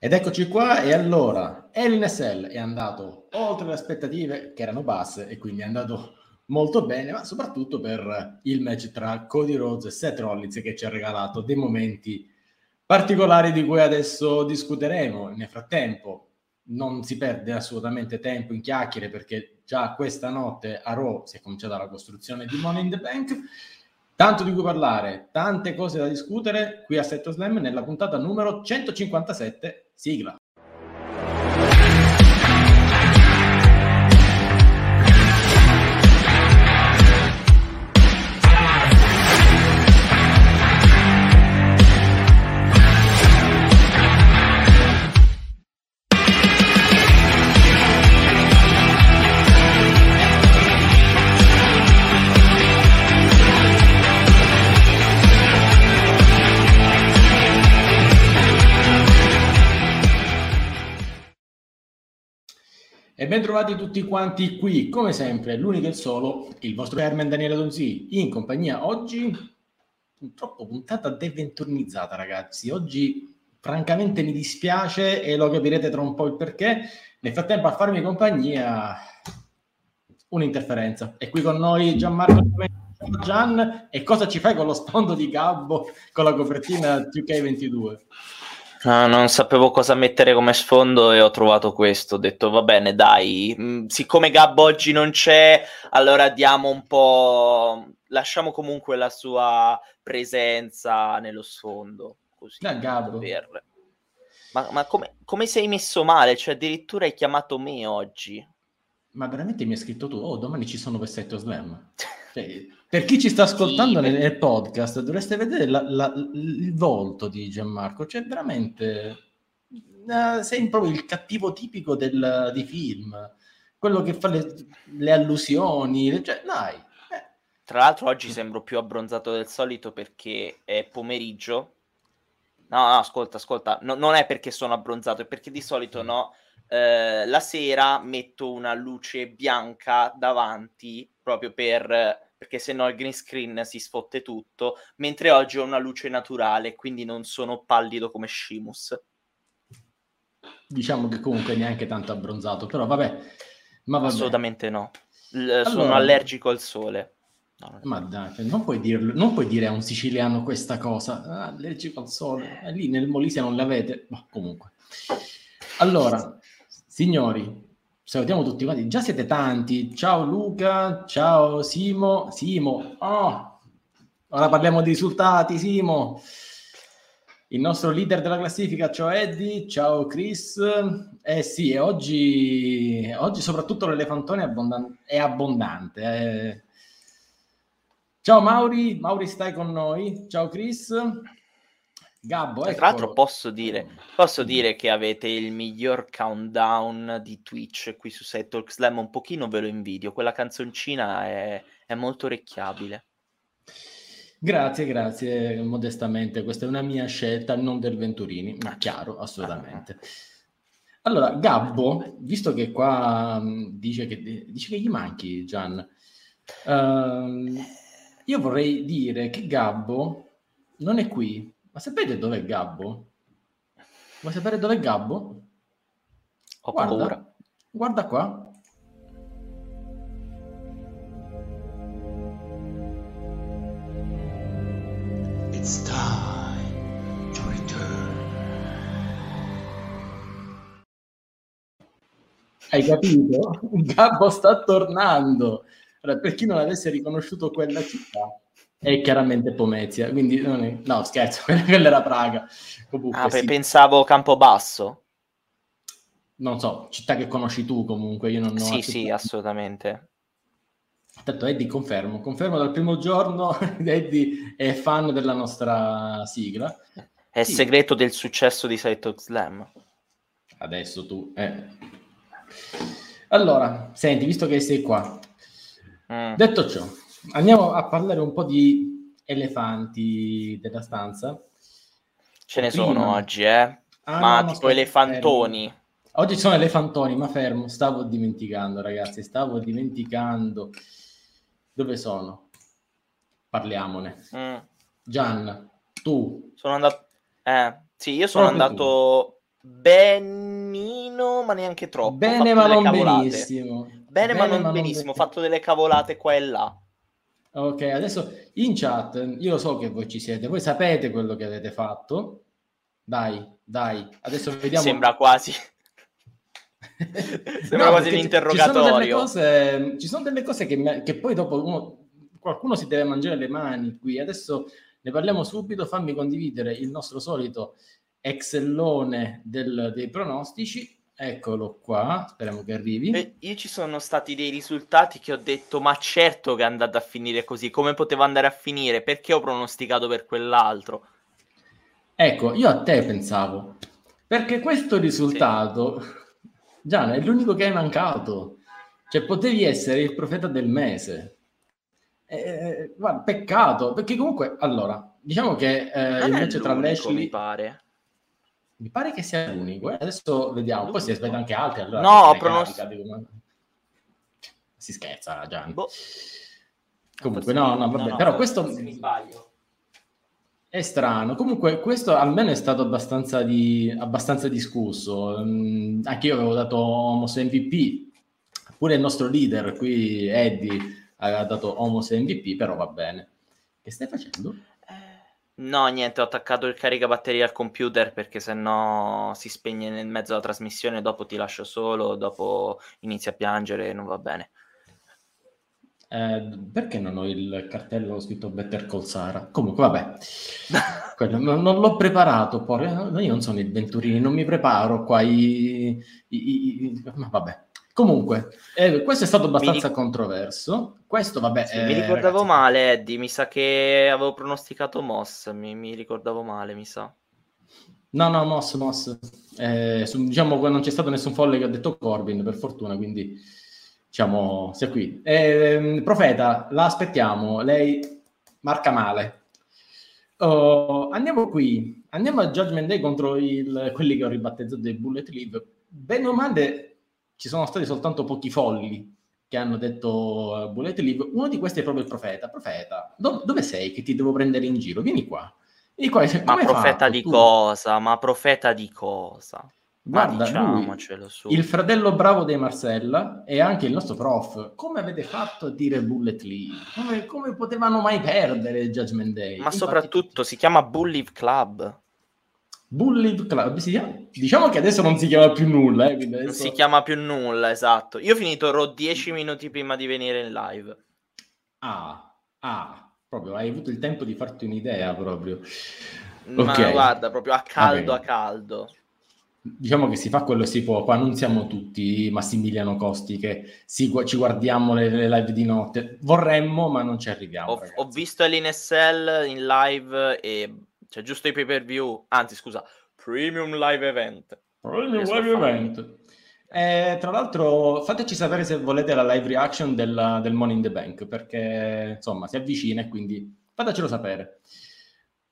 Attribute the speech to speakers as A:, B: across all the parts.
A: Ed eccoci qua, e allora Elin SL è andato oltre le aspettative che erano basse e quindi è andato molto bene, ma soprattutto per il match tra Cody Rhodes e Seth Rollins che ci ha regalato dei momenti particolari di cui adesso discuteremo. Nel frattempo non si perde assolutamente tempo in chiacchiere perché già questa notte a Raw si è cominciata la costruzione di Money in the Bank Tanto di cui parlare, tante cose da discutere qui a Setto Slam nella puntata numero 157, sigla. E ben trovati tutti quanti qui, come sempre, l'unico e il solo, il vostro Herman Daniele Donzi, in compagnia oggi, purtroppo puntata deventurnizzata ragazzi, oggi francamente mi dispiace e lo capirete tra un po' il perché, nel frattempo a farmi compagnia un'interferenza. E qui con noi Gianmarco Gian, e cosa ci fai con lo sfondo di Gabbo con la copertina 2K22?
B: No, non sapevo cosa mettere come sfondo e ho trovato questo. Ho detto va bene, dai, mm, siccome Gabbo oggi non c'è, allora diamo un po'. Lasciamo comunque la sua presenza nello sfondo. Così,
A: da Gabbo.
B: Per... Ma, ma come, come, sei messo male? Cioè, addirittura hai chiamato me oggi.
A: Ma veramente mi hai scritto tu? Oh, domani ci sono Versetto Slam. Cioè, per chi ci sta ascoltando sì, nel, nel, podcast, dovreste vedere la, la, il volto di Gianmarco. Cioè, veramente uh, sei proprio il cattivo tipico del, di film, quello che fa le, le allusioni. Cioè, dai. Eh.
B: Tra l'altro, oggi sembro più abbronzato del solito perché è pomeriggio. No, no, ascolta, ascolta, no, non è perché sono abbronzato, è perché di solito no. Eh, la sera metto una luce bianca davanti proprio per perché se no il green screen si sfotte tutto, mentre oggi ho una luce naturale, quindi non sono pallido come Shimus.
A: Diciamo che comunque neanche tanto abbronzato, però vabbè.
B: Ma vabbè. Assolutamente no. L- allora... Sono allergico al sole.
A: No, ma dai, non puoi, dirlo, non puoi dire a un siciliano questa cosa, ah, allergico al sole, lì nel Molise non l'avete, ma comunque. Allora, signori, salutiamo tutti quanti. Già siete tanti. Ciao Luca, ciao Simo. Simo, oh, ora parliamo di risultati. Simo, il nostro leader della classifica. Ciao Eddie, ciao Chris. Eh sì, oggi, oggi soprattutto l'elefantone è, abbondan- è abbondante. Eh. Ciao Mauri, Mauri stai con noi. Ciao Chris. Gabbo,
B: Tra l'altro posso dire, posso dire che avete il miglior countdown di Twitch qui su Set Talk Slam, un pochino ve lo invidio, quella canzoncina è, è molto orecchiabile.
A: Grazie, grazie, modestamente, questa è una mia scelta, non del Venturini, ma chiaro, assolutamente. Allora, Gabbo, visto che qua dice, che, dice che gli manchi, Gian, uh, io vorrei dire che Gabbo non è qui ma sapete dov'è Gabbo? Vuoi sapere dov'è Gabbo?
B: Ho guarda, paura.
A: Guarda qua. It's time to return. Hai capito? Gabbo sta tornando. Allora, per chi non avesse riconosciuto quella città, e chiaramente Pomezia. Quindi è... no, scherzo, quella era Praga.
B: Comunque, ah, sì. pensavo Campobasso.
A: Non so, città che conosci tu comunque, io non ho
B: Sì, sì, assolutamente.
A: Tanto Eddie confermo, confermo dal primo giorno Eddie è fan della nostra sigla.
B: È il sì. segreto del successo di Side Slam.
A: Adesso tu, eh. Allora, senti, visto che sei qua, mm. detto ciò, andiamo a parlare un po' di elefanti della stanza.
B: Ce ne Prima... sono oggi, eh? Ah, ma no, tipo elefantoni.
A: Fermo. Oggi sono elefantoni, ma fermo, stavo dimenticando, ragazzi, stavo dimenticando. Dove sono? Parliamone. Mm. Gian, tu.
B: Sono andato... Eh, sì, io sono Proprio andato... Tu. benino, ma neanche troppo.
A: Bene, ma non cavolate. benissimo.
B: Bene, Bene, ma non ma benissimo. Ho fatto delle cavolate qua e là.
A: Ok, adesso in chat, io lo so che voi ci siete, voi sapete quello che avete fatto. Dai, dai, adesso vediamo.
B: Sembra quasi. Sembra no, quasi un interrogatorio.
A: Ci sono delle cose, sono delle cose che, che poi dopo uno, qualcuno si deve mangiare le mani qui. Adesso ne parliamo subito. Fammi condividere il nostro solito Excellone del, dei pronostici. Eccolo qua, speriamo che arrivi.
B: E io ci sono stati dei risultati che ho detto, ma certo che è andato a finire così, come poteva andare a finire? Perché ho pronosticato per quell'altro?
A: Ecco, io a te pensavo, perché questo risultato, sì. Gianna, è l'unico che hai mancato. Cioè, potevi essere il profeta del mese. Eh, guarda, peccato, perché comunque, allora, diciamo che eh, invece tra Lashley...
B: mi pare.
A: Mi pare che sia l'unico. Eh? Adesso vediamo. Poi si aspetta anche altri. Allora
B: no, pronost...
A: Si scherza, Gian. Boh. Comunque, no, no, vabbè. No, no, però questo... È strano. Comunque, questo almeno è stato abbastanza, di... abbastanza discusso. Mm, anche io avevo dato Homos MVP. Pure il nostro leader qui, Eddie, aveva dato Homos MVP, però va bene. Che stai facendo?
B: No, niente, ho attaccato il caricabatteria al computer perché sennò si spegne nel mezzo della trasmissione, dopo ti lascio solo, dopo inizi a piangere e non va bene.
A: Eh, perché non ho il cartello scritto Better Call Sara? Comunque, vabbè, Quello, non, non, l'ho preparato. Poi. Io non sono il Venturini, non mi preparo qua. I, i, i, ma vabbè, Comunque, eh, questo è stato abbastanza mi... controverso. Questo, vabbè.
B: Sì, eh, mi ricordavo ragazzi... male, Eddie. Mi sa che avevo pronosticato Moss. Mi, mi ricordavo male, mi sa.
A: No, no, Moss, Moss. Eh, su, diciamo che non c'è stato nessun folle che ha detto Corbin, per fortuna, quindi diciamo, sia qui. Eh, profeta, la aspettiamo. Lei marca male. Oh, andiamo qui. Andiamo a Judgment Day contro il, quelli che ho ribattezzato dei Bullet Leave. Bene o male, ci sono stati soltanto pochi folli che hanno detto uh, Bullet Leave. Uno di questi è proprio il profeta. Profeta, do- dove sei che ti devo prendere in giro? Vieni qua. Vieni qua.
B: Ma profeta fatto? di tu? cosa? Ma profeta di cosa?
A: Guarda, lui, il fratello bravo dei Marcella e anche il nostro prof, come avete fatto a dire Bullet League? Come, come potevano mai perdere Judgment Day?
B: Ma Infatti, soprattutto si chiama Bully Club.
A: Bully Club si chiama? Diciamo che adesso non si chiama più nulla. Eh, adesso...
B: Non si chiama più nulla, esatto. Io ho finito Raw 10 minuti prima di venire in live.
A: Ah, ah, proprio hai avuto il tempo di farti un'idea proprio.
B: Ma okay. guarda, proprio a caldo, a caldo.
A: Diciamo che si fa quello che si può, qua non siamo tutti Massimiliano Costi che si, ci guardiamo le, le, live di notte, vorremmo ma non ci arriviamo.
B: Ho, ho visto l'NSL in live e cioè giusto i pay per view, anzi scusa, premium live event.
A: Premium live event. Eh, tra l'altro, fateci sapere se volete la live reaction del, del Money in the Bank, perché insomma si avvicina e quindi fatecelo sapere.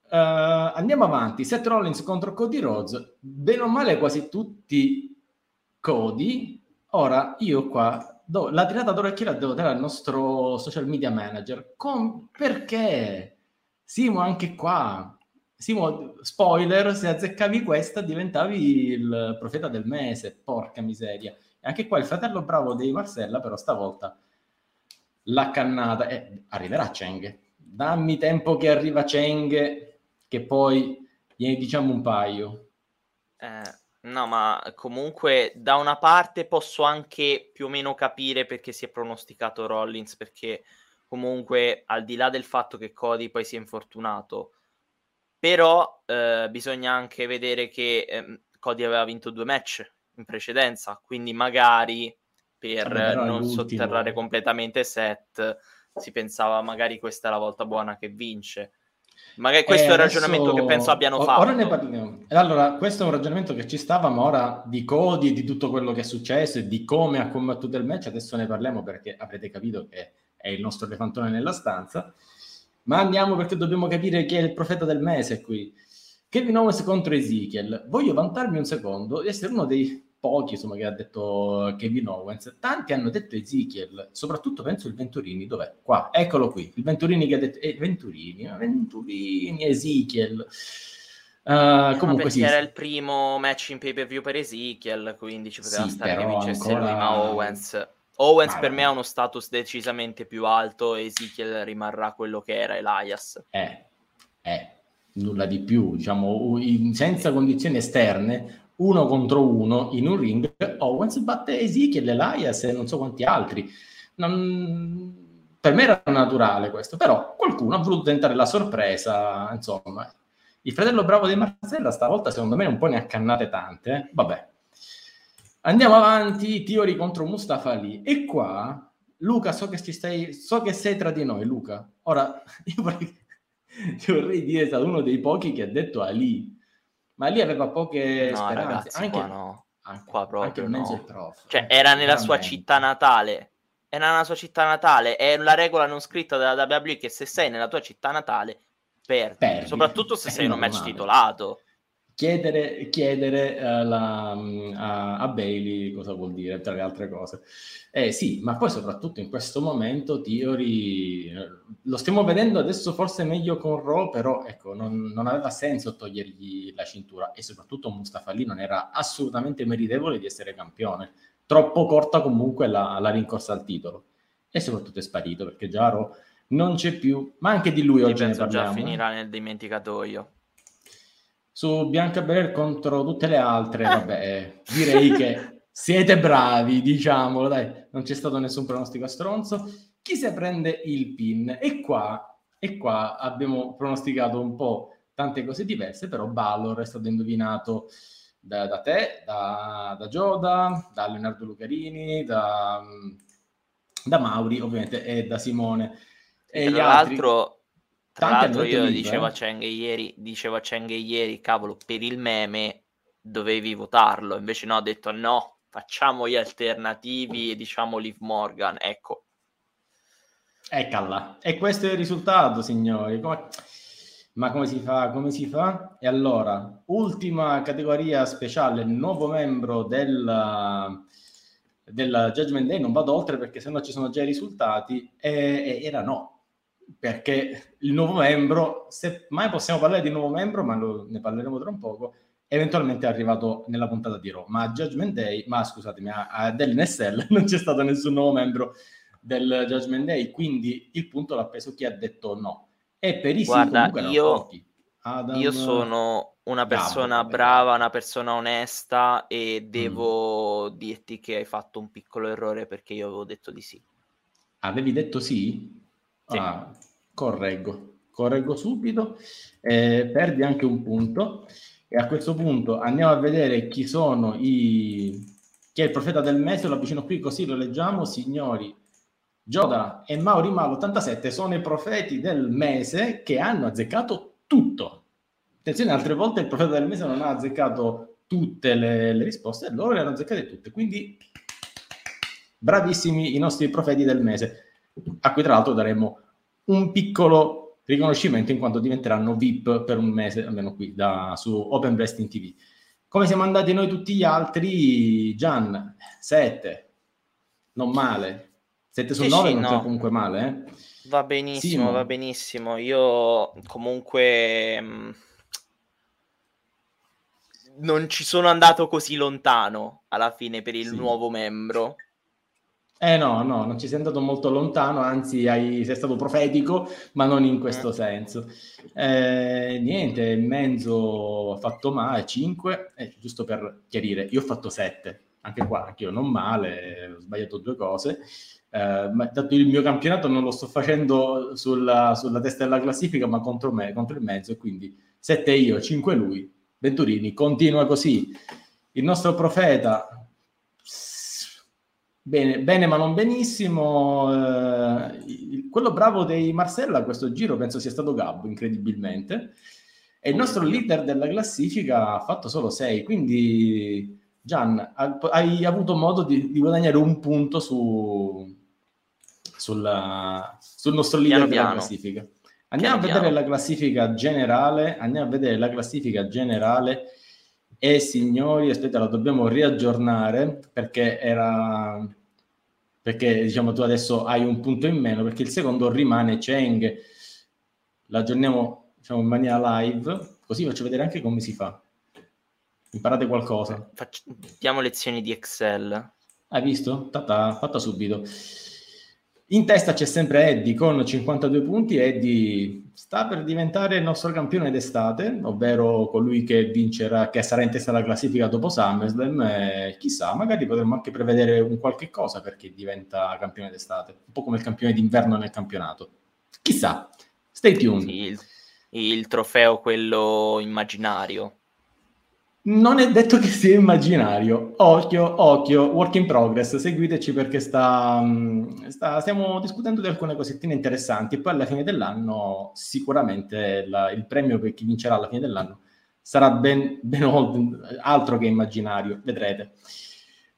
A: Uh, andiamo avanti. Seth Rollins contro Cody Rhodes. Bene o male, quasi tutti Cody. Ora io qua do, la tirata d'orecchio la devo dare al nostro social media manager. Con, perché? Simo, anche qua Simo, spoiler, se azzeccavi questa diventavi il profeta del mese, porca miseria. E anche qua il fratello bravo di Marcella, però stavolta la cannata. Eh, arriverà Cheng. Dammi tempo che arriva Cheng, che poi gliene diciamo un paio.
B: Eh, no, ma comunque da una parte posso anche più o meno capire perché si è pronosticato Rollins, perché comunque al di là del fatto che Cody poi si è infortunato però eh, bisogna anche vedere che eh, Cody aveva vinto due match in precedenza, quindi magari per non sotterrare completamente set si pensava magari questa è la volta buona che vince. Magari questo eh, è il ragionamento che penso abbiano fatto.
A: Ora ne parliamo. Allora, questo è un ragionamento che ci stava, ma ora di Cody e di tutto quello che è successo e di come ha combattuto il match, adesso ne parliamo perché avrete capito che è il nostro elefantone nella stanza. Ma andiamo perché dobbiamo capire chi è il profeta del mese qui. Kevin Owens contro Ezekiel. Voglio vantarmi un secondo di essere uno dei pochi insomma, che ha detto Kevin Owens. Tanti hanno detto Ezekiel, soprattutto penso il Venturini. Dov'è? Qua, eccolo qui. Il Venturini che ha detto... Eh, Venturini, Venturini, Ezekiel. Uh, comunque sì.
B: era il primo match in pay per view per Ezekiel, quindi ci poteva sì, stare che vincesse ancora... lui, ma Owens. Owens ma per me ha uno status decisamente più alto, Ezekiel rimarrà quello che era Elias.
A: Eh, eh, nulla di più, diciamo, in, senza condizioni esterne, uno contro uno in un ring, Owens batte Ezekiel, Elias e non so quanti altri. Non... Per me era naturale questo, però qualcuno ha voluto tentare la sorpresa, insomma, il fratello bravo di Marcella stavolta secondo me un po' ne ha cannate tante. Eh? Vabbè. Andiamo avanti, Tiori contro Mustafa Ali. E qua, Luca, so che, ci stai, so che sei tra di noi, Luca. Ora, io vorrei, io vorrei dire, stato uno dei pochi che ha detto Ali. Ma lì aveva poche no, speranze.
B: Ragazzi,
A: anche,
B: qua no. Anche, qua proprio no. Prof, cioè, era nella veramente. sua città natale. Era nella sua città natale. È la regola non scritta della WWE che se sei nella tua città natale perdi, perdi. soprattutto se sei in un match titolato.
A: Chiedere, chiedere uh, la, a, a, Bailey cosa vuol dire, tra le altre cose. Eh, sì, ma poi soprattutto in questo momento Theory eh, lo stiamo vedendo adesso forse meglio con Raw, però ecco, non, non, aveva senso togliergli la cintura e soprattutto Mustafa lì non era assolutamente meritevole di essere campione. Troppo corta comunque la, la rincorsa al titolo. E soprattutto è sparito perché già Raw non c'è più, ma anche di lui oggi parliamo.
B: già finirà nel dimenticatoio.
A: Su Bianca Belair contro tutte le altre, vabbè, direi che siete bravi, diciamolo, dai, non c'è stato nessun pronostico a stronzo. Chi se prende il pin? E qua, e qua abbiamo pronosticato un po' tante cose diverse, però Balor è stato indovinato da, da te, da, da Gioda, da Leonardo Lucarini, da, da Mauri ovviamente e da Simone.
B: E tra l'altro, tra l'altro io dicevo, a Cheng ieri, dicevo a Cheng ieri, cavolo, per il meme dovevi votarlo, invece no, ho detto no, facciamo gli alternativi e diciamo Liv Morgan, ecco.
A: Eccola, e questo è il risultato, signori. Come... Ma come si fa? Come si fa? E allora, ultima categoria speciale, nuovo membro del, del Judgment Day, non vado oltre perché sennò ci sono già i risultati, e, e era no perché il nuovo membro, se mai possiamo parlare di nuovo membro, ma lo, ne parleremo tra un poco, eventualmente è arrivato nella puntata di Raw, ma a Judgment Day, ma scusatemi, a, a dell'NSL non c'è stato nessun nuovo membro del Judgment Day, quindi il punto l'ha preso chi ha detto no. E per i
B: Guarda, io, Adam, io sono una persona Gabo, brava, una persona onesta e mm. devo mm. dirti che hai fatto un piccolo errore perché io avevo detto di sì.
A: Avevi detto sì? Sì. Ah, correggo, correggo subito, eh, perdi anche un punto e a questo punto andiamo a vedere chi sono i... chi è il profeta del mese, lo avvicino qui così lo leggiamo, signori. Gioda e Mauri Malo 87 sono i profeti del mese che hanno azzeccato tutto. Attenzione, altre volte il profeta del mese non ha azzeccato tutte le, le risposte, loro le hanno azzeccate tutte. Quindi bravissimi i nostri profeti del mese a cui tra l'altro daremo un piccolo riconoscimento in quanto diventeranno VIP per un mese, almeno qui, da, su Open Wrestling TV. Come siamo andati noi tutti gli altri, Gian, 7, non male. 7 su 9 sì, non no. comunque male, eh?
B: Va benissimo, sì, va benissimo. Io comunque mh, mm, non ci sono andato così lontano alla fine per il sì. nuovo membro.
A: Eh no, no, non ci sei andato molto lontano, anzi hai, sei stato profetico, ma non in questo eh. senso. Eh, niente, Menzo ha fatto male, 5, eh, giusto per chiarire, io ho fatto 7, anche qua, anche io non male, ho sbagliato due cose, eh, ma dato il mio campionato non lo sto facendo sulla, sulla testa della classifica, ma contro me, contro il Menzo, e quindi 7 io, 5 lui, Venturini, continua così. Il nostro profeta Bene, bene, ma non benissimo. Eh, quello bravo dei Marcella a questo giro penso sia stato Gabbo, incredibilmente. E il nostro leader della classifica ha fatto solo 6, quindi Gian, hai avuto modo di, di guadagnare un punto su, sulla, sul nostro leader piano della piano. classifica. Andiamo piano a vedere la classifica generale. Andiamo a vedere la classifica generale. E signori, aspetta, la dobbiamo riaggiornare perché era perché diciamo tu adesso hai un punto in meno perché il secondo rimane Cheng. L'aggiorniamo diciamo, in maniera live così faccio vedere anche come si fa. Imparate qualcosa.
B: Faccio, diamo lezioni di Excel.
A: Hai visto? Tata, fatta subito. In testa c'è sempre Eddie con 52 punti. Eddie sta per diventare il nostro campione d'estate, ovvero colui che vincerà, che sarà in testa alla classifica dopo SummerSlam. E chissà, magari potremmo anche prevedere un qualche cosa perché diventa campione d'estate, un po' come il campione d'inverno nel campionato. Chissà, stay tuned.
B: Il, il trofeo quello immaginario.
A: Non è detto che sia immaginario. Occhio, occhio, work in progress. Seguiteci perché sta, mm, sta, stiamo discutendo di alcune cosettine interessanti. Poi alla fine dell'anno, sicuramente la, il premio per chi vincerà alla fine dell'anno sarà ben, ben altro che immaginario. Vedrete.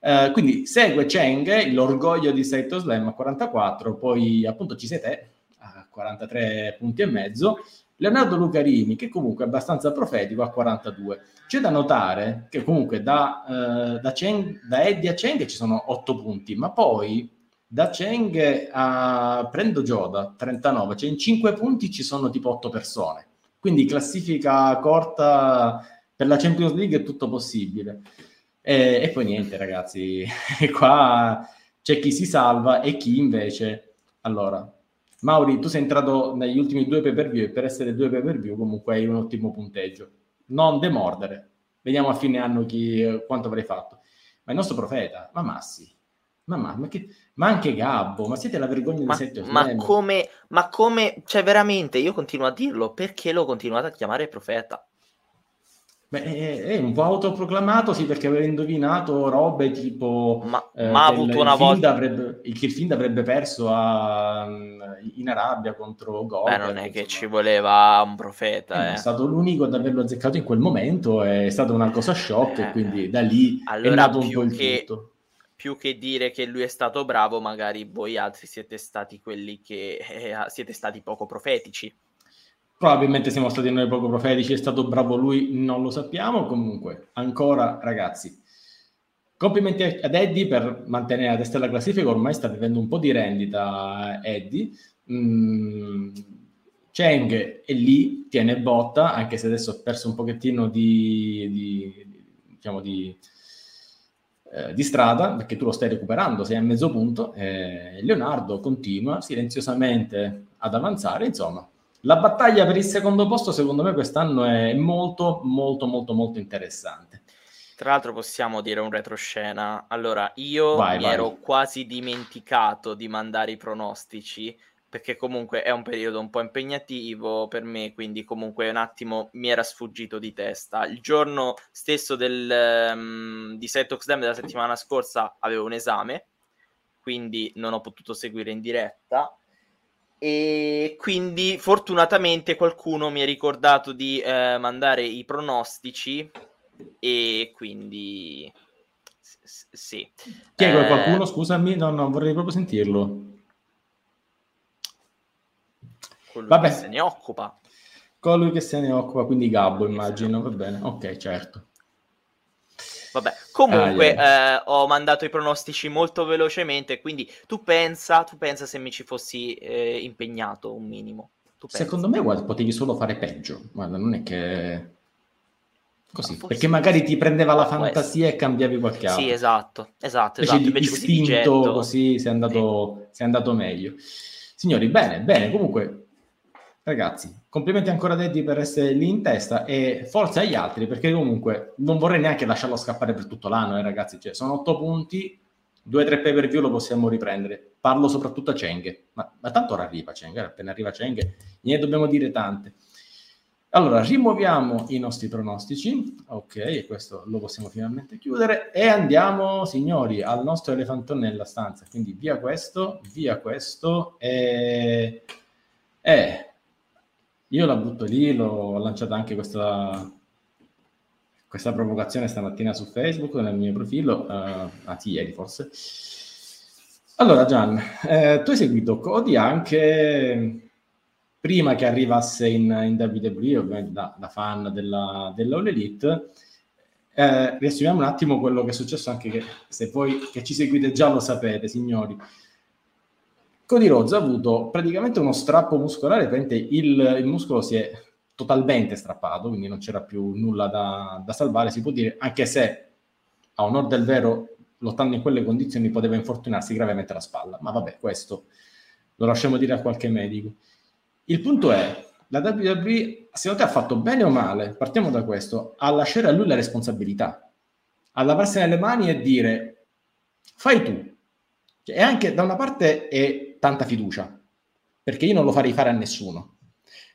A: Uh, quindi segue Cheng, l'orgoglio di Saito Slam a 44, poi appunto ci sei te a 43 punti e mezzo Leonardo Lucarini, che comunque è abbastanza profetico, a 42. C'è da notare che comunque da, eh, da, Cheng, da Eddie a Cheng ci sono 8 punti, ma poi da Cheng a Prendo Gioda, 39, cioè in 5 punti ci sono tipo 8 persone. Quindi classifica corta per la Champions League è tutto possibile. E, e poi niente, ragazzi, qua c'è chi si salva e chi invece... Allora, Mauri, tu sei entrato negli ultimi due pay per view e per essere due pay per view comunque hai un ottimo punteggio. Non demordere. Vediamo a fine anno chi, quanto avrei fatto. Ma il nostro profeta, ma Massi, ma, ma, ma, che, ma anche Gabbo, ma siete la vergogna
B: ma,
A: di sette
B: ma come, ma come, cioè veramente, io continuo a dirlo, perché l'ho continuato a chiamare profeta?
A: Beh, è, è, un po' autoproclamato, sì, perché aveva indovinato robe tipo...
B: Ma, eh, ma ha avuto una volta...
A: Avrebbe, il Kirfind avrebbe perso a, in Arabia contro Gold.
B: Beh, non è che ci voleva un profeta.
A: Eh,
B: eh.
A: È stato l'unico ad averlo azzeccato in quel momento, è stata una cosa shock, e quindi da lì allora, è nato un po' il
B: che,
A: tutto.
B: Più che dire che lui è stato bravo, magari voi altri siete stati quelli che eh, siete stati poco profetici.
A: Probabilmente siamo stati noi poco profetici, è stato bravo lui, non lo sappiamo. Comunque, ancora ragazzi, complimenti ad Eddie per mantenere la testa della classifica, ormai sta vivendo un po' di rendita Eddie. Mm, Cheng è lì, tiene botta, anche se adesso ha perso un pochettino di, di diciamo di, eh, di, strada, perché tu lo stai recuperando, sei a mezzo punto. Eh, Leonardo continua silenziosamente ad avanzare, insomma la battaglia per il secondo posto, secondo me, quest'anno è molto, molto, molto, molto interessante.
B: Tra l'altro possiamo dire un retroscena. Allora, io vai, mi vai. ero quasi dimenticato di mandare i pronostici, perché comunque è un periodo un po' impegnativo per me, quindi comunque un attimo mi era sfuggito di testa. Il giorno stesso del, um, di Setox Dam della settimana scorsa avevo un esame, quindi non ho potuto seguire in diretta e quindi fortunatamente qualcuno mi ha ricordato di eh, mandare i pronostici e quindi s- sì.
A: Chi è eh, qualcuno? Scusami, no, no, vorrei proprio sentirlo.
B: Colui Vabbè. che se ne occupa.
A: Colui che se ne occupa, quindi Gabbo immagino, va bene, ok, certo.
B: Vabbè, comunque ah, yeah. eh, ho mandato i pronostici molto velocemente, quindi tu pensa, tu pensa se mi ci fossi eh, impegnato un minimo.
A: Secondo me guarda, potevi solo fare peggio, guarda, non è che... Così, perché magari ti prendeva la fantasia e cambiavi qualche altro.
B: Sì, esatto, esatto,
A: invece
B: esatto.
A: Invece istinto, così, così sei andato, sì. sei andato meglio. Signori, bene, bene, comunque Ragazzi, complimenti ancora a Eddie per essere lì in testa e forza agli altri perché comunque non vorrei neanche lasciarlo scappare per tutto l'anno, eh, ragazzi. Cioè, sono otto punti, due o tre pay per view lo possiamo riprendere. Parlo soprattutto a Cheng, ma, ma tanto ora arriva Cheng, eh, appena arriva Cheng, ne dobbiamo dire tante. Allora, rimuoviamo i nostri pronostici, ok, questo lo possiamo finalmente chiudere e andiamo, signori, al nostro elefantone nella stanza. Quindi via questo, via questo e... e io la butto lì, l'ho lanciata anche questa, questa provocazione stamattina su Facebook, nel mio profilo, uh, ah sì, ieri forse. Allora Gian, eh, tu hai seguito Cody anche prima che arrivasse in, in WWE, ovviamente da, da fan della, della Elite. Eh, riassumiamo un attimo quello che è successo, anche che se poi che ci seguite già lo sapete, signori. Cody Rhodes ha avuto praticamente uno strappo muscolare, il, il muscolo si è totalmente strappato, quindi non c'era più nulla da, da salvare, si può dire, anche se a onor del vero, lottando in quelle condizioni, poteva infortunarsi gravemente la spalla. Ma vabbè, questo lo lasciamo dire a qualche medico. Il punto è, la WWE, secondo te ha fatto bene o male, partiamo da questo, a lasciare a lui la responsabilità, a lavarsene le mani e dire, fai tu. Cioè, e anche da una parte è tanta fiducia, perché io non lo farei fare a nessuno.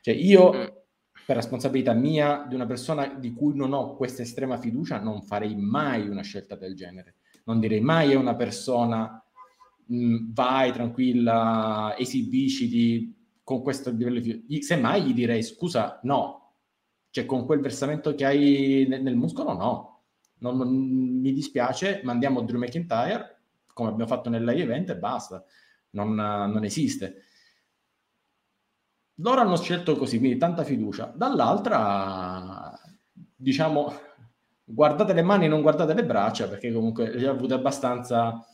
A: Cioè, io mm per responsabilità mia, di una persona di cui non ho questa estrema fiducia, non farei mai una scelta del genere. Non direi mai a una persona mh, vai tranquilla, esibiciti con questo livello di fiducia. Semmai gli direi scusa, no. Cioè con quel versamento che hai nel, nel muscolo, no. Non, non, mi dispiace, mandiamo Drew McIntyre, come abbiamo fatto event e basta. Non, non esiste loro hanno scelto così, quindi tanta fiducia. Dall'altra, diciamo, guardate le mani, non guardate le braccia, perché comunque le ha avute abbastanza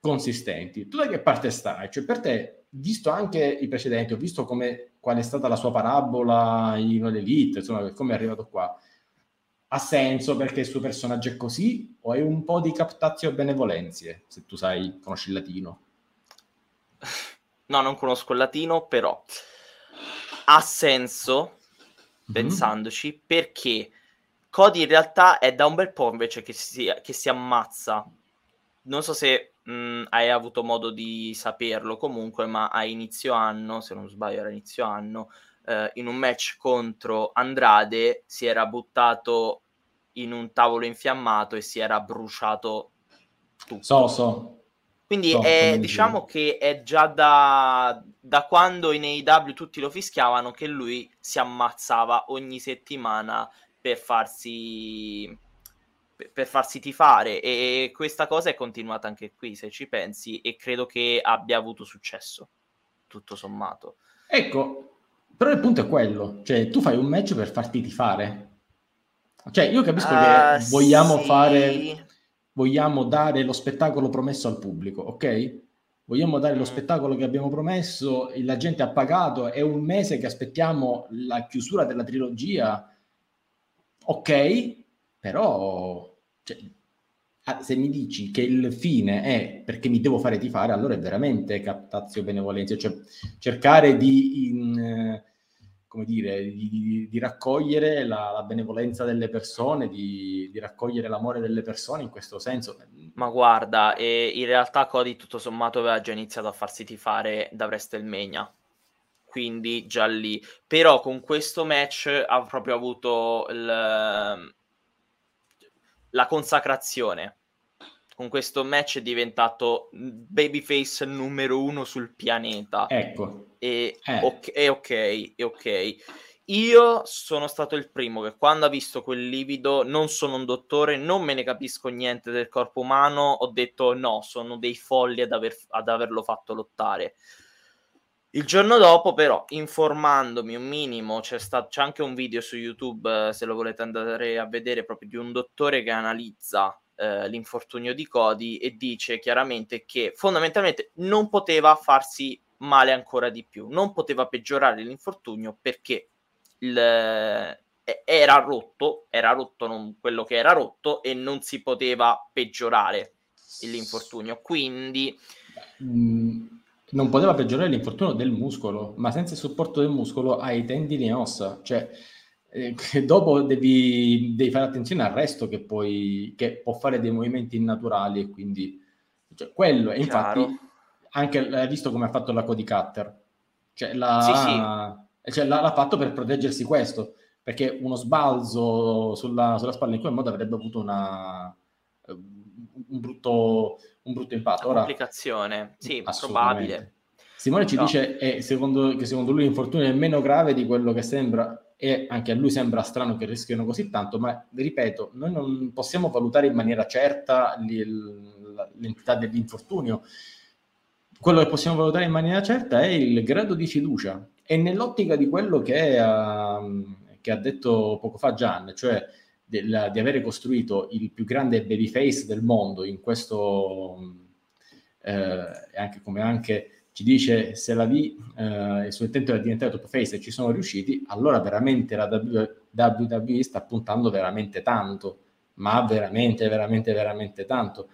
A: consistenti. Tu da che parte stai? Cioè, per te, visto anche i precedenti, ho visto come, qual è stata la sua parabola in Elite, insomma, come è arrivato qua. Ha senso perché il suo personaggio è così? O è un po' di captazio benevolenzie, se tu sai, conosci il latino?
B: No, non conosco il latino, però ha senso, mm-hmm. pensandoci, perché Cody in realtà è da un bel po' invece che si, che si ammazza. Non so se mh, hai avuto modo di saperlo comunque, ma a inizio anno, se non sbaglio era inizio anno, eh, in un match contro Andrade si era buttato in un tavolo infiammato e si era bruciato
A: tutto. So, so.
B: Quindi so, è, diciamo che è già da, da quando in AEW tutti lo fischiavano che lui si ammazzava ogni settimana per farsi per farsi tifare. E questa cosa è continuata anche qui se ci pensi e credo che abbia avuto successo tutto sommato.
A: Ecco però il punto è quello cioè tu fai un match per farti tifare. Cioè io capisco uh, che ah, vogliamo sì. fare vogliamo dare lo spettacolo promesso al pubblico, ok? Vogliamo dare lo mm. spettacolo che abbiamo promesso, la gente ha pagato, è un mese che aspettiamo la chiusura della trilogia, ok? Però cioè, ah, se mi dici che il fine è perché mi devo fare tifare, allora è veramente captazio benevolenza, cioè cercare di... In, come dire, di, di, di raccogliere la, la, benevolenza delle persone, di, di, raccogliere l'amore delle persone in questo senso.
B: Ma guarda, e in realtà Cody tutto sommato aveva già iniziato a farsi tifare da WrestleMania, quindi già lì. Però con questo match ha proprio avuto il, la consacrazione. Con questo match è diventato babyface numero uno sul pianeta.
A: Ecco
B: e, eh. ok, e ok, ok. Io sono stato il primo che quando ha visto quel livido, non sono un dottore, non me ne capisco niente del corpo umano, ho detto no, sono dei folli ad, aver, ad averlo fatto lottare. Il giorno dopo, però, informandomi un minimo, c'è, stato, c'è anche un video su YouTube, eh, se lo volete andare a vedere, proprio di un dottore che analizza eh, l'infortunio di Cody e dice chiaramente che fondamentalmente non poteva farsi male ancora di più. Non poteva peggiorare l'infortunio perché il, era rotto, era rotto quello che era rotto e non si poteva peggiorare l'infortunio. Quindi
A: mm, non poteva peggiorare l'infortunio del muscolo, ma senza il supporto del muscolo hai tendini e ossa, cioè eh, dopo devi, devi, fare attenzione al resto che, poi, che può fare dei movimenti innaturali e quindi cioè, quello, e infatti anche hai visto come ha fatto la Cody Cutter? Cioè, la, sì, sì. Cioè, l'ha, l'ha, fatto per proteggersi questo, perché uno sbalzo sulla, sulla spalla in quel modo avrebbe avuto una, un, brutto, un brutto impatto.
B: Ora, complicazione, sì, probabile.
A: Simone ci no. dice eh, secondo, che secondo lui l'infortunio è meno grave di quello che sembra e anche a lui sembra strano che rischiano così tanto, ma ripeto, noi non possiamo valutare in maniera certa l'entità dell'infortunio. Quello che possiamo valutare in maniera certa è il grado di fiducia. E nell'ottica di quello che, uh, che ha detto poco fa Gian, cioè del, di avere costruito il più grande babyface del mondo in questo, eh, anche come anche ci dice se la V eh, il suo intento era diventare top face e ci sono riusciti, allora veramente la WWE sta puntando veramente tanto, ma veramente, veramente, veramente tanto.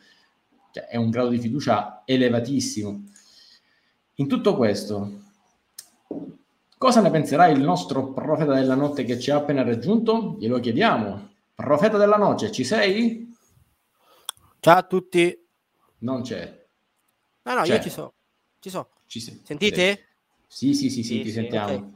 A: Cioè, è un grado di fiducia elevatissimo. In tutto questo, cosa ne penserà il nostro profeta della notte che ci ha appena raggiunto? Glielo chiediamo. Profeta della notte, ci sei?
C: Ciao a tutti.
A: Non c'è.
C: No, no, c'è. io ci sono. Ci so.
A: Ci sei.
C: Sentite?
A: Sì, sì, sì, sì, sì ti sì, sentiamo. Okay.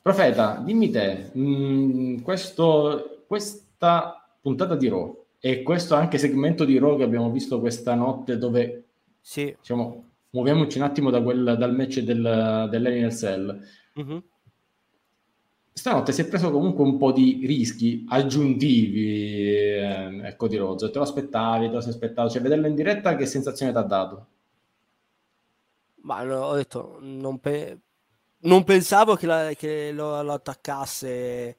A: Profeta, dimmi te, mh, mm, questo, questa puntata di Raw e questo anche segmento di Raw che abbiamo visto questa notte dove
C: sì.
A: diciamo, muoviamoci un attimo da quel, dal match del, dell'Enel Cell. Mm-hmm. Stanotte si è preso comunque un po' di rischi aggiuntivi eh, ecco di Rozzo. Te lo aspettavi, te lo sei aspettato? Cioè, vederlo in diretta che sensazione ti ha dato?
C: Ma no, ho detto, non, pe- non pensavo che, la, che lo, lo, attaccasse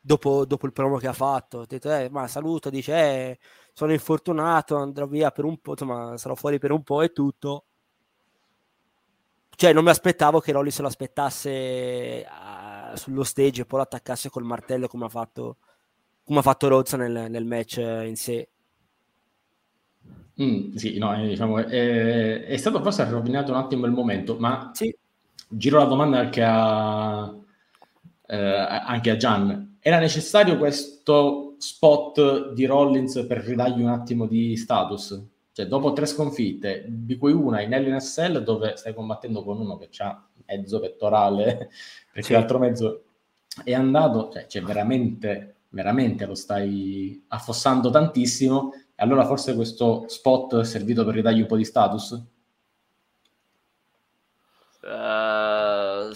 C: dopo, dopo, il promo che ha fatto. Ho detto, eh, ma saluto, dice, eh, sono infortunato, andrò via per un po', insomma, sarò fuori per un po' e tutto. Cioè, non mi aspettavo che Rolli se lo aspettasse uh, sullo stage e poi lo attaccasse col martello come ha fatto, come ha fatto Rozza nel, nel match in sé.
A: Mm, sì, no, eh, diciamo, è, è, stato forse rovinato un attimo il momento, ma
C: sì.
A: giro la domanda anche a, eh, anche a Gian. Era necessario questo spot di Rollins per ridargli un attimo di status? Cioè, dopo tre sconfitte, di cui una in LNSL, dove stai combattendo con uno che ha mezzo pettorale, perché sì. l'altro mezzo è andato, cioè, cioè veramente, veramente lo stai affossando tantissimo allora forse questo spot è servito per ridargli un po' di status?
B: Uh,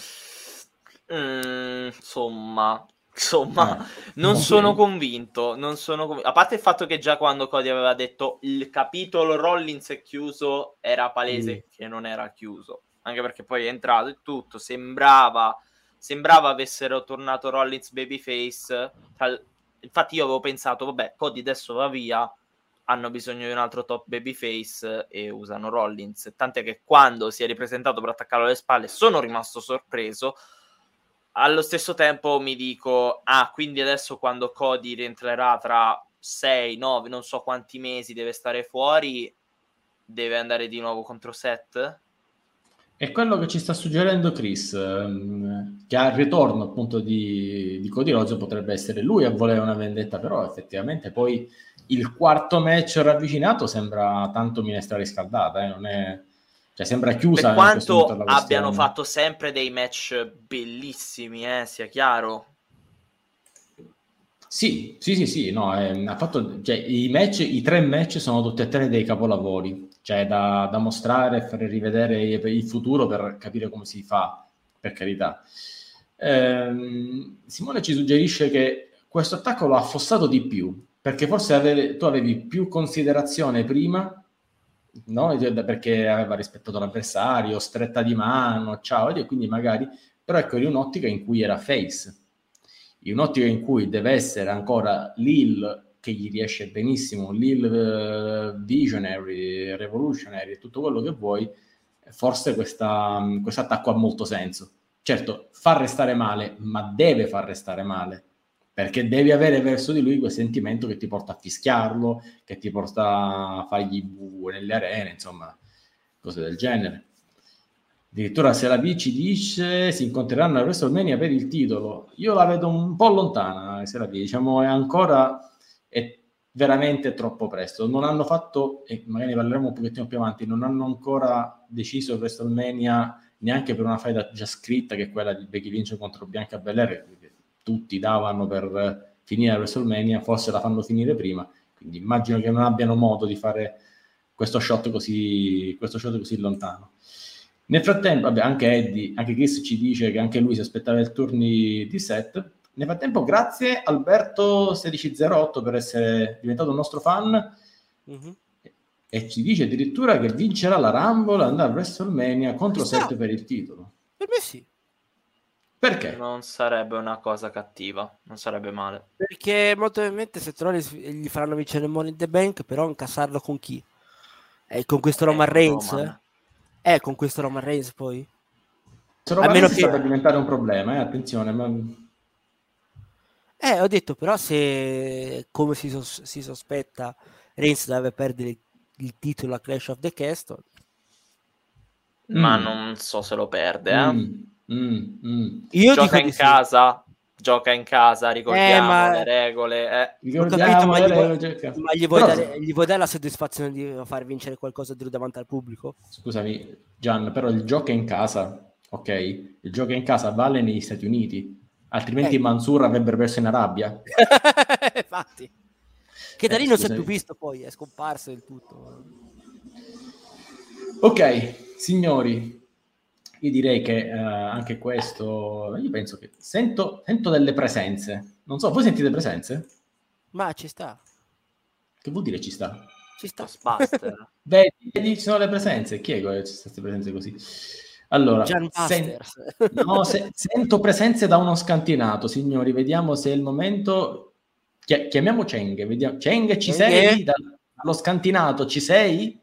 B: mm, insomma, insomma, eh, non sono convinto, non sono convinto. A parte il fatto che già quando Cody aveva detto il capitolo Rollins è chiuso, era palese mm. che non era chiuso. Anche perché poi è entrato e tutto, sembrava, sembrava avessero tornato Rollins babyface. Infatti io avevo pensato, vabbè, Cody adesso va via, hanno bisogno di un altro top babyface e usano Rollins. Tant'è che quando si è ripresentato per attaccarlo alle spalle sono rimasto sorpreso. Allo stesso tempo mi dico, ah, quindi adesso quando Cody rientrerà tra 6, 9, non so quanti mesi deve stare fuori, deve andare di nuovo contro Seth?
A: È quello che ci sta suggerendo Chris, ehm, che al ritorno appunto di, di Cody Rhodes potrebbe essere lui a volere una vendetta, però effettivamente poi il quarto match ravvicinato sembra tanto minestra riscaldata, eh? non è... Cioè, sembra chiusa.
B: Per quanto abbiano fatto sempre dei match bellissimi, eh, sia chiaro.
A: Sì, sì, sì, sì, no, eh, ha fatto, cioè, i match, i tre match sono tutti e tre dei capolavori, cioè da, da mostrare e fare rivedere il futuro per capire come si fa, per carità. Eh, Simone ci suggerisce che questo attacco lo ha affossato di più, perché forse avevi, tu avevi più considerazione prima, no? perché aveva rispettato l'avversario, stretta di mano, ciao, e quindi magari, però ecco, in un'ottica in cui era face, in un'ottica in cui deve essere ancora Lil che gli riesce benissimo, Lil uh, Visionary, Revolutionary, tutto quello che vuoi, forse questo attacco ha molto senso. Certo, fa restare male, ma deve far restare male perché devi avere verso di lui quel sentimento che ti porta a fischiarlo, che ti porta a fargli bu nelle arene, insomma, cose del genere. Addirittura se la B ci dice si incontreranno a WrestleMania per il titolo, io la vedo un po' lontana, se la B, diciamo, è ancora è veramente troppo presto. Non hanno fatto, e magari ne parleremo un pochettino più avanti, non hanno ancora deciso WrestleMania neanche per una faida già scritta, che è quella di Becky Lynch contro Bianca Belair, tutti davano per finire WrestleMania, forse la fanno finire prima, quindi immagino che non abbiano modo di fare questo shot così, questo shot così lontano. Nel frattempo, vabbè, anche Eddie, anche Chris ci dice che anche lui si aspettava il turno di set. Nel frattempo, grazie Alberto1608 per essere diventato un nostro fan. Mm-hmm. E ci dice addirittura che vincerà la Rumble andrà a WrestleMania contro Seth per il titolo.
C: Per me sì.
A: Perché?
B: Non sarebbe una cosa cattiva, non sarebbe male.
C: Perché molto probabilmente se trovi gli faranno vincere il Money in the Bank, però incassarlo con chi? Eh, con questo Roman eh, Reigns?
B: Roman.
C: Eh, con questo Roman Reigns poi?
A: Se Roman Reigns che... sta per diventare un problema, eh, attenzione, ma...
C: Eh, ho detto, però se, come si, sos- si sospetta, Reigns deve perdere il titolo a Clash of the Castle.
B: Ma mm. non so se lo perde, eh. Mm.
A: Mm. mm.
B: Io Gioca in casa, gioca in casa, ricordiamo eh, ma... le regole. Eh.
C: Ricordiamo capito, ma, gli vuoi, ma gli, vuoi dare, gli vuoi dare la soddisfazione di far vincere qualcosa di davanti al pubblico?
A: Scusami, Gian, però il gioco è in casa, ok? Il gioco è in casa vale negli Stati Uniti, altrimenti eh. Mansur avrebbe perso in Arabia.
C: Infatti. Che da lì non si è più visto poi, è scomparso del tutto.
A: Ok, signori, io direi che uh, anche questo, io penso che sento, sento, delle presenze. Non so, voi sentite presenze?
C: Ma ci sta.
A: Che vuol dire ci sta?
C: Ci sta.
B: Basta.
A: vedi, vedi, ci sono le presenze. Chi è che ci queste presenze così? Allora, sen- no, se- sento presenze da uno scantinato, signori. Vediamo se è il momento. Chi- chiamiamo Cheng. Vediamo. Cheng, ci Cheng sei? Dallo scantinato ci sei?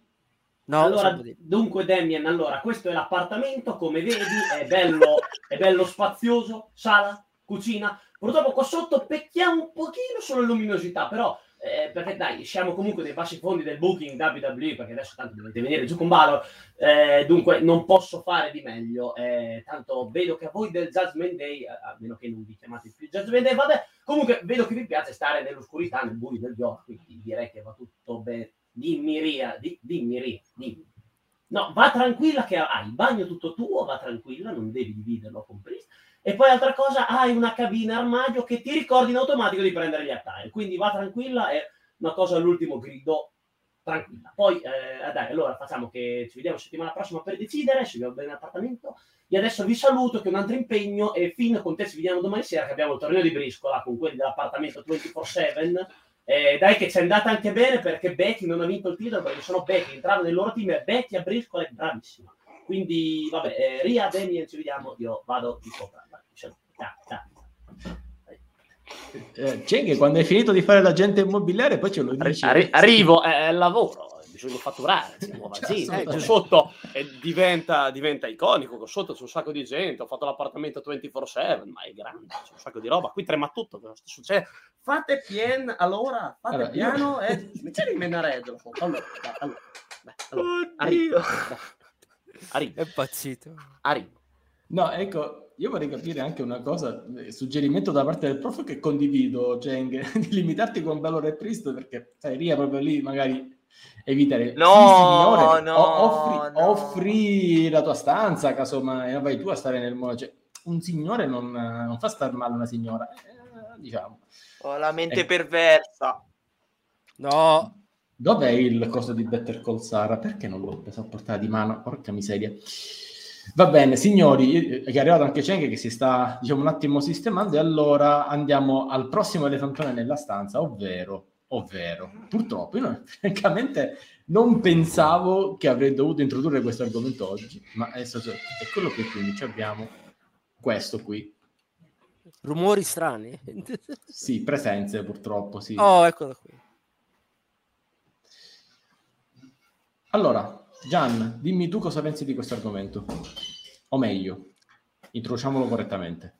D: No, allora, dunque Damien, allora, questo è l'appartamento, come vedi, è bello, è bello spazioso, sala, cucina. Purtroppo qua sotto pecchiamo un pochino sulla luminosità, però eh, perché dai, siamo comunque nei bassi fondi del booking WWE, perché adesso tanto dovete venire giù con Balor, eh, dunque non posso fare di meglio, eh, tanto vedo che a voi del Judgment Day, a meno che non vi chiamate più Judgment Day, vabbè, comunque vedo che vi piace stare nell'oscurità, nel buio del gioco, quindi direi che va tutto bene dimmi Ria, di, dimmi Ria, dimmi. No, va tranquilla che hai il bagno tutto tuo, va tranquilla, non devi dividerlo con Priest. E poi altra cosa, hai una cabina armadio che ti ricordi in automatico di prendere gli attire. Quindi va tranquilla, è una cosa all'ultimo grido, tranquilla. Poi, eh, dai, allora facciamo che ci vediamo settimana prossima per decidere, se vi va bene l'appartamento. E adesso vi saluto che è un altro impegno e fin con te ci vediamo domani sera che abbiamo il torneo di briscola con quelli dell'appartamento 24-7 eh, dai che ci è andata anche bene perché Becky non ha vinto il titolo perché sono Becky, entrava nel loro team e Becky a Briscoe è bravissima. Quindi, vabbè, eh, Ria, Damien, ci vediamo, io vado di sopra.
A: Eh, c'è che quando hai finito di fare l'agente immobiliare poi ce lo dici.
D: Arri- arrivo, è, è lavoro bisogna fatturare, si muove eh, sotto eh, diventa, diventa, iconico, sotto c'è un sacco di gente, ho fatto l'appartamento 24-7, ma è grande, c'è un sacco di roba, qui trema tutto, cosa succede? Fate pien, allora, fate allora, piano io... e mettete in menareggio. Allora, allora, beh, allora, arrivo.
C: arrivo. È pazzito.
D: Arrivo.
A: No, ecco, io vorrei capire anche una cosa, eh, suggerimento da parte del prof che condivido, Cheng, di limitarti con Valor e Priest perché sai, Ria proprio lì magari evitare.
B: No, sì, signore, no,
A: offri,
B: no.
A: offri, la tua stanza, casomai, vai tu a stare nel mondo. Cioè, un signore non, non, fa star male una signora, eh, diciamo.
B: Ho la mente eh. perversa.
C: No.
A: Dov'è il coso di Better Call Sara? Perché non l'ho preso a portata di mano? Porca miseria. Va bene, signori, è arrivato anche Cenk che si sta, diciamo, un attimo sistemando e allora andiamo al prossimo elefantone nella stanza, ovvero ovvero purtroppo io francamente non pensavo che avrei dovuto introdurre questo argomento oggi, ma è, stato, è quello che quindi abbiamo questo qui.
C: Rumori strani?
A: sì, presenze purtroppo, sì.
C: Oh, eccolo qui.
A: Allora, Gian, dimmi tu cosa pensi di questo argomento. O meglio, introduciamolo correttamente.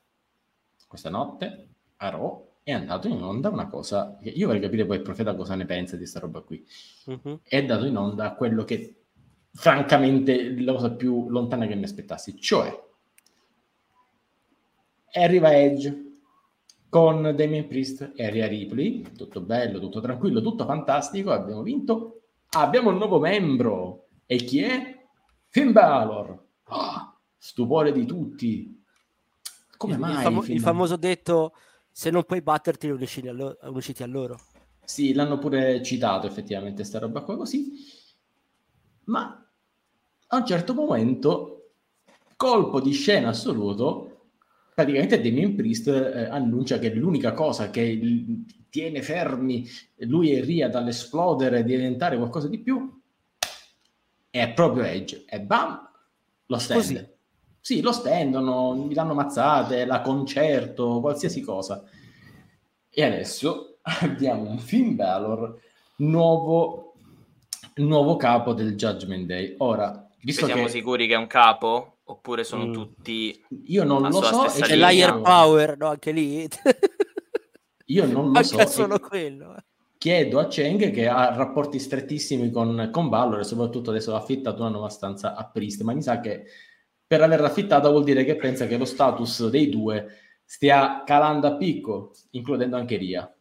A: Questa notte a Raw è andato in onda una cosa che io vorrei capire poi il profeta cosa ne pensa di questa roba qui. Uh-huh. È andato in onda quello che francamente la cosa più lontana che mi aspettassi, cioè arriva Edge con Damien Priest e Aria Ripley, tutto bello, tutto tranquillo, tutto fantastico, abbiamo vinto, abbiamo un nuovo membro e chi è? Finn Balor. Oh, stupore di tutti. Come mai? Il,
C: famo- il famoso detto se non puoi batterti unisciti a, loro, unisciti a loro.
A: Sì, l'hanno pure citato effettivamente sta roba qua così, ma a un certo momento, colpo di scena assoluto, praticamente Damien Priest eh, annuncia che l'unica cosa che tiene fermi lui e Ria dall'esplodere e diventare qualcosa di più è proprio Edge. E bam, lo stende. Così. Sì, lo stendono, gli danno mazzate, la concerto, qualsiasi cosa. E adesso abbiamo un Finn Balor nuovo, nuovo capo del Judgment Day. Ora,
B: Visto siamo che... sicuri che è un capo? Oppure sono mm. tutti...
A: Io non lo so.
C: C'è l'air power, no? Anche lì.
A: Io non lo
C: so. solo quello. Eh.
A: Chiedo a Cheng che ha rapporti strettissimi con, con Valor e soprattutto adesso ha affittato una nuova stanza a Priest, ma mi sa che per averla affittata vuol dire che pensa che lo status dei due stia calando a picco, includendo anche Ria.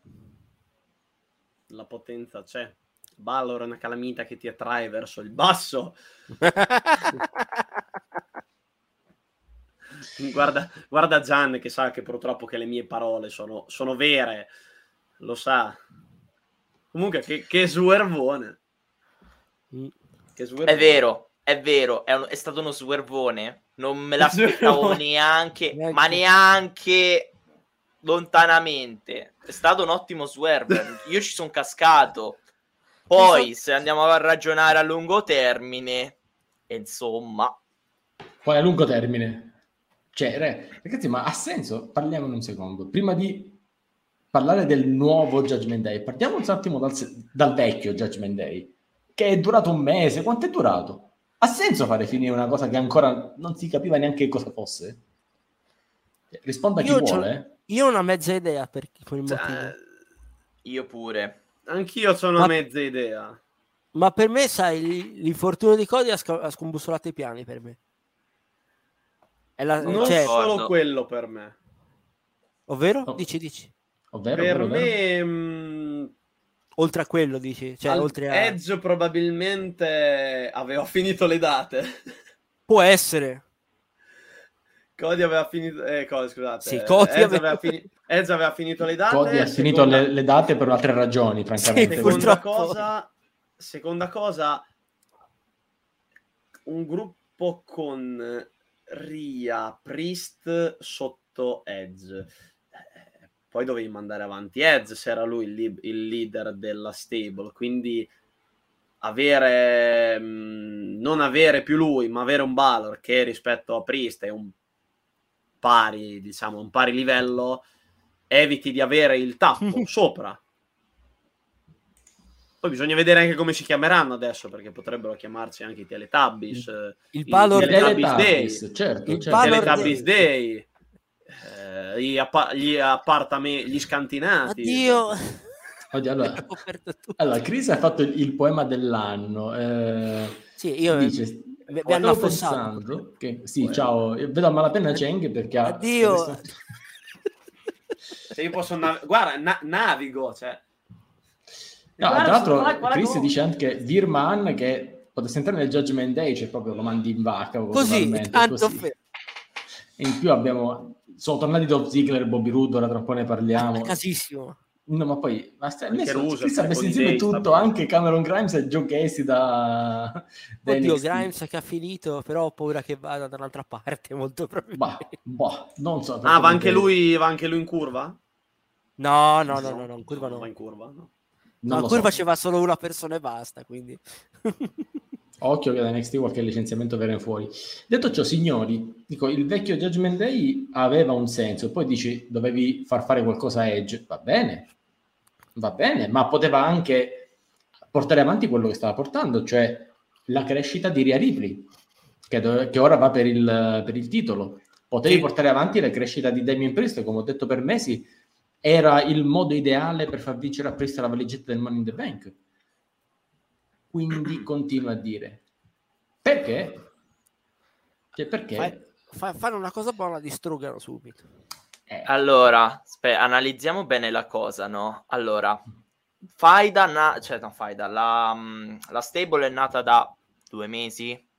D: La potenza c'è. Valor è una calamita che ti attrae verso il basso. guarda, guarda Gian che sa che purtroppo che le mie parole sono, sono vere, lo sa. Comunque, che, che swervone.
B: Mm. Che swervone. È vero, è vero, è, un, è, stato uno swervone. Non me l'aspettavo neanche, neanche, ma neanche lontanamente. È stato un ottimo swerve. Io ci sono cascato. Poi, se andiamo a ragionare a lungo termine, insomma.
A: Poi a lungo termine. Cioè, re, ragazzi, ma ha senso? Parliamo in un secondo. Prima di parlare del nuovo Judgment Day, partiamo un attimo dal, dal vecchio Judgment Day, che è durato un mese. Quanto è durato? Ha senso fare finire una cosa che ancora non si capiva neanche cosa fosse? Risponda chi io vuole.
C: Io ho una mezza idea per quel motivo.
B: Cioè, io pure.
D: Anch'io ho una mezza idea.
C: Ma per me, sai, l'infortunio di Cody ha, sc- ha scombussolato i piani per me.
D: La, non cioè, solo quello per me.
C: Ovvero? Oh. Dici, dici.
D: Ovvero, per ovvero, me... Mh, mm,
C: oltre a quello, dici? Cioè, oltre a...
D: Edge probabilmente aveva finito le date.
C: Può essere.
D: Cody aveva finito... Eh, Cody, scusate.
C: Sì, Cody
D: Edge, aveva... Aveva fini... Edge aveva finito le date.
A: Cody ha finito seconda... le, le, date per altre ragioni, francamente.
D: Sì, seconda, cosa, seconda cosa, un gruppo con Ria, Priest sotto Edge. Eh, poi dovevi mandare avanti Edge se era lui il, il leader della stable, quindi avere mh, non avere più lui, ma avere un Balor che rispetto a Priest è un pari, diciamo, un pari livello, eviti di avere il tappo sopra poi bisogna vedere anche come si chiameranno adesso, perché potrebbero chiamarsi anche i Teletubbies.
C: Il, il Valor
D: il Teletubbies Day.
A: Certo, il
D: certo. Teletubbies Day. Eh, gli, appa- gli appartamenti, gli scantinati.
C: Oddio.
A: Oddio allora, allora, Chris ha fatto il, il poema dell'anno. Eh,
C: sì, io
A: dice, vi hanno pensando che, sì, ciao, vedo a malapena Cheng perché
C: Addio.
D: Ha... Se io posso nav- guarda, na- navigo, cioè
A: No, tra l'altro, Chris dice anche Virman che potesse entrare nel Judgment Day, cioè proprio lo mandi in vacca.
C: Così, tanto così. Fe-
A: e in più abbiamo, sono tornati Dolph Ziggler e Bobby Roode, ora tra un po' ne parliamo.
C: Casissimo.
A: No, ma poi basta, messo, Russo, ha messo insieme tutto, anche Cameron Grimes e Joe Casey da...
C: Oddio. Grimes che ha finito, però ho paura che vada da un'altra parte, molto probabilmente.
A: Bah, bah, non so.
D: Ah, va anche, lui, va anche lui in curva?
C: No, no, no, no, no, in curva
D: no.
C: Va
D: in curva, no.
C: No, curva so. faceva solo una persona e basta, quindi...
A: Occhio che da NXT qualche licenziamento viene fuori. Detto ciò, signori, dico, il vecchio Judgment Day aveva un senso, poi dici dovevi far fare qualcosa a Edge, va bene, va bene, ma poteva anche portare avanti quello che stava portando, cioè la crescita di Ria Ripley, che, do- che ora va per il, per il titolo. Potevi sì. portare avanti la crescita di Damien Priest, come ho detto per mesi, era il modo ideale per far vincere a Priest la valigetta del Money in the Bank. Quindi continua a dire perché? Cioè, perché? Fai,
C: fai, fanno una cosa buona, distruggano subito.
B: Eh. Allora, spe- analizziamo bene la cosa, no? Allora, Faida, na- cioè no, Faida, la, mm, la stable è nata da due mesi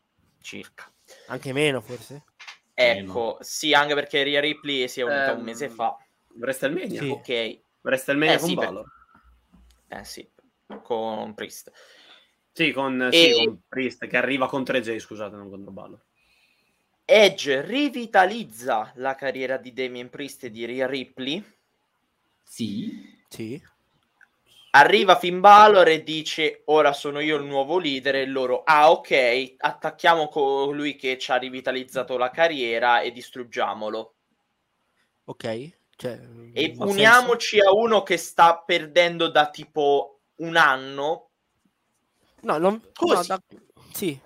B: circa.
C: Anche meno, forse?
B: Ecco, meno. sì, anche perché Ria Ripley si è unita um, un mese fa.
D: WrestleMania?
B: Sì. Ok.
D: WrestleMania
B: eh,
D: con
B: sì,
D: Balor.
B: Per... Eh sì, con Priest.
D: Sì con, e... sì, con Priest, che arriva contro J, scusate, non contro Balor.
B: Edge rivitalizza la carriera di Damien Priest e di Rhea Ripley.
A: Sì.
C: Sì.
B: Arriva Finn Balor e dice ora sono io il nuovo leader e loro ah ok attacchiamo colui che ci ha rivitalizzato la carriera e distruggiamolo
C: ok cioè,
B: e uniamoci senso. a uno che sta perdendo da tipo un anno.
C: No, non, no, da, sì.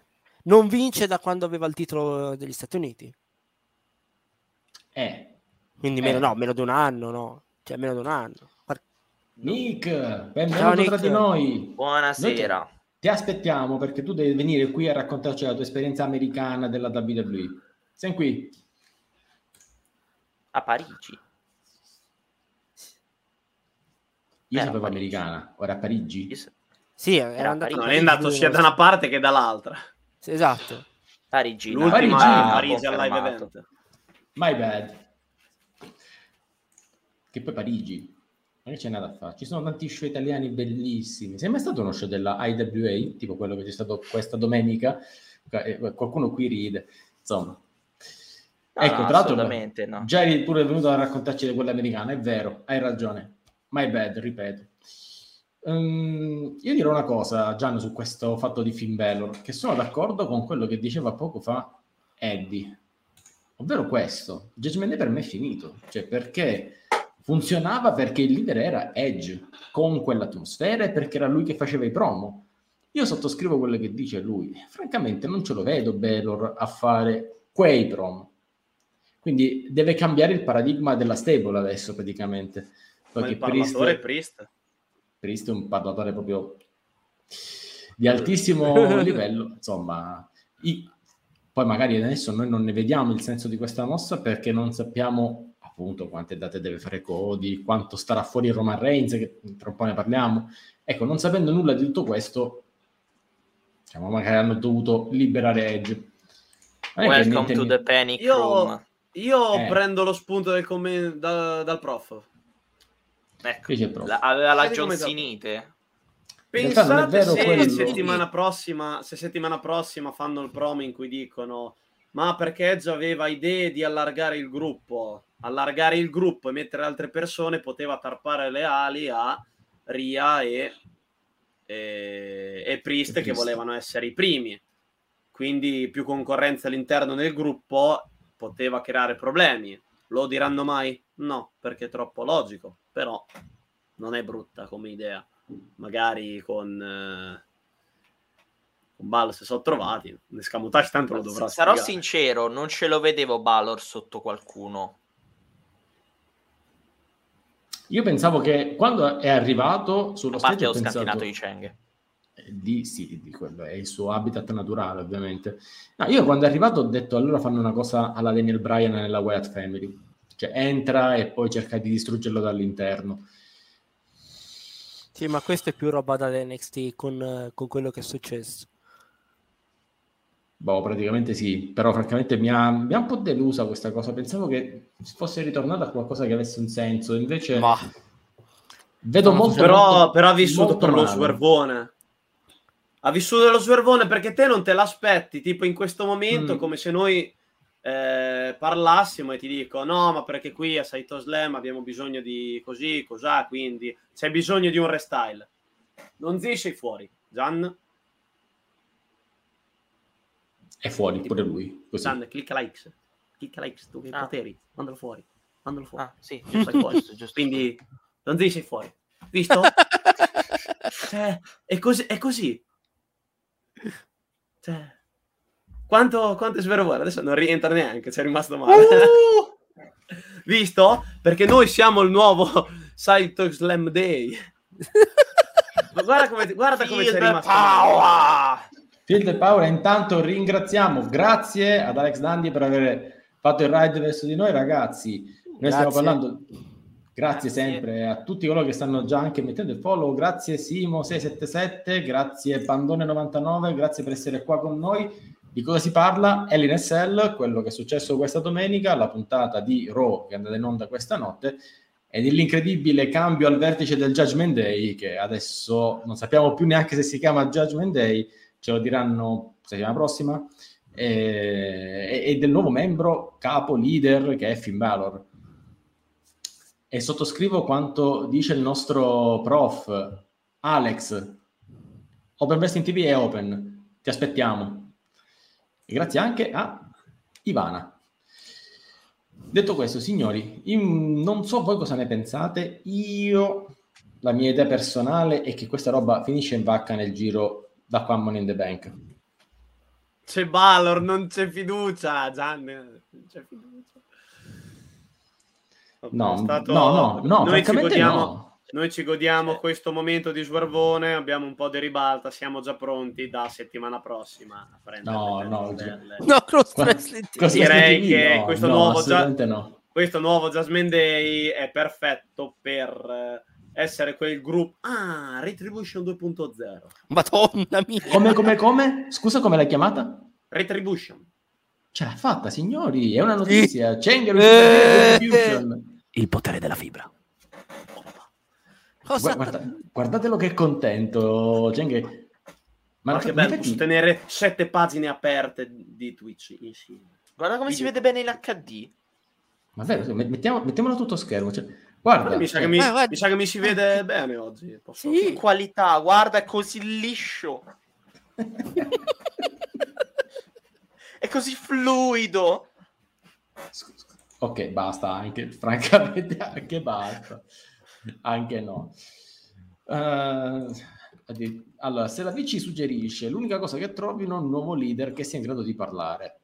C: non vince da quando aveva il titolo degli Stati Uniti.
A: Eh.
C: Quindi meno, eh. no, meno di un anno, no? Cioè meno di un anno.
A: Nick, benvenuto Ciao, Nick. tra di noi.
B: Buonasera.
A: Noi ti aspettiamo perché tu devi venire qui a raccontarci la tua esperienza americana della WWE. Sei qui.
B: A Parigi.
A: Io era sapevo americana, ora a Parigi.
C: Sì, era, era andato
D: non è andato sia da una parte che dall'altra.
C: Sì, esatto.
B: Parigi.
D: L'ultima Parigi al live event.
A: My bad. Che poi Parigi. Non c'è nada da fare. Ci sono tanti show italiani bellissimi. Sei mai stato uno show della IWA, tipo quello che c'è stato questa domenica? Eh, qualcuno qui ride. Insomma.
B: No, ecco, no, tra l'altro, no.
A: già eri pure venuto a raccontarci di quella americana, è vero, hai ragione. My bad, ripeto. Um, io dirò una cosa, Gian, su questo fatto di Finn Balor, che sono d'accordo con quello che diceva poco fa Eddie, ovvero questo, Judgment Day per me è finito, cioè perché funzionava perché il leader era Edge, con quell'atmosfera e perché era lui che faceva i promo. Io sottoscrivo quello che dice lui, francamente non ce lo vedo Balor a fare quei promo. Quindi deve cambiare il paradigma della stable adesso praticamente
D: perché Priest, è Priest.
A: Priest è un parlatore proprio di altissimo livello, insomma, i, poi magari adesso noi non ne vediamo il senso di questa mossa perché non sappiamo appunto quante date deve fare Cody, quanto starà fuori Roman Reigns, che tra un po' ne parliamo. Ecco, non sapendo nulla di tutto questo, diciamo, magari hanno dovuto liberare Edge.
B: Welcome to the panic
D: io,
B: room.
D: Io eh. prendo lo spunto del commento da, dal prof.
B: Ecco, la, aveva la Johnsinite.
D: Pensate se quello... settimana, prossima, se settimana prossima fanno il promo in cui dicono ma perché Edge aveva idee di allargare il gruppo, allargare il gruppo e mettere altre persone poteva tarpare le ali a Ria e, e, e Priest, Priest che volevano essere i primi. Quindi più concorrenza all'interno del gruppo poteva creare problemi. Lo diranno mai? No, perché è troppo logico però non è brutta come idea. Magari con, eh, con Balor se sono trovati, l'escamotage tanto lo dovrà
B: Sarò
D: spiegare.
B: sincero, non ce lo vedevo Balor sotto qualcuno.
A: Io pensavo che quando è arrivato sullo
B: stage ho scantinato di Cheng.
A: Eh, di, sì, di quello è il suo habitat naturale, ovviamente. No, io quando è arrivato ho detto allora fanno una cosa alla Daniel Bryan nella Wyatt Family cioè entra e poi cerca di distruggerlo dall'interno.
C: Sì, ma questo è più roba da NXT con, con quello che è successo.
A: Boh, praticamente sì, però francamente mi ha, mi ha, un po' delusa questa cosa. Pensavo che fosse ritornata a qualcosa che avesse un senso, invece
C: ma...
A: vedo molto.
D: Però,
A: molto,
D: però ha vissuto per male. lo swervone. Ha vissuto lo swervone perché te non te l'aspetti, tipo in questo momento, mm. come se noi eh, parlassimo e ti dico no ma perché qui a Saito Slam abbiamo bisogno di così, cos'ha quindi c'è bisogno di un restyle non zi sei fuori Gian
A: è fuori pure lui
D: così. Gian clicca la X clicca la X tu che ah. poteri mandalo fuori mandalo fuori
B: ah, sì, giusto, fuori.
D: giusto, quindi non zi sei fuori visto? cioè, è così, è così. Cioè, quanto, quanto è svero buono? Adesso non rientra neanche, c'è rimasto male. Uh! Visto? Perché noi siamo il nuovo Side Slam Day. Ma guarda come, guarda come c'è rimasto
A: power! Field e Power, intanto ringraziamo, grazie ad Alex Dandi per aver fatto il ride verso di noi ragazzi. Noi grazie. stiamo parlando, grazie, grazie, sempre a tutti coloro che stanno già anche mettendo il follow, grazie Simo677, grazie Pandone99, grazie per essere qua con noi. Di cosa si parla? Hell quello che è successo questa domenica, la puntata di Raw che è andata in onda questa notte, e dell'incredibile cambio al vertice del Judgment Day, che adesso non sappiamo più neanche se si chiama Judgment Day, ce lo diranno settimana prossima, e, e del nuovo membro capo leader che è Finn Balor. E sottoscrivo quanto dice il nostro prof Alex. Open Wrestling TV è open, ti aspettiamo. E grazie anche a Ivana. Detto questo, signori, non so voi cosa ne pensate, io la mia idea personale è che questa roba finisce in vacca nel giro da qua Money in the Bank.
D: c'è Balor, non c'è fiducia, non c'è fiducia.
A: No, stato... no, no, no, noi ci
D: godiamo,
A: no.
D: Noi ci godiamo questo momento di swervone, abbiamo un po' di ribalta, siamo già pronti da settimana prossima a prendere
A: no,
D: no,
C: no, cross.
D: Direi che no, questo, no, nuovo già, questo nuovo Jasmine Day è perfetto per essere quel gruppo. Ah, Retribution 2.0.
C: Madonna mia.
A: Come, come, come? Scusa, come l'hai chiamata?
D: Retribution.
A: Ce l'ha fatta, signori. È una notizia. Sì. eh, Retribution.
C: Il potere della fibra.
A: Cosa? Guarda, guardatelo che contento, Cheng.
D: Ma, Ma che bello, posso tenere sette pagine aperte di Twitch insieme.
B: Guarda come Video. si vede bene in HD.
A: Ma vero, mettiamo, mettiamolo tutto schermo. Cioè, Guarda,
D: mi sa, mi, eh, mi sa, che mi, si vede bene oggi.
B: Posso... Sì, qualità, guarda, è così liscio. è così fluido.
A: Ok, basta, anche francamente anche basta. Anche no. Uh, allora, se la V ci suggerisce, l'unica cosa che trovino è un nuovo leader che sia in grado di parlare.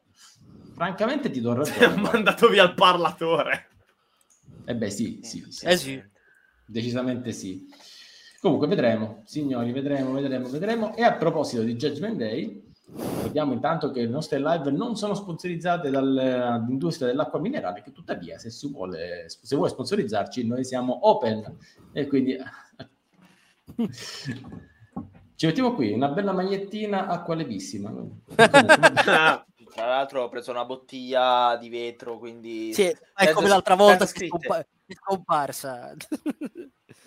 A: Francamente ti do ragione.
D: Ha mandato via il parlatore.
A: Eh beh, sì, sì, sì,
C: eh sì.
A: Decisamente sì. Comunque vedremo, signori, vedremo, vedremo, vedremo. E a proposito di Judgment Day, vediamo intanto che le nostre live non sono sponsorizzate dall'industria dell'acqua minerale, che tuttavia se si vuole, se vuole sponsorizzarci noi siamo open e quindi ci mettiamo qui una bella magliettina acqua levissima.
B: Tra l'altro ho preso una bottiglia di vetro, quindi...
C: Sì, è come l'altra volta che è scomparsa.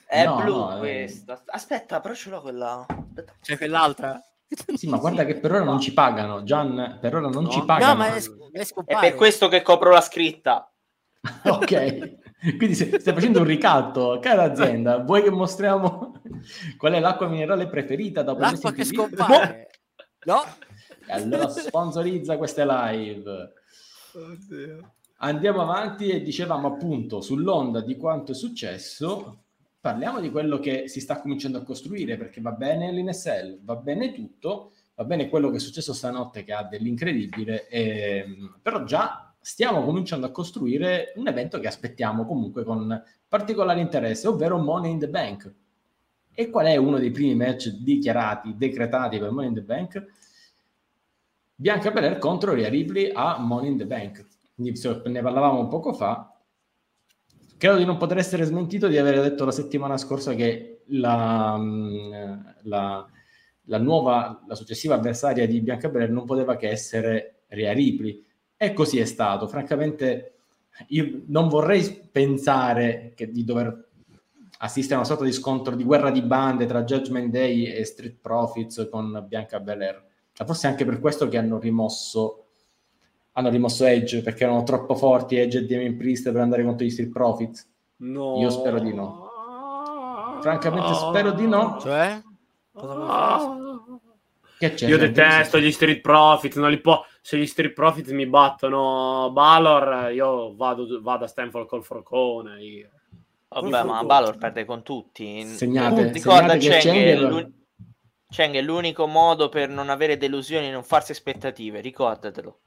B: È no, blu no, questa. Aspetta, però ce l'ho quella... Aspetta.
C: C'è quell'altra?
A: Sì, ma guarda che per ora non ci pagano. Gian, per ora non no. ci pagano.
C: No, ma è,
B: è, è per questo che copro la scritta.
A: ok. Quindi stai facendo un ricatto, cara azienda, vuoi che mostriamo qual è l'acqua minerale preferita dopo
C: l'acqua che scompare? No. no
A: allora sponsorizza queste live. Oddio. Andiamo avanti e dicevamo appunto sull'onda di quanto è successo, parliamo di quello che si sta cominciando a costruire perché va bene l'NSL, va bene tutto, va bene quello che è successo stanotte che ha dell'incredibile, e, però già stiamo cominciando a costruire un evento che aspettiamo comunque con particolare interesse, ovvero Money in the Bank. E qual è uno dei primi match dichiarati, decretati per Money in the Bank? Bianca Belair contro Rhea Ripley a Money in the Bank. Ne parlavamo poco fa. Credo di non poter essere smentito di aver detto la settimana scorsa che la, mm, la, la nuova, la successiva avversaria di Bianca Belair non poteva che essere Rhea Ripley. E così è stato. Francamente, io non vorrei pensare che di dover assistere a una sorta di scontro di guerra di bande tra Judgment Day e Street Profits con Bianca Belair forse anche per questo che hanno rimosso hanno rimosso Edge perché erano troppo forti Edge e Damien Priest per andare contro gli Street Profits
D: no.
A: io spero di no francamente spero di no
C: cioè?
A: che c'è?
D: io detesto gli Street Profits non li può se gli Street Profits mi battono Balor io vado, vado a Stanford col Forcone io.
B: vabbè ma Balor perde con tutti
A: segnate,
B: ricorda segnate che c'è Cheng è l'unico modo per non avere delusioni e non farsi aspettative, ricordatelo.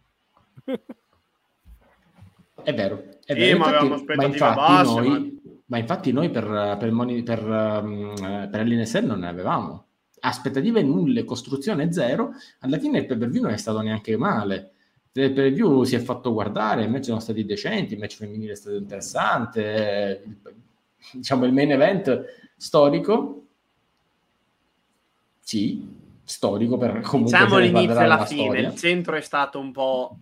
A: È vero, è vero.
D: ma, infatti, ma, infatti basse,
A: noi, ma... ma... infatti noi, per, per, moni, per, um, per l'NSL non ne avevamo. Aspettative nulle, costruzione zero. Alla fine il pay per view non è stato neanche male. Il pay per view si è fatto guardare, i match sono stati decenti, il match femminile è stato interessante. Diciamo il main event storico sì, storico per comunque
D: diciamo l'inizio e la fine storia. il centro è stato un po'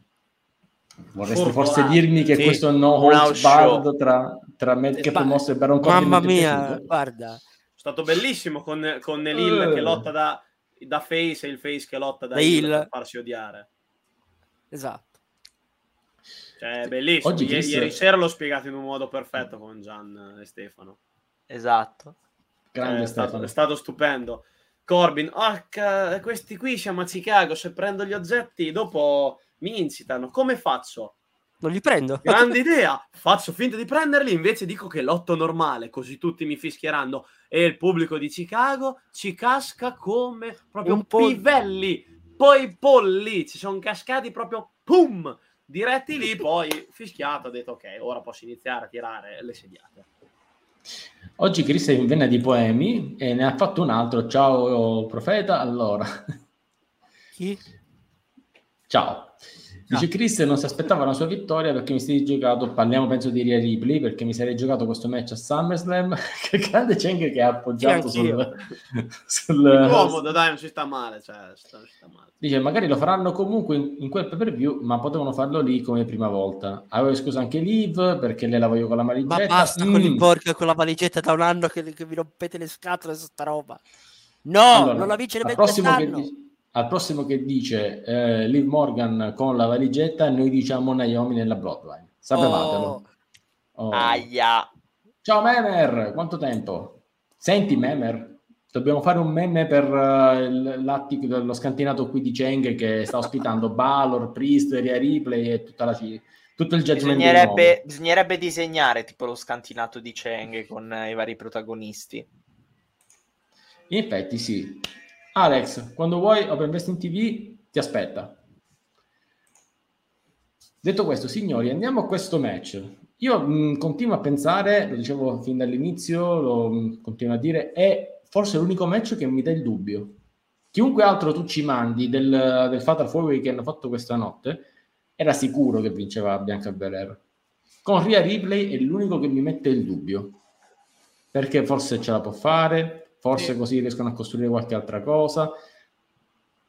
A: vorresti forse dirmi che sì, questo è no holds barred tra, tra Madcap ba- Moss e Baron
C: Corbin mamma mia guarda. È
D: stato bellissimo con, con Nelil uh. che lotta da, da face e il face che lotta da, da Hill per farsi odiare.
C: Esatto.
D: Cioè bellissimo. Oggi ieri, ieri sera l'ho spiegato in un modo perfetto con Gian e Stefano.
B: Esatto.
D: Grande è, stato, è stato stupendo. Corbin, oh, questi qui siamo a Chicago, se prendo gli oggetti dopo mi incitano, come faccio?
C: Non li prendo.
D: Grande idea, faccio finta di prenderli, invece dico che lotto normale, così tutti mi fischieranno e il pubblico di Chicago ci casca come proprio un po' pivelli. colpo e i polli ci sono cascati proprio pum diretti lì poi fischiato ha detto ok ora posso iniziare a tirare le sediate
A: oggi Chris è in vena di poemi e ne ha fatto un altro ciao profeta allora
C: chi?
A: Ciao Dice Chris non si aspettava una sua vittoria perché mi sei giocato, parliamo penso di Ria Ripley, perché mi sarei giocato questo match a SummerSlam, che grande Cheng che ha appoggiato sì, sul...
D: sul comodo, dai, non ci sta male, cioè, sta, sta male.
A: Dice magari lo faranno comunque in, in quel pay per view, ma potevano farlo lì come prima volta. Avevo scusa anche Liv perché lei la voglio con la valigetta.
C: Ma basta mm. con l'imporca con la valigetta da un anno che, che vi rompete le scatole su sta roba. No, allora, non la vince nemmeno quest'anno. Che
A: al prossimo che dice eh, Liv Morgan con la valigetta, noi diciamo Naomi nella Bloodline. Sapevatelo. Oh.
B: Oh. Aia.
A: Ciao Memer, quanto tempo? Senti Memer, dobbiamo fare un meme per uh, l'attico dello scantinato qui di Cheng che sta ospitando Balor, Priest, Ria Ripley e tutta la tutto il
B: bisognerebbe, bisognerebbe disegnare tipo lo scantinato di Cheng con uh, i vari protagonisti.
A: In effetti sì. Alex, quando vuoi Open Wrestling TV ti aspetta. Detto questo, signori, andiamo a questo match. Io mh, continuo a pensare, lo dicevo fin dall'inizio, lo mh, continuo a dire, è forse l'unico match che mi dà il dubbio. Chiunque altro tu ci mandi del, del Fatal 4 che hanno fatto questa notte, era sicuro che vinceva Bianca Belair. Con Ria Ripley è l'unico che mi mette il dubbio. Perché forse ce la può fare, forse sì. così riescono a costruire qualche altra cosa.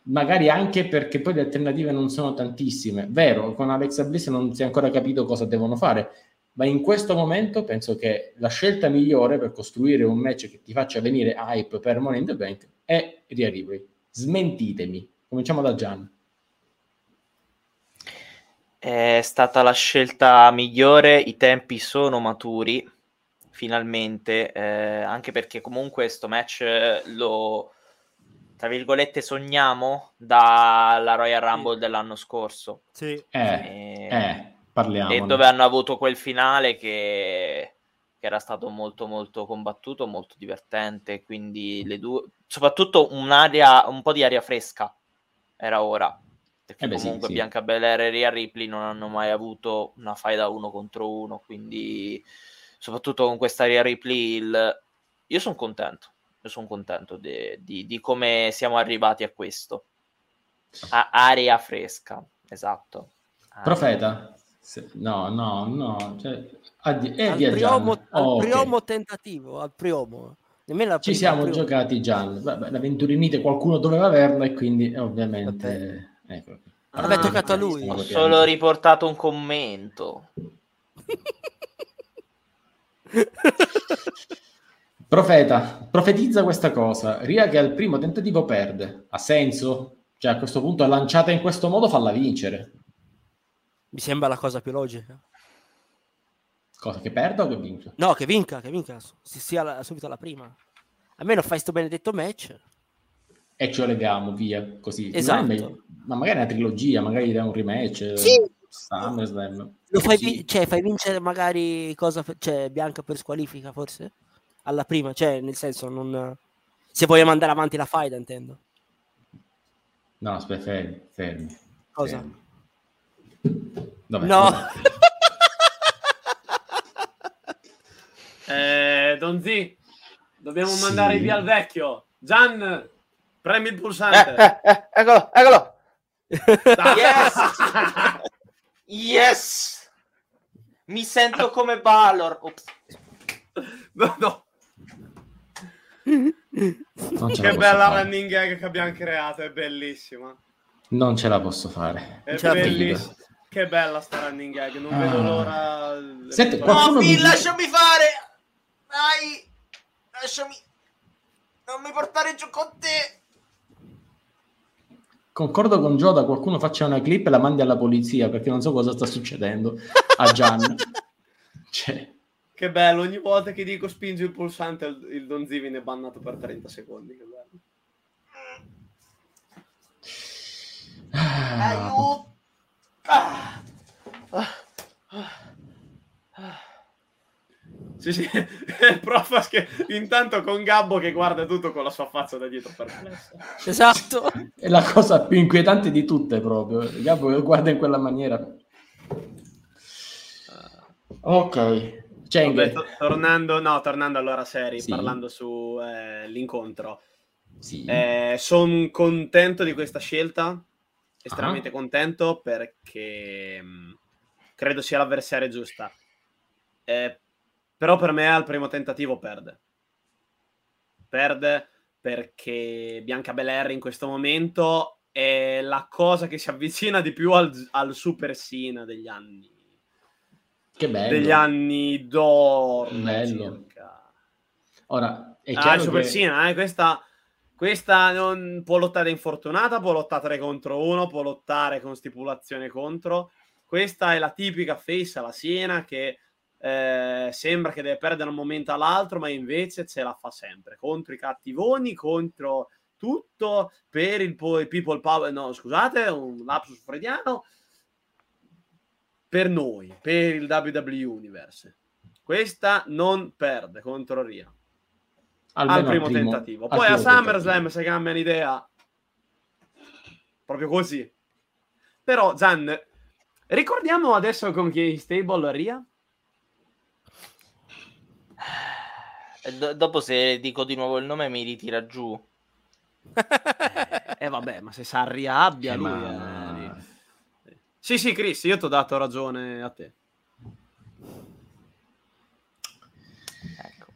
A: Magari anche perché poi le alternative non sono tantissime. Vero, con Alexa Bliss non si è ancora capito cosa devono fare, ma in questo momento penso che la scelta migliore per costruire un match che ti faccia venire hype per Money in the Bank è Ria Ripley. Smentitemi. Cominciamo da Gian.
B: È stata la scelta migliore, i tempi sono maturi finalmente, eh, anche perché comunque questo match lo, tra virgolette, sogniamo dalla Royal Rumble sì. dell'anno scorso.
C: Sì.
A: Eh, e, eh, parliamo.
B: E dove hanno avuto quel finale che, che, era stato molto molto combattuto, molto divertente, quindi le due, soprattutto un'aria, un po' di aria fresca era ora. Perché eh beh, comunque sì, Bianca Belair e Rhea Ripley non hanno mai avuto una fai da uno contro uno, quindi soprattutto con questa Ria Ripley, il... io sono contento, io sono contento di, di, di, come siamo arrivati a questo. A aria fresca, esatto.
A: Aria. Profeta, no, no, no, cioè, addi-
C: al, primo, al oh, primo okay. tentativo, al primo.
A: Ci siamo prima. giocati già, Vabbè, la Venturinite qualcuno doveva averla e quindi ovviamente... Ecco.
C: Ah, Vabbè, toccato a lui.
B: Ho solo riportato un commento.
A: Profeta, profetizza questa cosa. Ria che al primo tentativo perde. Ha senso? Cioè a questo punto lanciata in questo modo falla vincere.
C: Mi sembra la cosa più logica.
A: Cosa, che perda o che vinca?
C: No, che vinca, che vinca. Si sia la, subito la prima. Almeno fai sto benedetto match.
A: E ce lo leviamo via, così.
C: Esatto.
A: Ma magari una trilogia, magari da un rematch.
C: Sì,
A: SummerSlam.
C: Lo fai, sì. cioè, fai vincere magari cosa, cioè, Bianca per squalifica forse? Alla prima, cioè nel senso non... Se vogliamo andare avanti la faida intendo.
A: No, aspetta, fermi, fermi.
C: Cosa?
A: Fermi. Vabbè,
C: no.
D: eh, Donzi, dobbiamo sì. mandare via il vecchio. Gian, premi il pulsante.
B: Eh, eh, eh, eccolo, eccolo. yes! Yes! Mi sento come Balor. Ops.
D: No, no. Che bella fare. running gag che abbiamo creato, è bellissima.
A: Non ce la posso fare.
D: È bellissima. Che bella sta running gag, non ah. vedo l'ora.
B: Senti, no, Phil, mi... lasciami fare. Dai, lasciami. Non mi portare giù con te.
A: Concordo con Gioda, qualcuno faccia una clip e la mandi alla polizia perché non so cosa sta succedendo a Gian. cioè.
D: Che bello, ogni volta che dico spingi il pulsante il, il Don Zivi viene bannato per 30 secondi. Che bello.
B: Ah. Aiuto! Ah. Ah.
D: Sì, sì, il prof che intanto con Gabbo che guarda tutto con la sua faccia da dietro perplessa.
C: Esatto.
A: È la cosa più inquietante di tutte proprio. Gabbo che guarda in quella maniera. Ok.
D: Vabbè, to- tornando, no, tornando allora seri, sì. parlando sull'incontro. Eh, sì. Eh, Sono contento di questa scelta, estremamente ah. contento perché mh, mm, credo sia l'avversaria giusta. Eh, però per me al primo tentativo perde. Perde perché Bianca Belair in questo momento è la cosa che si avvicina di più al, al Super Sina degli anni.
A: Che bello.
D: Degli anni d'oro.
A: Bello. Circa. Ora,
D: è chiaro ah, il Super che... Sina, eh, questa, questa non può lottare infortunata, può lottare 3 contro 1, può lottare con stipulazione contro. Questa è la tipica face alla Siena che eh, sembra che deve perdere un momento all'altro, ma invece ce la fa sempre contro i cattivoni, contro tutto per il, people power. No, scusate, un lapsus freudiano per noi, per il WWE Universe. Questa non perde contro Ria. Almeno al primo, primo tentativo. Poi a SummerSlam se cambiano idea proprio così. Però Zan, ricordiamo adesso con chi è stable Ria?
B: Do- dopo se dico di nuovo il nome mi ritira giù.
D: eh vabbè, ma se sa riabbia eh, lui. Ma... Eh. Sì, sì, Chris, io ti ho dato ragione a te.
A: Ecco.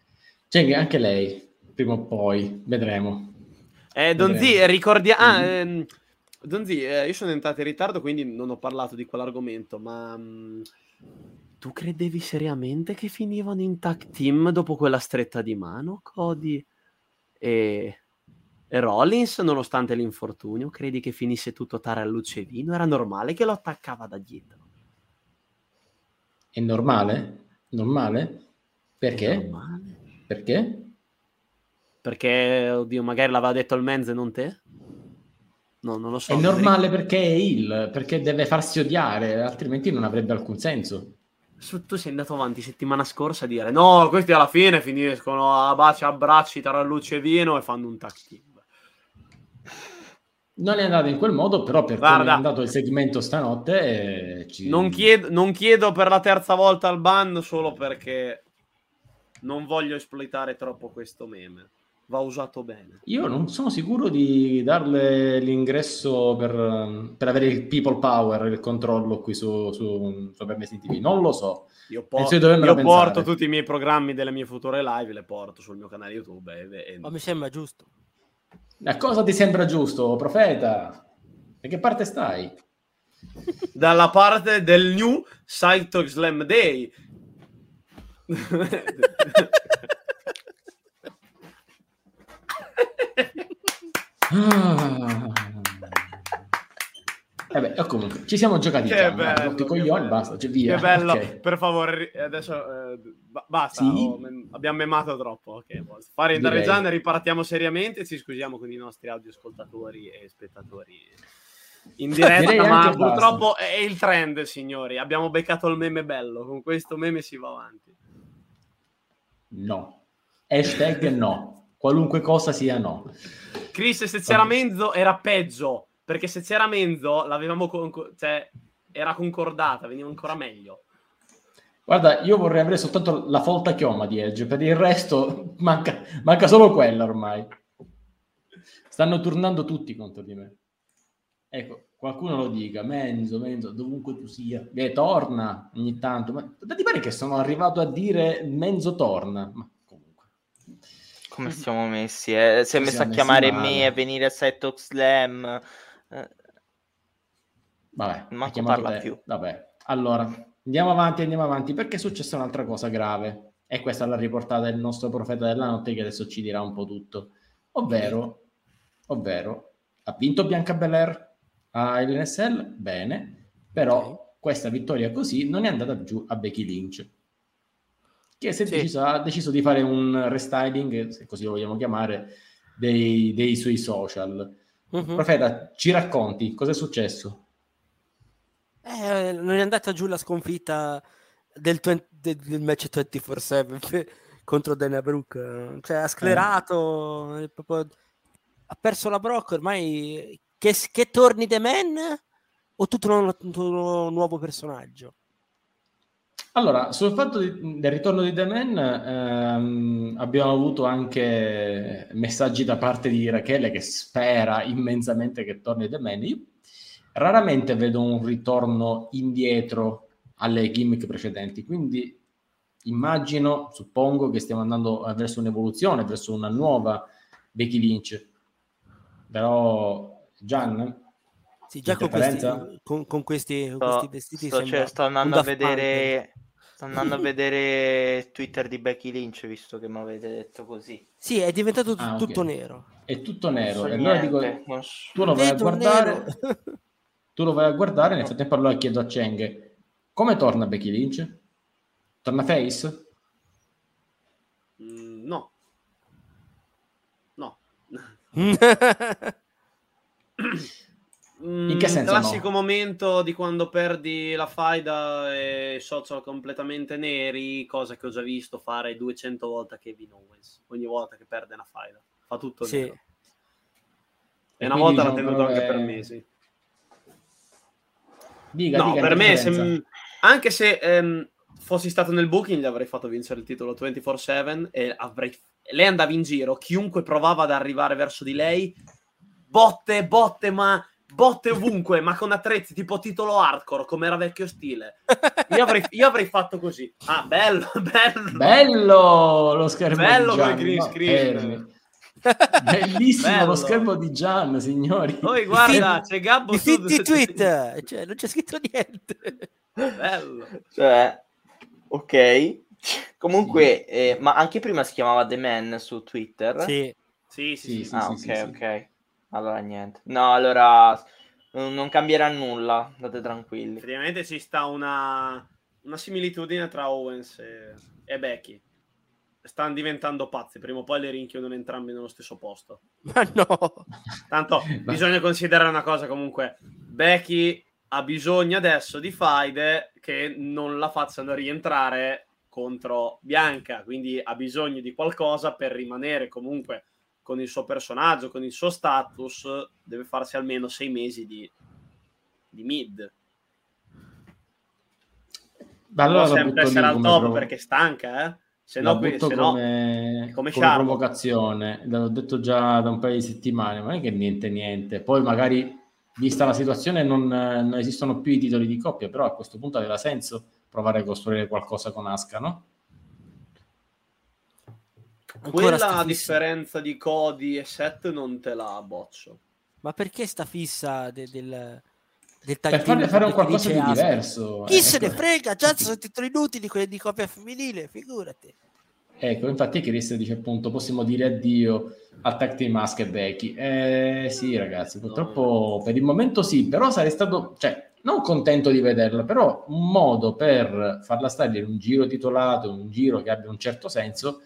A: C'è anche lei, prima o poi, vedremo.
D: Eh, Donzi, ricordiamo... Ah, ehm, Donzi, eh, io sono entrato in ritardo, quindi non ho parlato di quell'argomento, ma... Mh, mm, tu credevi seriamente che finivano in tag team dopo quella stretta di mano, Cody e, e Rollins, nonostante l'infortunio? Credi che finisse tutto luce e vino? Era normale che lo attaccava da dietro.
A: È normale? Normale? Perché? È normale. Perché?
D: Perché, oddio, magari l'aveva detto il Menz e non te? No, non lo so.
A: È normale perché è il, perché deve farsi odiare, altrimenti non avrebbe alcun senso
D: tu sei andato avanti settimana scorsa a dire no, questi alla fine finiscono a baci, abbracci tra luce e vino e fanno un tag team.
A: Non è andato in quel modo, però per Guarda, come è andato il segmento stanotte...
D: Eh, ci... non, chiedo, non chiedo per la terza volta il ban solo perché non voglio esploitare troppo questo meme va usato bene.
A: Io non sono sicuro di darle l'ingresso per, per avere il people power, il controllo qui su, su, su Permessi TV. Non lo so.
D: Io, por- io porto tutti i miei programmi delle mie future live, le porto sul mio canale YouTube. E, e...
C: Ma mi sembra giusto.
A: A cosa ti sembra giusto, profeta? Da che parte stai?
D: Dalla parte del New Cytox Slam Day.
A: Ah. Vabbè, o comunque ci siamo giocati che già, bello, che coglioni, bello. basta, cioè via.
D: Che bello, okay. per favore, adesso eh, basta, sì? oh, abbiamo memato troppo. Okay, fare in Reggiana, ripartiamo seriamente e ci scusiamo con i nostri audioscoltatori e spettatori in diretta, ma purtroppo basta. è il trend, signori. Abbiamo beccato il meme bello, con questo meme si va avanti.
A: No. Hashtag no qualunque cosa sia no.
D: Chris, se c'era Menzo era peggio, perché se c'era Menzo l'avevamo con- cioè, era concordata, veniva ancora meglio.
A: Guarda, io vorrei avere soltanto la folta chioma di Edge, per il resto manca, manca solo quella ormai. Stanno tornando tutti contro di me. Ecco, qualcuno lo dica, Menzo, Menzo, dovunque tu sia. Eh, torna ogni tanto. Ma ti pare che sono arrivato a dire Menzo torna? Ma
B: come siamo messi? Eh? Si è messo a chiamare me e a venire a Setox Slam.
A: Eh. Vabbè, Manco parla te. più. Vabbè, allora andiamo avanti, andiamo avanti perché è successa un'altra cosa grave. E questa l'ha riportata il nostro profeta della notte che adesso ci dirà un po' tutto. Ovvero, ovvero ha vinto Bianca Belair all'NSL? Bene, però questa vittoria così non è andata giù a Becky Lynch che sì. deciso, ha deciso di fare un restyling, se così lo vogliamo chiamare, dei, dei suoi social. Uh-huh. Profeta, ci racconti cosa è successo?
C: Eh, non è andata giù la sconfitta del, 20, del, match 24-7 contro Dana Brooke. Cioè, ha sclerato, eh. proprio, ha perso la Brock, ormai che, che torni The Man o tutto un, tutto un nuovo personaggio?
A: Allora, sul fatto di, del ritorno di The Man ehm, abbiamo avuto anche messaggi da parte di Rachele che spera immensamente che torni The Man. Io raramente vedo un ritorno indietro alle gimmick precedenti, quindi immagino, suppongo che stiamo andando verso un'evoluzione, verso una nuova Becky Lynch. Però, Gian,
C: sì, già con questi, con, con, questi, con questi, vestiti
B: sto, cioè, sto andando a vedere sto andando a vedere Twitter di Becky Lynch visto che mi avete detto così
C: sì è diventato t- ah, tutto okay. nero
A: è tutto nero e allora dico tu lo vai a guardare tu lo vai a guardare nel frattempo allora chiedo a Cheng come torna Becky Lynch? torna face?
D: Mm, no no
A: In che senso?
D: classico
A: no?
D: momento di quando perdi la faida e social completamente neri, cosa che ho già visto fare 200 volte a Kevin Owens. Ogni volta che perde una faida, fa tutto sì. nero. E, e una volta l'ha tenuto anche è... per mesi.
A: Dica,
D: no,
A: dica
D: per me, se, anche se ehm, fossi stato nel booking, gli avrei fatto vincere il titolo 24-7 e avrei... lei andava in giro. Chiunque provava ad arrivare verso di lei, botte, botte, ma botte ovunque, ma con attrezzi tipo titolo hardcore, come era vecchio stile. Io avrei, io avrei fatto così. Ah, bello, bello.
A: Bello lo schermo
D: bello
A: di Gian.
D: green screen.
A: Bellissimo bello. lo schermo di Gian, signori.
D: Poi guarda, c'è Gabbo
C: I su... tweet, cioè, non c'è scritto niente.
D: Bello.
B: Cioè, ok. Comunque, eh, ma anche prima si chiamava The Man su Twitter?
C: Sì.
D: Sì, sì, sì.
B: sì ah,
D: sì,
B: ok, ok. Allora niente. No, allora non cambierà nulla, state tranquilli.
D: Effettivamente ci sta una, una similitudine tra Owens e, e, Becky. Stanno diventando pazzi, prima o poi le rinchiudono entrambi nello stesso posto.
C: Ma no!
D: Tanto bisogna considerare una cosa comunque. Becky ha bisogno adesso di faide che non la facciano rientrare contro Bianca, quindi ha bisogno di qualcosa per rimanere comunque con il suo personaggio, con il suo status, deve farsi almeno sei mesi di, di mid.
A: Ma allora
D: Può sempre essere al top provo- perché stanca, eh?
A: Se no, se come, no, come, come provocazione, l'ho detto già da un paio di settimane, ma non è che niente, niente. Poi magari, vista la situazione, non, non esistono più i titoli di coppia, però a questo punto aveva senso provare a costruire qualcosa con Asca, no?
D: Quella a differenza di Cody e Set non te la boccio.
C: Ma perché sta fissa de- del, del
A: per farle fare un qualcosa di diverso.
C: Chi eh, se ne ecco. frega? Già sono titoli inutili quelli di coppia femminile, figurati.
A: Ecco, infatti Chris dice appunto possiamo dire addio al tag team Mask e Becky. Eh sì ragazzi, purtroppo no. per il momento sì, però sarei stato, cioè, non contento di vederla, però un modo per farla stare in un giro titolato, un giro che abbia un certo senso,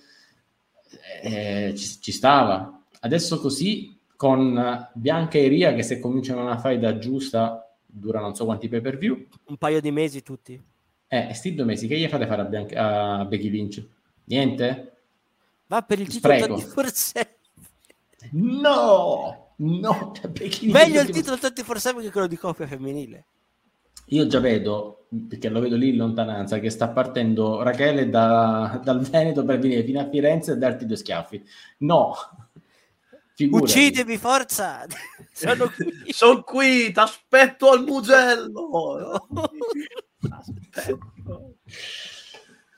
A: eh, ci, ci, stava. Adesso così con Bianca e Ria che se cominciano una faida giusta dura non so quanti pay per view.
C: Un paio di mesi tutti.
A: Eh, sti due mesi, che gli fate fare a, Bianca, a Becky Lynch? Niente?
C: Va per il titolo forse.
A: No! No! Cioè,
C: Meglio il titolo 24 che quello di coppia femminile.
A: Io già vedo, perché lo vedo lì in lontananza, che sta partendo Rachele da, dal Veneto per venire fino a Firenze e darti due schiaffi. No,
C: Figurati. Uccidimi, forza! Sono qui.
D: Sono qui, ti aspetto al mugello.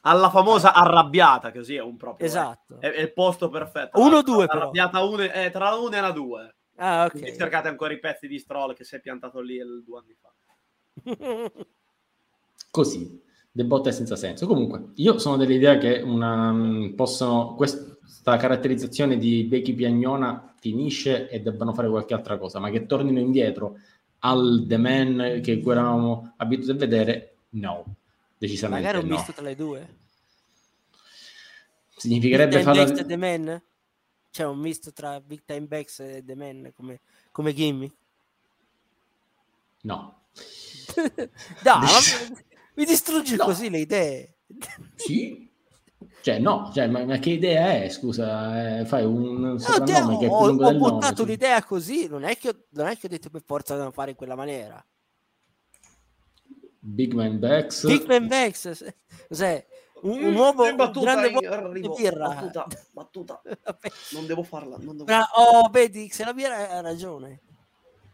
D: Alla famosa arrabbiata, così è un proprio.
C: Esatto.
D: È, è il posto perfetto.
C: Uno o due,
D: però. Arrabbiata un, eh, tra la 1 e la 2.
C: Ah, ok.
D: Quindi cercate ancora i pezzi di Stroll che si è piantato lì due anni fa.
A: Così, de botte senza senso. Comunque, io sono dell'idea che una, mm, possono, questa caratterizzazione di Becky Piagnona finisce e debbano fare qualche altra cosa, ma che tornino indietro al The Man che eravamo abituati a vedere, no, decisamente
C: Magari un
A: no.
C: misto tra le due.
A: Significherebbe
C: Big Time e The Man? C'è un misto tra Big Time Bex e The Man come, come gimmick?
A: No,
C: no, Mi distruggi
A: No.
C: così le idee.
A: Sì. Cioè, no, cioè, ma, ma che idea è? Scusa, eh, fai un
C: No,
A: soprannome che è più
C: ho,
A: lungo
C: ho
A: del nome.
C: buttato
A: sì.
C: un'idea così, non è, che ho, non è che ho detto per forza devono fare in quella maniera.
A: Big Man Backs.
C: Big Man se- cos'è? Un, un uomo, un grande uomo di birra.
D: battuta, battuta. Non devo farla, non devo
C: oh, vedi, se la birra ha ragione.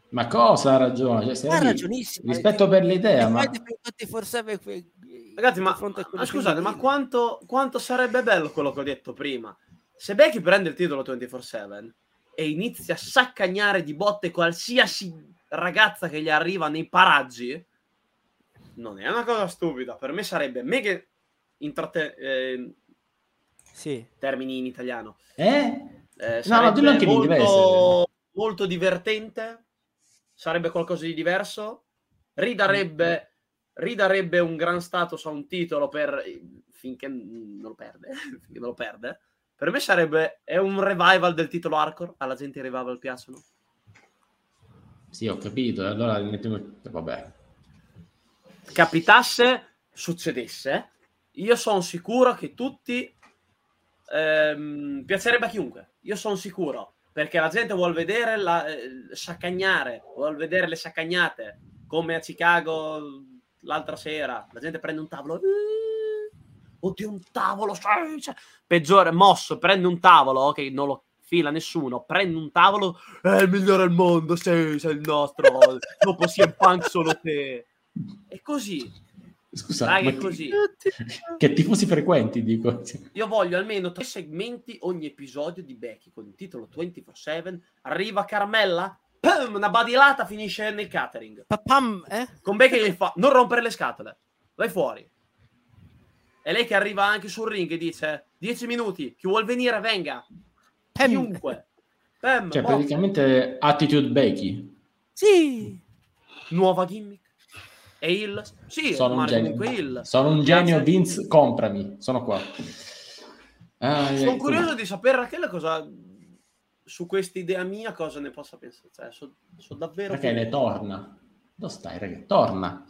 A: Ma cosa ha ragione? Cioè,
C: Ha ragionissimo.
A: Rispetto per l'idea, ma...
C: forse
D: Ragazzi, ma, ma scusate, ma quanto, quanto sarebbe bello quello che ho detto prima? Se Becky prende il titolo 24-7 e inizia a saccagnare di botte qualsiasi ragazza che gli arriva nei paraggi, non è una cosa stupida. Per me sarebbe mega intratte- eh,
C: Sì.
D: termini in italiano.
A: Eh?
D: Eh,
A: No, no, dillo anche in
D: molto,
A: inglese.
D: molto divertente, sarebbe qualcosa di diverso, ridarebbe, ridarebbe un gran status a un titolo per finché non lo perde, finché non lo perde. Per me sarebbe è un revival del titolo hardcore, alla gente i revival piacciono.
A: Sì, ho capito. Allora. Vabbè.
D: Capitasse, succedesse, io sono sicuro che tutti ehm, piacerebbe a chiunque. Io sono sicuro perché la gente vuole vedere la, eh, saccagnare, vuole vedere le saccagnate come a Chicago l'altra sera. La gente prende un tavolo. "Eh, Oddio, un tavolo. Peggiore, mosso, prende un tavolo che non lo fila nessuno. Prende un tavolo. È il migliore al mondo. Sei, sei il nostro. Dopo CM Punk solo te. E così.
A: Scusa,
D: Dai, così.
A: Che, che tifosi frequenti, dico.
D: Io voglio almeno tre segmenti ogni episodio di Becky con il titolo 24-7. Arriva Carmella, pum, una badilata finisce nel catering.
C: Papam, eh?
D: Con Becky che gli fa non rompere le scatole, vai fuori. E lei che arriva anche sul ring e dice 10 minuti, chi vuol venire venga.
C: Pam.
D: Chiunque. Pam,
A: Cioè,
D: boh,
A: praticamente attitude Becky.
C: Sì.
D: nuova gimmick. E il sì,
A: Sono un genio. Sono un genio. Vince, comprami. Sono qua. Ah,
D: Sono
A: eh,
D: curioso di sapere Rachele cosa su questa idea mia cosa ne possa pensare. Cioè, so, so davvero
A: Rachele, torna. Dove stai, Rachele? Torna.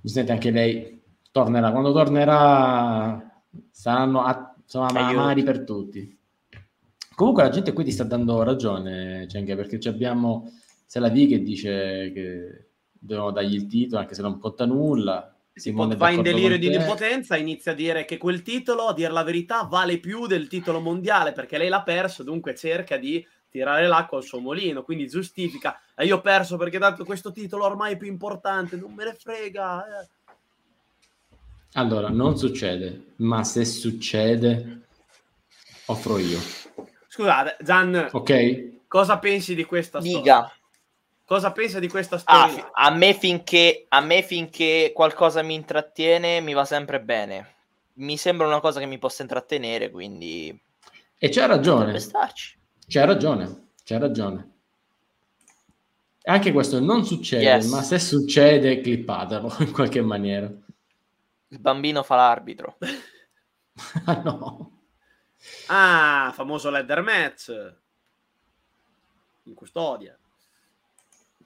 A: Giustamente anche lei tornerà. Quando tornerà saranno a- insomma, amari per tutti. Comunque la gente qui ti sta dando ragione, Cenga, perché abbiamo Selavi che dice che devono dargli il titolo anche se non conta nulla. Simone
D: va in delirio di
A: te.
D: impotenza, inizia a dire che quel titolo, a dire la verità, vale più del titolo mondiale perché lei l'ha perso, dunque cerca di tirare l'acqua al suo mulino, quindi giustifica. E io ho perso perché tanto questo titolo ormai è più importante, non me ne frega. eh."
A: Allora, non succede, ma se succede, offro io.
D: Scusate, Gian,
A: Ok?
D: cosa pensi di questa storia? Cosa pensa di questa
B: Ah,
D: storia?
B: a, me finché, a me finché qualcosa mi intrattiene mi va sempre bene. Mi sembra una cosa che mi possa intrattenere, quindi
A: E c'ha ragione, c'ha ragione, c'ha ragione. Anche questo non succede,
B: Yes.
A: ma se succede, clippatelo in qualche maniera.
B: Il bambino fa l'arbitro.
A: Ah, no.
D: Ah, famoso ladder match. In custodia.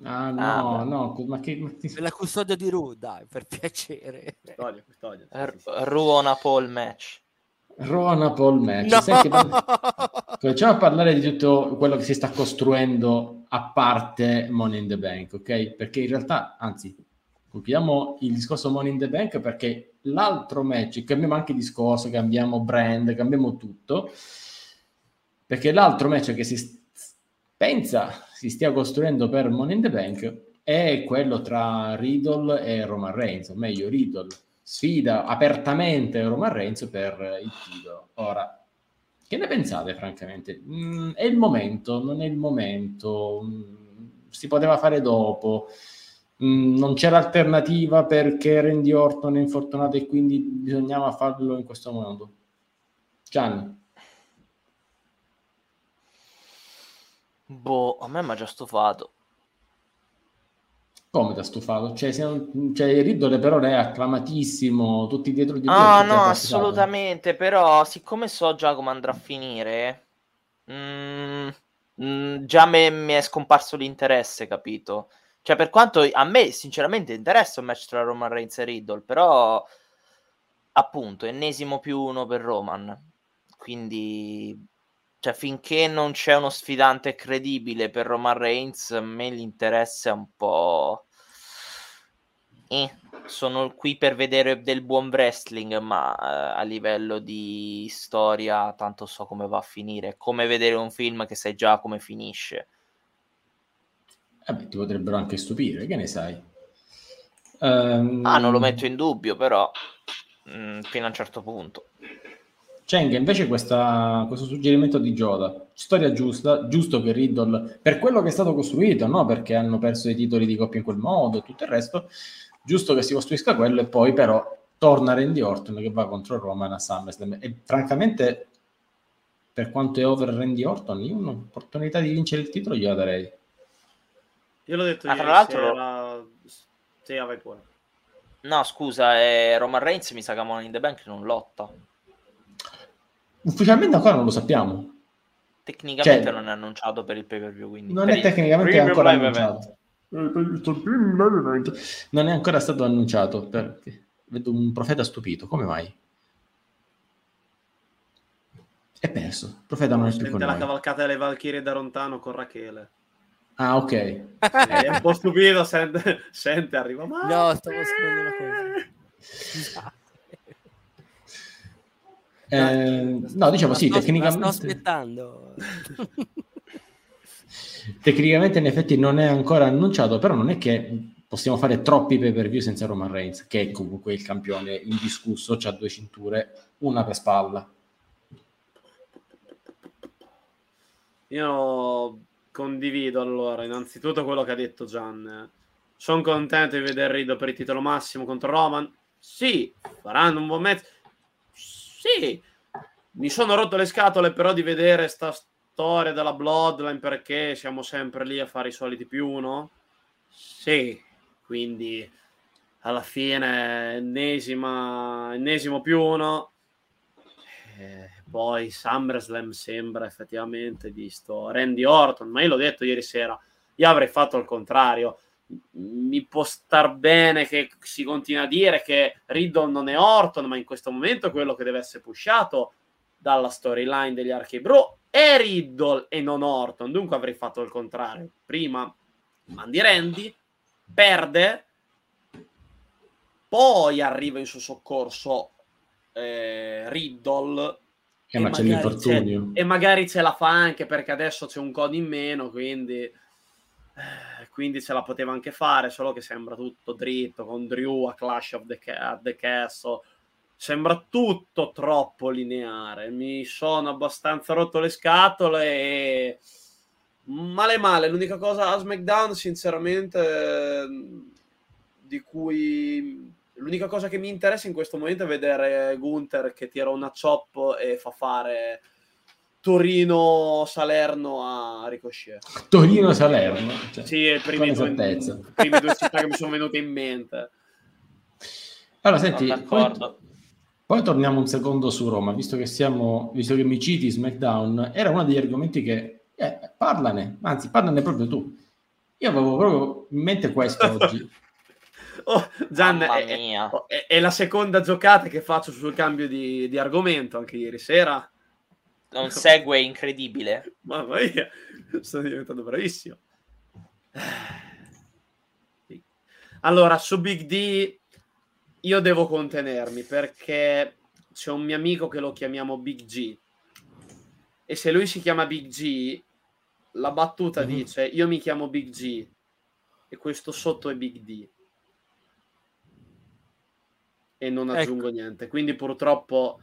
A: Ah, no,
B: Ah,
A: no, ma che... ma che-
C: la custodia di Ru, dai, per piacere.
D: Custodia, custodia. sì,
B: R-
D: sì, sì.
B: Ruona Paul match.
A: Rona Paul match.
C: No!
A: Senti, ma- cominciamo a parlare di tutto quello che si sta costruendo a parte Money in the Bank, ok? Perché in realtà, anzi, concludiamo il discorso Money in the Bank perché l'altro match, cambiamo anche discorso, cambiamo brand, cambiamo tutto, perché l'altro match che si pensa si stia costruendo per Money in the Bank è quello tra Riddle e Roman Reigns, o meglio Riddle sfida apertamente Roman Reigns per il titolo. Ora, che ne pensate francamente? Mm, è il momento, non è il momento, Mm, si poteva fare dopo, Mm, non c'era alternativa perché Randy Orton è infortunato e quindi bisognava farlo in questo modo. Gianni,
B: Boh, a me mi ha già stufato.
A: come ti ha stufato? Cioè, non- cioè, Riddle però è acclamatissimo, tutti dietro di lui,
B: Ah, no, assolutamente. Però, siccome so già come andrà a finire, mm, mm, già me- mi è scomparso l'interesse, capito? Cioè, per quanto a me sinceramente interessa un match tra Roman Reigns e Riddle, però appunto, ennesimo più uno per Roman. Quindi, cioè, finché non c'è uno sfidante credibile per Roman Reigns, a me l'interesse è un po'... Eh, sono qui per vedere del buon wrestling, ma eh, a livello di storia tanto so come va a finire. È come vedere un film che sai già come finisce.
A: Eh ti potrebbero anche stupire, che ne sai?
B: Um... Ah, non lo metto in dubbio, però mh, mm, fino a un certo punto.
A: Cheng, invece questa, questo suggerimento di Joda, storia giusta, giusto che Riddle, per quello che è stato costruito, no? perché hanno perso i titoli di coppia in quel modo e tutto il resto, giusto che si costruisca quello e poi però torna Randy Orton che va contro Roman a SummerSlam. E francamente per quanto è over Randy Orton io un'opportunità di vincere il titolo gliela darei.
D: Io l'ho detto ah, ieri tra l'altro sera... sì, vai pure
B: no scusa eh, Roman Reigns mi sa che Money in the Bank non lotta
A: ufficialmente ancora non lo sappiamo.
B: Tecnicamente cioè, non è annunciato per il pay per view quindi
A: non è tecnicamente ancora annunciato. Non è ancora stato annunciato perché vedo un profeta stupito come mai? è perso il profeta non è più con
D: la
A: noi.
D: cavalcata delle Valchirie da lontano con Rachele.
A: Ah ok.
D: È un po' stupido sente, sente arriva ma
C: no stavo scrivendo una cosa
A: eh, no, diciamo sì, sto, tecnicamente...
C: sto aspettando.
A: tecnicamente in effetti non è ancora annunciato, però non è che possiamo fare troppi pay per view senza Roman Reigns, che è comunque il campione indiscusso, ha due cinture, una per spalla.
D: Io condivido allora innanzitutto quello che ha detto Gian. Sono contento di vedere Rido per il titolo massimo contro Roman. Sì, faranno un buon match. Sì, mi sono rotto le scatole però di vedere sta storia della Bloodline perché siamo sempre lì a fare i soliti più uno? Sì, quindi alla fine ennesima, ennesimo più uno. E poi SummerSlam sembra effettivamente di sto Randy Orton, ma io l'ho detto ieri sera, io avrei fatto il contrario. Mi può star bene che si continui a dire che Riddle non è Orton, ma in questo momento quello che deve essere pushato dalla storyline degli Archie Bro è Riddle e non Orton. Dunque avrei fatto il contrario. Prima mandi Randy, perde, poi arriva in suo soccorso eh, Riddle.
A: Eh, e, ma c'è l'infortunio.
D: E magari ce la fa anche perché adesso c'è un codo in meno, quindi, quindi ce la poteva anche fare, solo che sembra tutto dritto con Drew a Clash of the, Ca- the Castle sembra tutto troppo lineare. Mi sono abbastanza rotto le scatole e male male. L'unica cosa a SmackDown, sinceramente, di cui l'unica cosa che mi interessa in questo momento è vedere Gunther che tira una chop e fa fare Torino-Salerno a Ricochet.
A: Torino-Salerno?
D: Cioè, sì, è i primi, due, primi due città che mi sono venute in mente.
A: Allora, senti, poi, poi torniamo un secondo su Roma, visto che siamo, visto che mi citi SmackDown, era uno degli argomenti che eh, parlane, anzi parlane proprio tu. Io avevo proprio in mente questo oggi.
D: Oh, Gian, è, è, è, la seconda giocata che faccio sul cambio di, di argomento anche ieri sera.
B: Un segue incredibile.
D: Mamma mia, sto diventando bravissimo. Allora, su Big D io devo contenermi perché c'è un mio amico che lo chiamiamo Big G e se lui si chiama Big G la battuta mm-hmm. dice io mi chiamo Big G e questo sotto è Big D e non ecco. aggiungo ecco. niente quindi purtroppo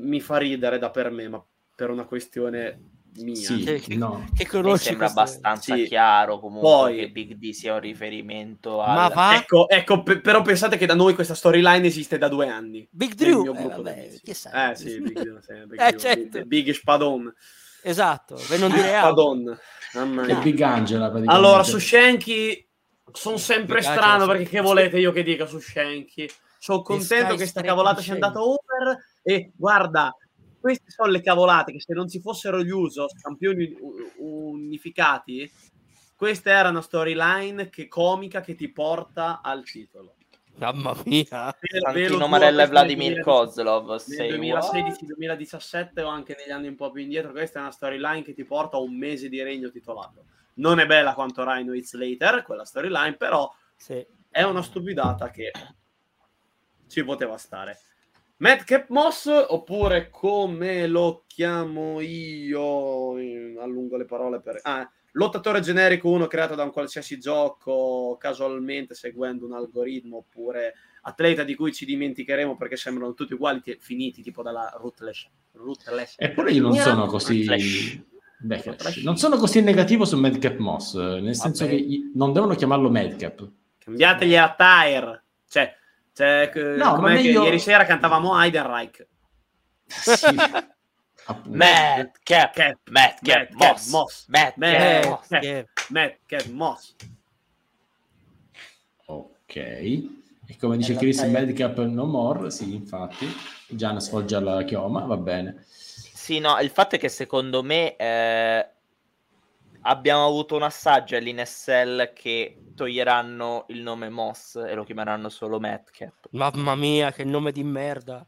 D: mi fa ridere da per me ma per una questione mia.
A: Sì, che, no.
B: che conosci sembra abbastanza sì. chiaro comunque Poi, che Big D sia un riferimento a...
D: Ma va? Ecco, ecco p- però pensate che da noi questa storyline esiste da due anni.
C: Big Drew! Eh, vabbè, che sai?
D: Eh sì, Big, Drew, sì, Big, eh, certo. Big, Big Spadon.
C: Esatto, per non dire altro.
A: Spadon. Che Big Angela
D: Allora, su Shanky sono sempre Big strano perché che volete io che dica su Shanky? Sono contento che sta cavolata sia andata over e guarda, queste sono le cavolate che se non ci fossero gli Usos, campioni unificati, questa era una storyline che comica che ti porta al titolo.
C: Mamma mia.
B: Santino Marella e Vladimir Kozlov.
D: Nel 2016-2017 o anche negli anni un po' più indietro, questa è una storyline che ti porta a un mese di regno titolato. Non è bella quanto Rhino It's Later, quella storyline, però sì. è una stupidata che ci poteva stare. Madcap Moss oppure come lo chiamo io allungo le parole per ah, lottatore generico uno creato da un qualsiasi gioco casualmente seguendo un algoritmo oppure atleta di cui ci dimenticheremo perché sembrano tutti uguali t- finiti tipo dalla rootless,
A: rootless. eppure io non sono così Beh, non sono così negativo su Madcap Moss nel senso Vabbè. che non devono chiamarlo Madcap.
D: Cambiategli la tire cioè, cioè no, meglio... ieri sera cantavamo Heidenreich.
B: Sì. Matt Cap, Cap, Matt Cap, Moss, Moss, Matt Cap,
D: Matt Cap, Moss.
A: Ok, e come dice Chris, Madcap no more, sì, infatti, Gian sfoggia la chioma, va bene.
B: Sì, no, il fatto è che secondo me eh, abbiamo avuto un assaggio all'INSL che toglieranno il nome Moss e lo chiameranno solo Madcap.
C: Mamma mia, che nome di merda.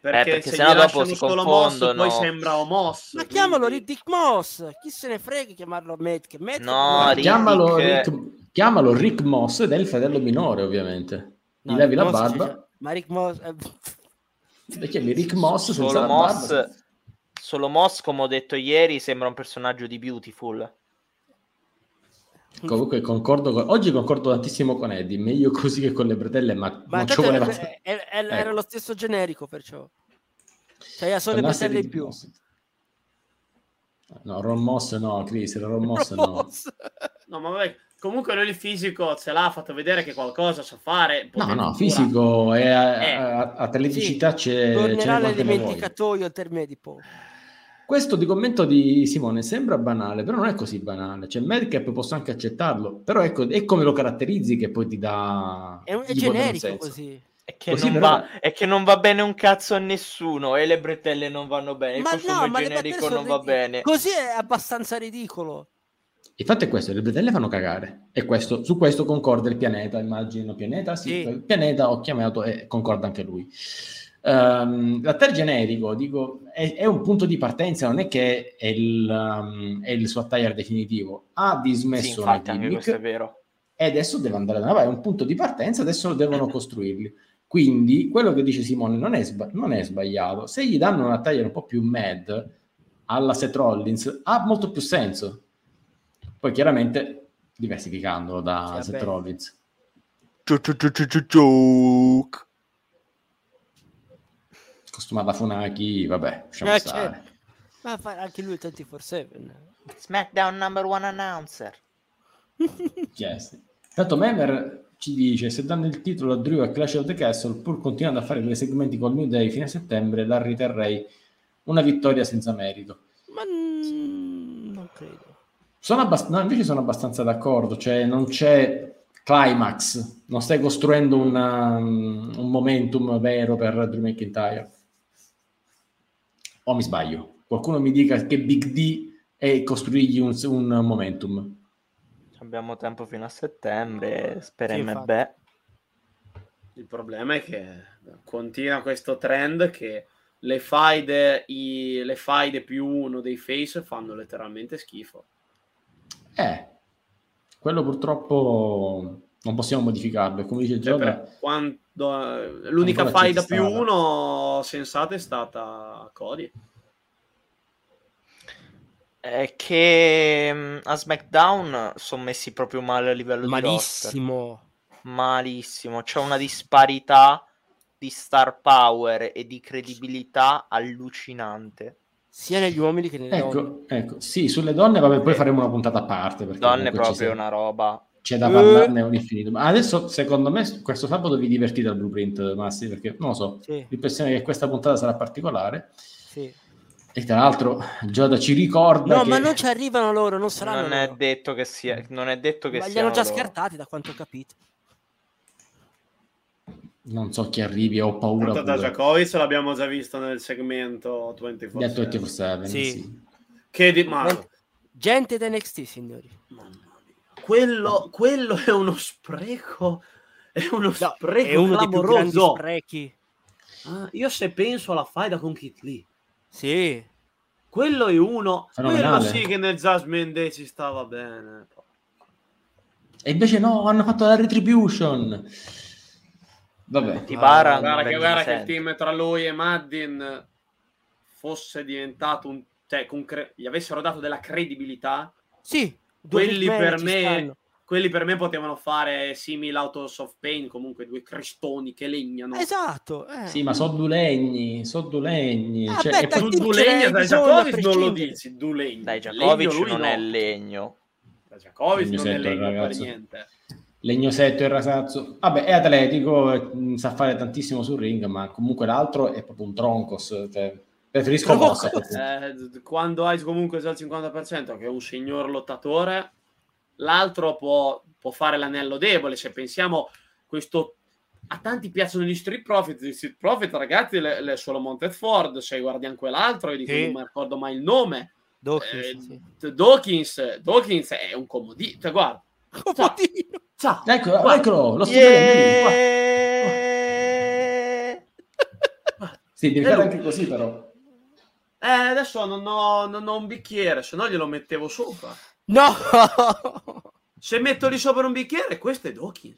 D: Perché, eh, perché se no dopo si confondono. Moss, poi sembra Moss.
C: Ma chiamalo Rick Moss. Chi se ne frega chiamarlo Matt? Matt
A: no, Rick... Chiamalo, Rick, chiamalo Rick Moss ed è il fratello minore, ovviamente. Gli no, levi la barba. Cioè,
C: ma Rick Moss...
A: Eh... chiami Rick Moss senza
B: solo Moss, Solo Moss, come ho detto ieri, sembra un personaggio di Beautiful.
A: Comunque concordo con... oggi concordo tantissimo con Eddie, meglio così che con le bretelle, ma,
C: ma non ci voleva... È, è, è, era ecco. lo stesso generico perciò. Cioè, ha solo le bretelle in più.
A: No, Ron Moss no, Chris, era Ron Moss no.
D: no, ma vabbè, comunque lui il fisico ce l'ha fatto vedere che qualcosa sa fare.
A: No, no, fisico e eh. atleticità sì. c'è...
C: Tornerà nel dimenticatoio termine di poco.
A: Questo di commento di Simone sembra banale, però non è così banale. Cioè, Madcap posso anche accettarlo, però ecco, è come lo caratterizzi che poi ti dà...
C: È, un, è generico così.
B: È che, così, non va, è che, non va, bene un cazzo a nessuno e le bretelle non vanno bene. Il ma no, ma generico non va bene.
C: Così è abbastanza ridicolo.
A: Il fatto è questo, le bretelle fanno cagare. E questo, su questo concorda il pianeta, immagino. Pianeta, sì, sì. il pianeta ho chiamato e concorda anche lui. Um, l'attare generico dico, è, è, un punto di partenza, non è che è il, um, è il suo attire definitivo. Ha dismesso sì,
B: infatti, una gimmick è vero.
A: e adesso deve andare da È un punto di partenza, adesso devono costruirli. Quindi quello che dice Simone non è, sba- non è sbagliato. Se gli danno una taglia un po' più mad alla Seth Rollins, ha molto più senso. Poi chiaramente diversificandolo da sì, Seth Rollins. Joke costumata Funaki, vabbè, lasciamo eh, stare.
C: Ma anche lui è 24-7.
B: SmackDown number one announcer.
A: yes. Tanto Memer ci dice, se danno il titolo a Drew a Clash of the Castle, pur continuando a fare due segmenti col New Day fino a settembre, la riterrei una vittoria senza merito.
C: Ma n- non credo.
A: Sono abbast- no, invece sono abbastanza d'accordo, cioè non c'è climax, non stai costruendo una, un momentum vero per Drew McIntyre. O mi sbaglio? Qualcuno mi dica che Big D è costruirgli un, un momentum.
B: Abbiamo tempo fino a settembre, speriamo sì, beh.
D: Il problema è che continua questo trend che le faide, i, le faide più uno dei face fanno letteralmente schifo.
A: Eh, quello purtroppo non possiamo modificarlo. Come dice Giorgio,
D: quando, l'unica faida più uno sensata è stata Cody.
B: È che mm, a SmackDown sono messi proprio male a livello
C: Malissimo.
B: di Malissimo. C'è una disparità di star power e di credibilità allucinante.
C: Sia negli uomini che nelle
A: ecco,
C: donne.
A: Ecco, sì, sulle donne, vabbè, poi faremo una puntata a parte.
B: Donne proprio una roba
A: c'è da parlarne un infinito. Ma adesso, secondo me, questo sabato vi divertite al blueprint, Massi, perché non lo so, sì. l'impressione è che questa puntata sarà particolare. Sì. E tra l'altro, Gioda ci ricorda.
C: No,
A: che...
C: ma non ci arrivano loro, non saranno.
B: Non
C: loro.
B: è detto che sia. Non è detto che
C: ma
B: li
C: hanno già
B: loro.
C: scartati, da quanto ho capito.
A: Non so chi arrivi, ho paura.
D: Tanto da Jakovic l'abbiamo già visto nel segmento 24
A: 7 sì. sì.
D: Che di... Ma...
C: Gente da NXT, signori. Mamma
D: quello, quello è uno spreco, è uno
C: No,
D: spreco
C: è uno dei più grandi
D: clamoroso.
C: sprechi.
D: Ah, io se penso alla faida con Kit Lee,
C: Sì.
D: quello è uno, quello sì che nel Jasmine Day ci stava bene.
A: E invece no, hanno fatto la retribution. Vabbè.
B: Ti bara-
D: Ah, guarda, che, guarda che il team tra lui e Maddin fosse diventato un... cioè, cre- gli avessero dato della credibilità,
C: Sì.
D: Quelli per me
C: stanno.
D: quelli per me potevano fare simil Autos of Pain, comunque due cristoni che legnano.
C: Esatto. eh.
A: Sì, ma so due legni, so due legni.
C: Ah,
A: cioè,
C: beh,
A: e
C: dai,
A: poi-
C: ti-
D: Tu
C: ce
D: legna
C: n'hai
D: da
C: bisogno a
D: Djakovic non lo dici, du legno.
B: Dai,
D: lui
B: non
D: no.
B: è legno.
D: Da
A: Legno
D: non è
A: setto,
D: legno per niente.
A: Legnosetto e Rasazzo. Vabbè, è atletico, eh, sa fare tantissimo sul ring, ma comunque l'altro è proprio un troncos. Cioè, preferisco punto.
D: Eh, quando hai comunque già il 50% che è un signor lottatore, l'altro può, può fare l'anello debole. Se pensiamo questo a tanti piacciono gli Street Profits, gli Street Profits ragazzi le, le solo Montez Ford, se guardi anche quell'altro, io dico,
C: Sì.
D: non mi ricordo mai il nome.
C: Dawkins,
D: Eh,
C: sì.
D: Dawkins, Dawkins è un comodino, cioè, guarda,
C: Comodino.
D: ciao,
A: Ecco,
D: guarda.
A: eccolo, lo qua.
B: Yeah!
A: Sì, devi fare anche così però.
D: Eh, adesso non ho, non ho un bicchiere, se no glielo mettevo sopra.
C: No!
D: Se metto lì sopra un bicchiere, questo è.
C: Dice,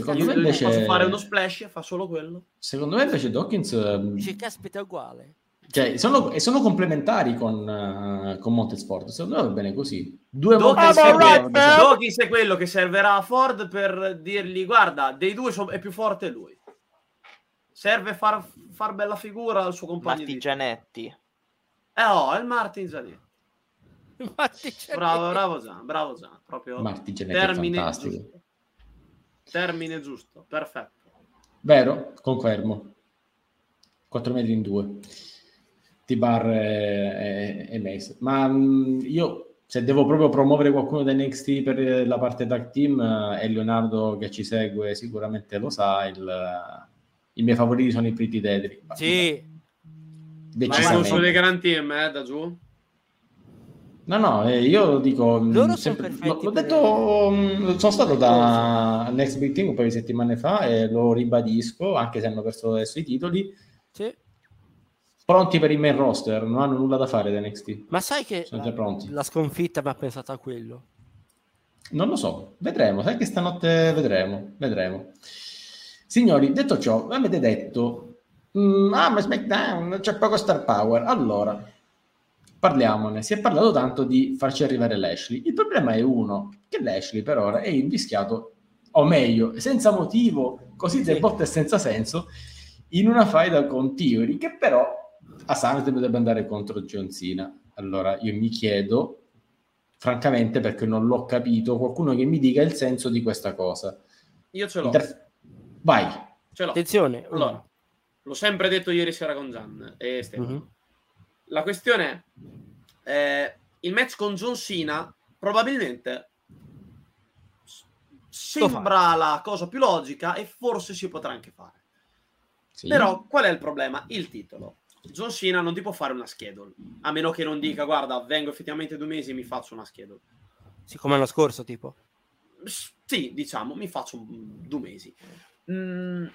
A: Secondo
D: Io
A: me invece-
D: posso fare uno splash, fa solo quello.
A: Secondo me invece Dawkins ehm,
C: dice, caspita, è uguale.
A: cioè, sono, e sono complementari con, eh, con Montesport. Secondo me va bene così. Due
D: Dawkins, è,
B: right,
D: quello-. Dawkins è quello che servirà a Ford per dirgli guarda, dei due so- è più forte lui. Serve far, far bella figura al suo compagno di...
B: Martigianetti.
D: Eh oh, è il Martin Zanetti. Bravo, bravo Gian, bravo Gian. Proprio
A: Marti Genetti è
D: termine
A: fantastico.
D: giusto. Termine giusto, perfetto.
A: Vero? Confermo. 4 metri in due. T-Bar e, e, e Mace. Ma mh, io, se devo proprio promuovere qualcuno da NXT per la parte tag team, eh, e Leonardo che ci segue sicuramente lo sa, il, i miei favoriti sono i Pretty Deadly.
C: Sì.
D: Ma non sono dei gran team, eh, da giù.
A: No, no, eh, io dico, mh,
C: Loro sono
A: sempre-
C: perfetti
A: l'ho, detto, mh, sono stato da Next Big Thing un paio di settimane fa e lo ribadisco, anche se hanno perso adesso i titoli,
C: Sì.
A: pronti per il main roster, non hanno nulla da fare da NXT.
C: Ma sai che
A: Sono già pronti.
C: la sconfitta mi ha pensato a quello.
A: Non lo so, vedremo, sai che stanotte vedremo, vedremo. Signori, detto ciò, avete detto, "Mm, ah ma SmackDown c'è poco star power, allora parliamone, si è parlato tanto di farci arrivare Lashley, il problema è uno, che Lashley per ora è invischiato, o meglio, senza motivo, così
C: Sì.
A: botto e senza senso, in una faida con Theory, che però a SummerSlam dovrebbe andare contro John Cena. Allora io mi chiedo, francamente, perché non l'ho capito, qualcuno che mi dica il senso di questa cosa.
D: Io ce l'ho,
A: Inter- Vai.
D: ce l'ho.
C: Attenzione.
D: Allora, l'ho sempre detto ieri sera con Gian e Stefano.
C: Mhm.
D: La questione è eh, il match con John Cena probabilmente sembra la cosa più logica e forse si potrà anche fare.
A: Sì.
D: Però qual è il problema? Il titolo. John Cena non ti può fare una schedule, a meno che non dica guarda, vengo effettivamente due mesi e mi faccio una schedule.
C: Sì, come l'anno scorso, tipo.
D: S- Sì, diciamo, mi faccio un- due mesi. Mm,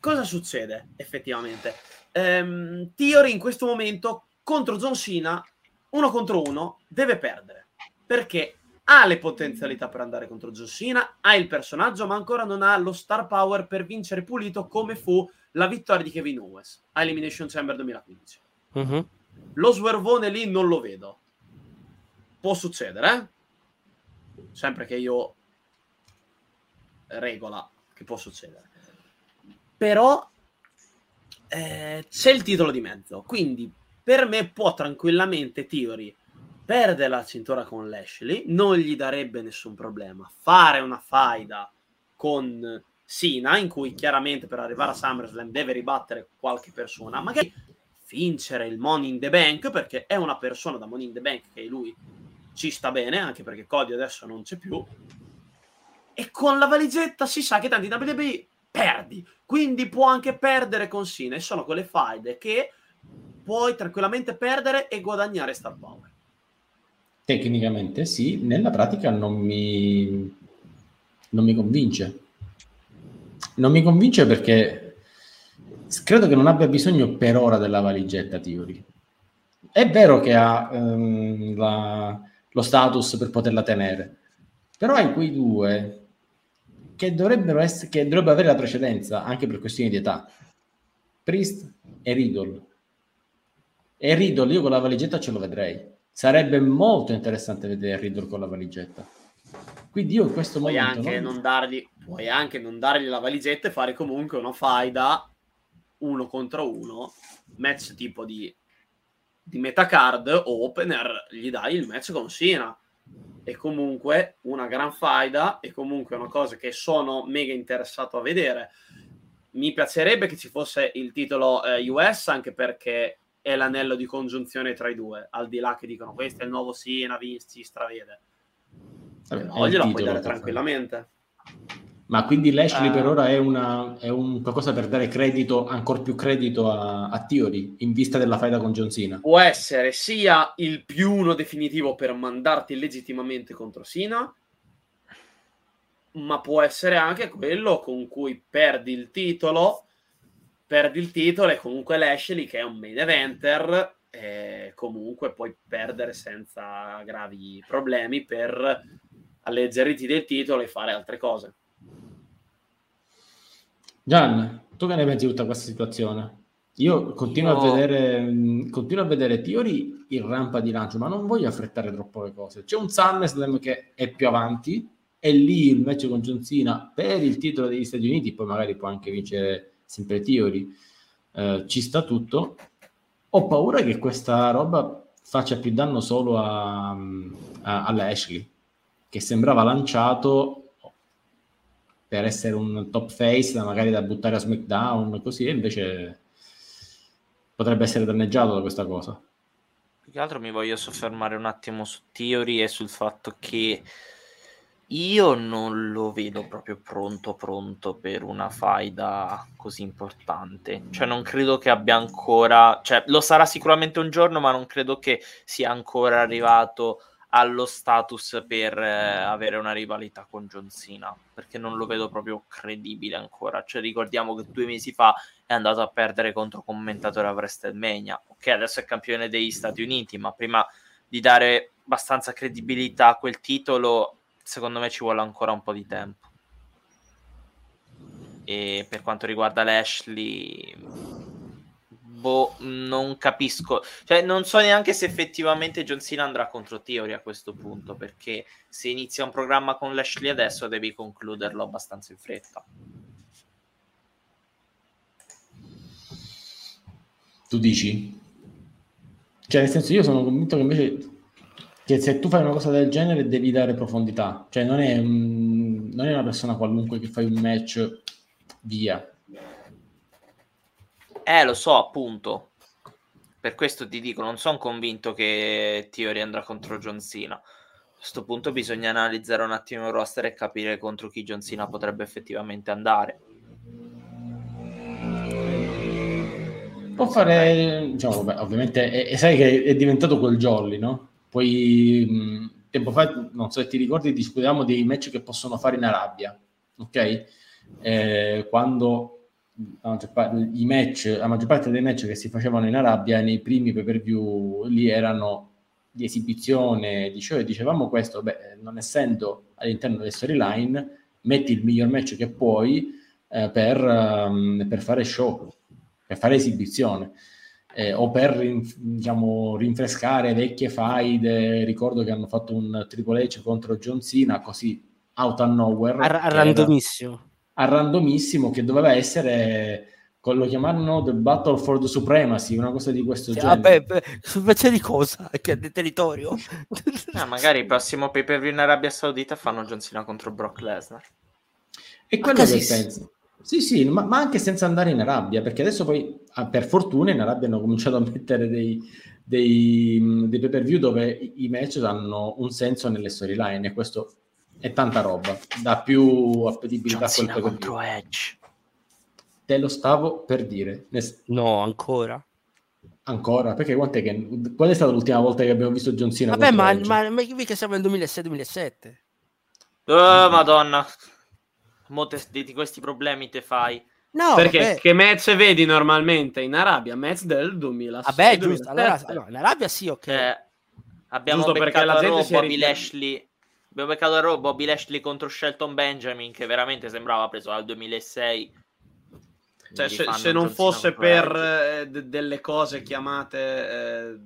D: cosa succede effettivamente? Ehm, Theory in questo momento contro John Cena, uno contro uno, deve perdere. Perché ha le potenzialità per andare contro John Cena, ha il personaggio, ma ancora non ha lo star power per vincere pulito come fu la vittoria di Kevin Owens a Elimination Chamber 2015.
C: Mhm.
D: Lo swervone lì non lo vedo. Può succedere, eh? Sempre che io regola che può succedere. Però eh, c'è il titolo di mezzo, quindi per me può tranquillamente Theory perdere la cintura con Lashley, non gli darebbe nessun problema. Fare una faida con Sina, in cui chiaramente per arrivare a SummerSlam deve ribattere qualche persona, magari vincere il Money in the Bank, perché è una persona da Money in the Bank che lui ci sta bene, anche perché Cody adesso non c'è più. E con la valigetta si sa che tanti WWE perdi, quindi può anche perdere con Sina, e sono quelle faide che puoi tranquillamente perdere e guadagnare star power.
A: Tecnicamente sì, nella pratica non mi, non mi convince. Non mi convince perché credo che non abbia bisogno per ora della valigetta Theory. È vero che ha ehm, la, lo status per poterla tenere, però hai quei due che dovrebbero, essere, che dovrebbero avere la precedenza anche per questioni di età. Priest e Riddle. E Riddle io con la valigetta ce lo vedrei. Sarebbe molto interessante vedere Riddle con la valigetta. Quindi io in questo
D: puoi
A: momento...
D: Anche non... Non dargli, puoi anche non dargli la valigetta e fare comunque una faida uno contro uno, match tipo di, di metacard o opener, gli dai il match con Sina è comunque una gran faida e comunque una cosa che sono mega interessato a vedere. Mi piacerebbe che ci fosse il titolo eh, US anche perché è l'anello di congiunzione tra i due, al di là che dicono questo è il nuovo Sina, Vince ci stravede.
A: Vabbè,
D: no, gliela puoi dare tranquillamente.
A: Ma quindi Lashley uh, per ora è, una, è, un qualcosa per dare credito, ancora più credito a, a Theory in vista della faida con John Cena?
D: Può essere sia il più uno definitivo per mandarti legittimamente contro Cena, ma può essere anche quello con cui perdi il titolo, perdi il titolo e comunque Lashley che è un main eventer comunque puoi perdere senza gravi problemi per alleggerirti del titolo e fare altre cose.
A: Gian, tu che ne pensi di tutta questa situazione? Io continuo, no. a vedere, continuo a vedere Tiori in rampa di lancio, ma non voglio affrettare troppo le cose. C'è un SummerSlam che è più avanti, e lì il match con John Cena per il titolo degli Stati Uniti, poi magari può anche vincere sempre Tiori, eh, ci sta tutto. Ho paura che questa roba faccia più danno solo a, a, alla Ashley, che sembrava lanciato per essere un top face, magari da buttare a SmackDown, così, e invece potrebbe essere danneggiato da questa cosa.
B: Più che altro mi voglio soffermare un attimo su Theory e sul fatto che io non lo vedo proprio pronto pronto per una faida così importante. Cioè non credo che abbia ancora, cioè lo sarà sicuramente un giorno, ma non credo che sia ancora arrivato allo status per eh, avere una rivalità con John Cena perché non lo vedo proprio credibile ancora. Cioè, ricordiamo che due mesi fa è andato a perdere contro commentatore a WrestleMania. Ok, adesso è campione degli Stati Uniti, ma prima di dare abbastanza credibilità a quel titolo, secondo me ci vuole ancora un po' di tempo. E per quanto riguarda Lashley, boh, non capisco. Cioè, non so neanche se effettivamente John Cena andrà contro Theory a questo punto, perché se inizia un programma con Lashley adesso devi concluderlo abbastanza in fretta.
A: Tu dici? Cioè, nel senso, io sono convinto che invece che se tu fai una cosa del genere devi dare profondità. Cioè, non è, un, non è una persona qualunque che fai un match via
B: eh, lo so, appunto. Per questo ti dico, non sono convinto che Theory andrà contro John Cena. A questo punto bisogna analizzare un attimo il roster e capire contro chi John Cena potrebbe effettivamente andare.
A: Può fare, diciamo, beh, ovviamente, e, e sai che è diventato quel jolly, no? Poi, mh, tempo fa, non so se ti ricordi, discutevamo dei match che possono fare in Arabia, ok? Eh, quando parte, i match, la maggior parte dei match che si facevano in Arabia nei primi pay per view lì erano di esibizione di show e dicevamo questo, beh, non essendo all'interno delle storyline, metti il miglior match che puoi eh, per, um, per, fare show, per fare esibizione. Eh, o per diciamo, rinfrescare vecchie faide. Ricordo che hanno fatto un Triple H contro John Cena così out of nowhere.
C: A, a randomissimo
A: a randomissimo che doveva essere lo chiamarono The Battle for the Supremacy, una cosa di questo sì, genere.
C: Vabbè, invece di cosa? Che di territorio?
B: ah, magari il prossimo pay per view in Arabia Saudita fanno John Cena contro Brock Lesnar.
A: E quello ah, che penso. Sì, sì, ma, ma, anche senza andare in Arabia, perché adesso poi, ah, per fortuna, in Arabia hanno cominciato a mettere dei, dei, dei pay per view dove i match hanno un senso nelle storyline e questo è tanta roba, dà più appetibilità a quel che
B: contro Edge.
A: Te lo stavo per dire.
C: No, ancora.
A: Ancora? Perché quant'è che, qual è stata l'ultima volta che abbiamo visto John Cena?
C: Vabbè, ma,
A: Edge?
C: ma, ma mica siamo nel 2006-2007.
B: Oh, madonna. Mo te, di questi problemi te fai.
C: No,
D: Perché
C: vabbè.
D: che match vedi normalmente in Arabia? Match del 2006.
C: Vabbè, giusto. Allora,
D: 2007.
C: allora, in Arabia sì, ok.
B: Eh, abbiamo
D: Giusto perché la gente
B: Raw
D: si è
B: Bobby Lashley. Abbiamo beccato a Raw Bobby Lashley contro Shelton Benjamin, che veramente sembrava preso dal 2006.
D: Cioè, se, se non fosse per eh, de- delle cose chiamate eh,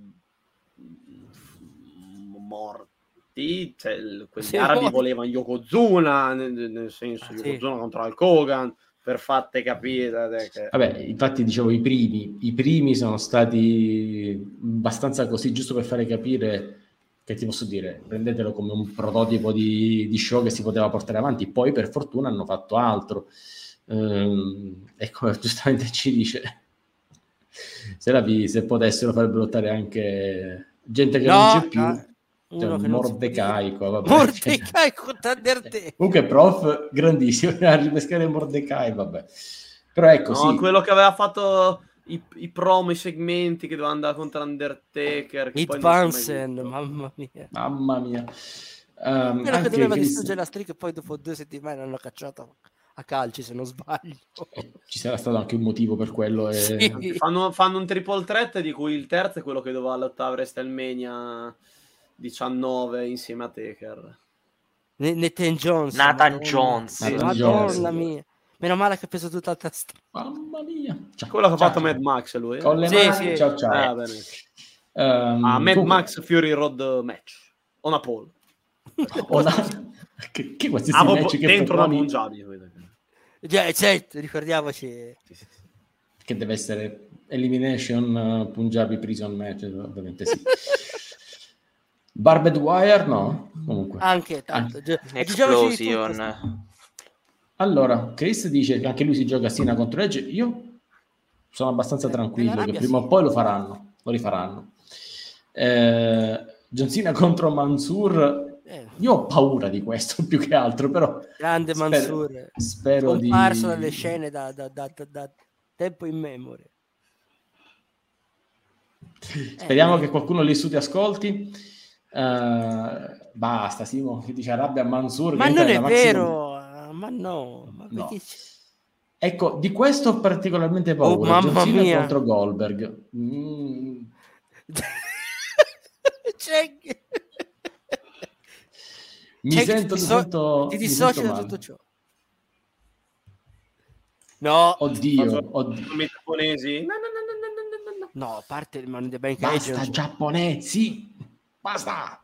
D: morti, cioè, quegli
C: Sì,
D: arabi
C: morti.
D: volevano Yokozuna, nel, nel senso
C: Ah, sì.
D: Yokozuna contro Hulk Hogan, per fatte capire che...
A: Vabbè, infatti dicevo i primi, i primi sono stati abbastanza così, giusto per fare capire che ti posso dire, prendetelo come un prototipo di, di show che si poteva portare avanti, poi per fortuna hanno fatto altro. Ehm, e come giustamente ci dice, se, la vi- se potessero farebbero lottare anche gente che
C: No,
A: non c'è più,
C: no,
A: cioè, Mordecaico, vabbè.
C: Mordecai contro Undertaker.
A: Comunque, prof, grandissimo, a ripescare Mordecai, vabbè. Però ecco,
D: No,
A: sì,
D: quello che aveva fatto i, i promo, i segmenti che doveva andare contro Undertaker.
C: Hit
D: visto.
C: mamma mia.
A: mamma mia. Ehm,
C: Quello che doveva
A: Chris-
C: distruggere la streak e poi dopo due settimane l'hanno cacciato a calci, se non sbaglio.
A: ci sarà stato anche un motivo per quello. E...
C: Sì.
D: Fanno, fanno un triple threat di cui il terzo è quello che doveva lottare a WrestleMania 19 insieme a Taker.
C: Nathan Jones.
B: Nathan
C: Madonna.
B: Jones.
A: Nathan
C: Madonna
A: Jones.
C: mia. Meno male che ha preso tutta la testa.
A: Mamma mia. Ciao,
D: Quello che ha fatto
A: ciao.
D: Mad Max lui. eh?
A: Con le
C: Sì,
A: mani,
C: sì.
A: ciao ciao.
D: Ah, bene.
A: Ehm,
D: Ah, Mad
A: comunque-
D: Max Fury Road match. On a pole.
A: Una... che, che qualsiasi
D: Ah,
A: match
D: proprio
A: che
D: dentro una
A: proponi-
D: Punjabi. quello.
C: Già, certo, ricordiamoci.
A: che deve essere Elimination uh, Punjabi Prison Match, ovviamente sì. Barbed Wire no, comunque.
C: Anche tanto. Gi- diciamoci di tutto,
B: Explosion.
A: Allora, Chris dice che anche lui si gioca Sina contro Edge. Io sono abbastanza
C: Eh,
A: tranquillo che prima
C: sì.
A: o poi lo faranno. Lo rifaranno. Eh, John Cena contro Mansur.
C: Eh,
A: Io ho paura di questo più che altro, però
C: grande
A: Spero-
C: Mansur.
A: spero di...
C: Comparso dalle scene da, da- da- da- da tempo in memoria.
A: Speriamo
C: Eh,
A: che qualcuno lì su ti ascolti. Eh, basta, Simo, che dice Arabia Mansur.
C: Ma non è vero, ah, ma no. Ma
A: No. Ecco, di questo ho particolarmente paura.
C: Oh,
A: John
C: mamma
A: Cena
C: mia.
A: contro Goldberg. Mm, mi
C: c'è
A: sento,
C: ti,
A: mi
C: disso-
A: sento-
C: ti
A: mi
C: dissoci
A: sento
C: da tutto ciò. No,
A: Oddio, oddio.
D: Come i giapponesi. No, no, no, no, no, no, no, no.
C: no, a parte il Money in the Bank
A: Basta giapponesi, basta.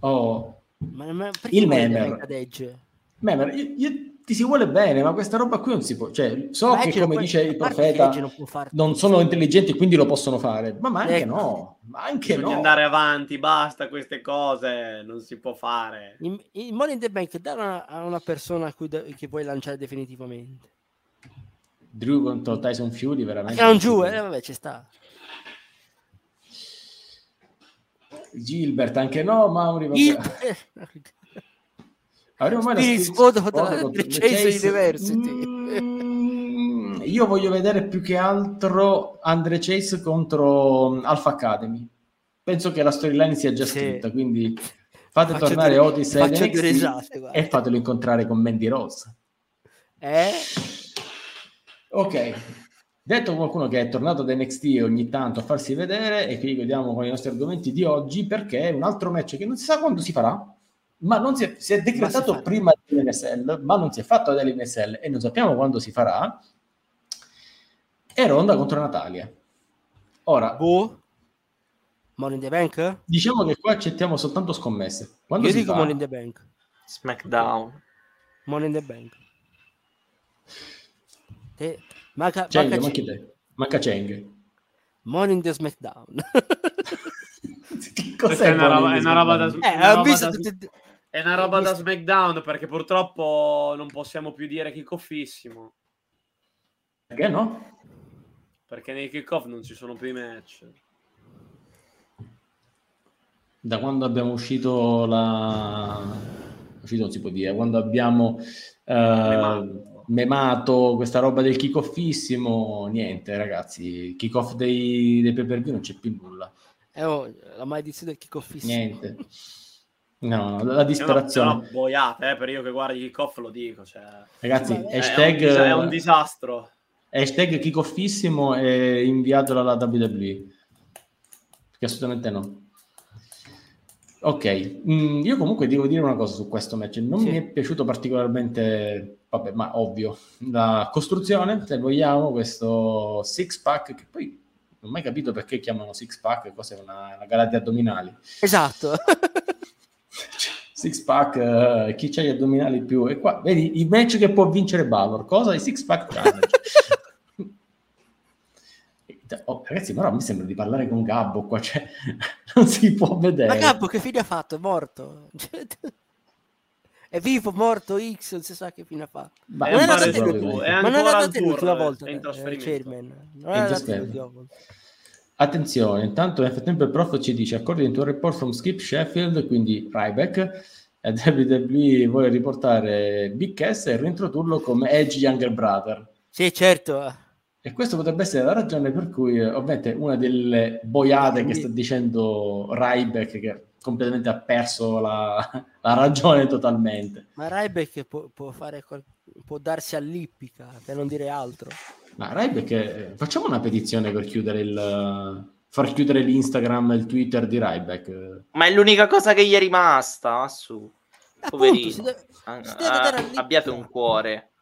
A: Oh,
C: Ma, ma perché
A: Il
C: the
A: Memer. Io- io- ti si vuole bene, ma questa roba qui non si può. Cioè, so
C: Ma
A: che come
C: può-
A: dice il profeta,
C: non
A: sono intelligenti e quindi lo possono fare. Ma, ma anche
C: Ecco.
A: no, ma anche
D: Bisogna
A: no.
D: andare avanti, basta queste cose, non si può fare.
C: Il, il Money in the Bank dà una- a una persona a cui da- che vuoi lanciare definitivamente.
A: Drew contro Tyson Fury, veramente.
C: che non
A: non si
C: giù, eh, vabbè, ci sta.
A: Gilbert anche no, Mauri vabbè.
C: Il...
A: Avremo mai la
C: Spirit Squad contro The Chase? University.
A: Mm, io voglio vedere più che altro Andre Chase contro um, Alpha Academy. Penso che la storyline sia già
C: Sì.
A: scritta, quindi fate
C: Faccio
A: tornare
C: due-
A: Otis e NXT
C: risate,
A: e fatelo incontrare con Mandy Rose.
C: Eh?
A: Ok, detto qualcuno che è tornato da NXT ogni tanto a farsi vedere e che vediamo con i nostri argomenti di oggi perché è un altro match che non si sa quando si farà, ma non si è, si è decretato
C: farà.
A: prima dell'NSL, ma non si è fatto dall'NSL e non sappiamo quando si farà. È Ronda contro Natalia. Ora,
C: Boh? Money in the Bank?
A: diciamo che qua accettiamo soltanto scommesse. Quando
C: Io
A: si
C: dico
A: fa?
C: Money in the Bank.
B: SmackDown.
C: Money in the Bank. Te- Manca,
A: Cheng,
C: manca,
A: manca Cheng.
C: Money in the Smackdown.
A: Che cos'è
D: è una roba, è una roba da,
C: eh, ho visto
D: da-
C: tutti...
D: è una roba da SmackDown perché purtroppo non possiamo più dire kickoffissimo.
A: Perché no?
D: Perché nei kickoff non ci sono più i match.
A: da quando abbiamo uscito la uscito non si può dire quando abbiamo eh, memato questa roba del kick-offissimo, niente ragazzi, kick-off dei, dei pay per view non c'è più nulla.
C: Eh, oh, la maledizione del kick-offissimo.
A: Niente. No, la disperazione.
D: È una, una boiata, eh, per io che guardi kick-off lo dico. Cioè...
A: Ragazzi,
C: Vabbè,
A: hashtag...
D: È un, è un disastro.
A: Hashtag kickoffissimo e inviatelo alla WWE. Perché assolutamente no. Ok, mm, io comunque devo dire una cosa su questo match. Non
C: Sì.
A: mi è piaciuto particolarmente, vabbè, ma ovvio, la costruzione, se vogliamo, questo six pack, che poi non ho mai capito perché chiamano six pack, cos'è una, una gara di addominali.
C: Esatto.
A: Six pack, eh, chi c'ha gli addominali più? E qua, vedi, il match che può vincere Balor, cosa? I six pack challenge. Oh, ragazzi, però mi sembra di parlare con Gabbo qua, cioè, non si può vedere.
C: Ma Gabbo che fine ha fatto? È morto. È vivo, morto, X, non si sa che fine ha fatto.
A: Ma
D: È
C: non
D: è
C: Ma non
D: ancora
C: era da
D: al
C: te
D: tour,
C: l'ultima volta,
D: è in
C: eh,
D: trasferimento.
C: Chairman. Non
A: È in
C: era da te
A: trasferimento.
C: l'ultima volta.
A: Attenzione, intanto nel frattempo il prof ci dice according to a report from Skip Sheffield, quindi Ryback, e WWE vuole riportare Big Cass e reintrodurlo come Edge Younger Brother.
C: Sì, certo.
A: E questa potrebbe essere la ragione per cui, eh, ovviamente, una delle boiate che sta dicendo Ryback, che completamente ha perso la, la ragione totalmente.
C: Ma Ryback può, può fare può darsi all'ippica, per non dire altro.
A: Ma Ryback, eh, facciamo una petizione per chiudere il... far chiudere l'Instagram e il Twitter di Ryback.
B: Ma è l'unica cosa che gli è rimasta. ma su.
C: Appunto,
B: Poverino.
C: si deve- si deve dare
B: ah, abbiate un cuore.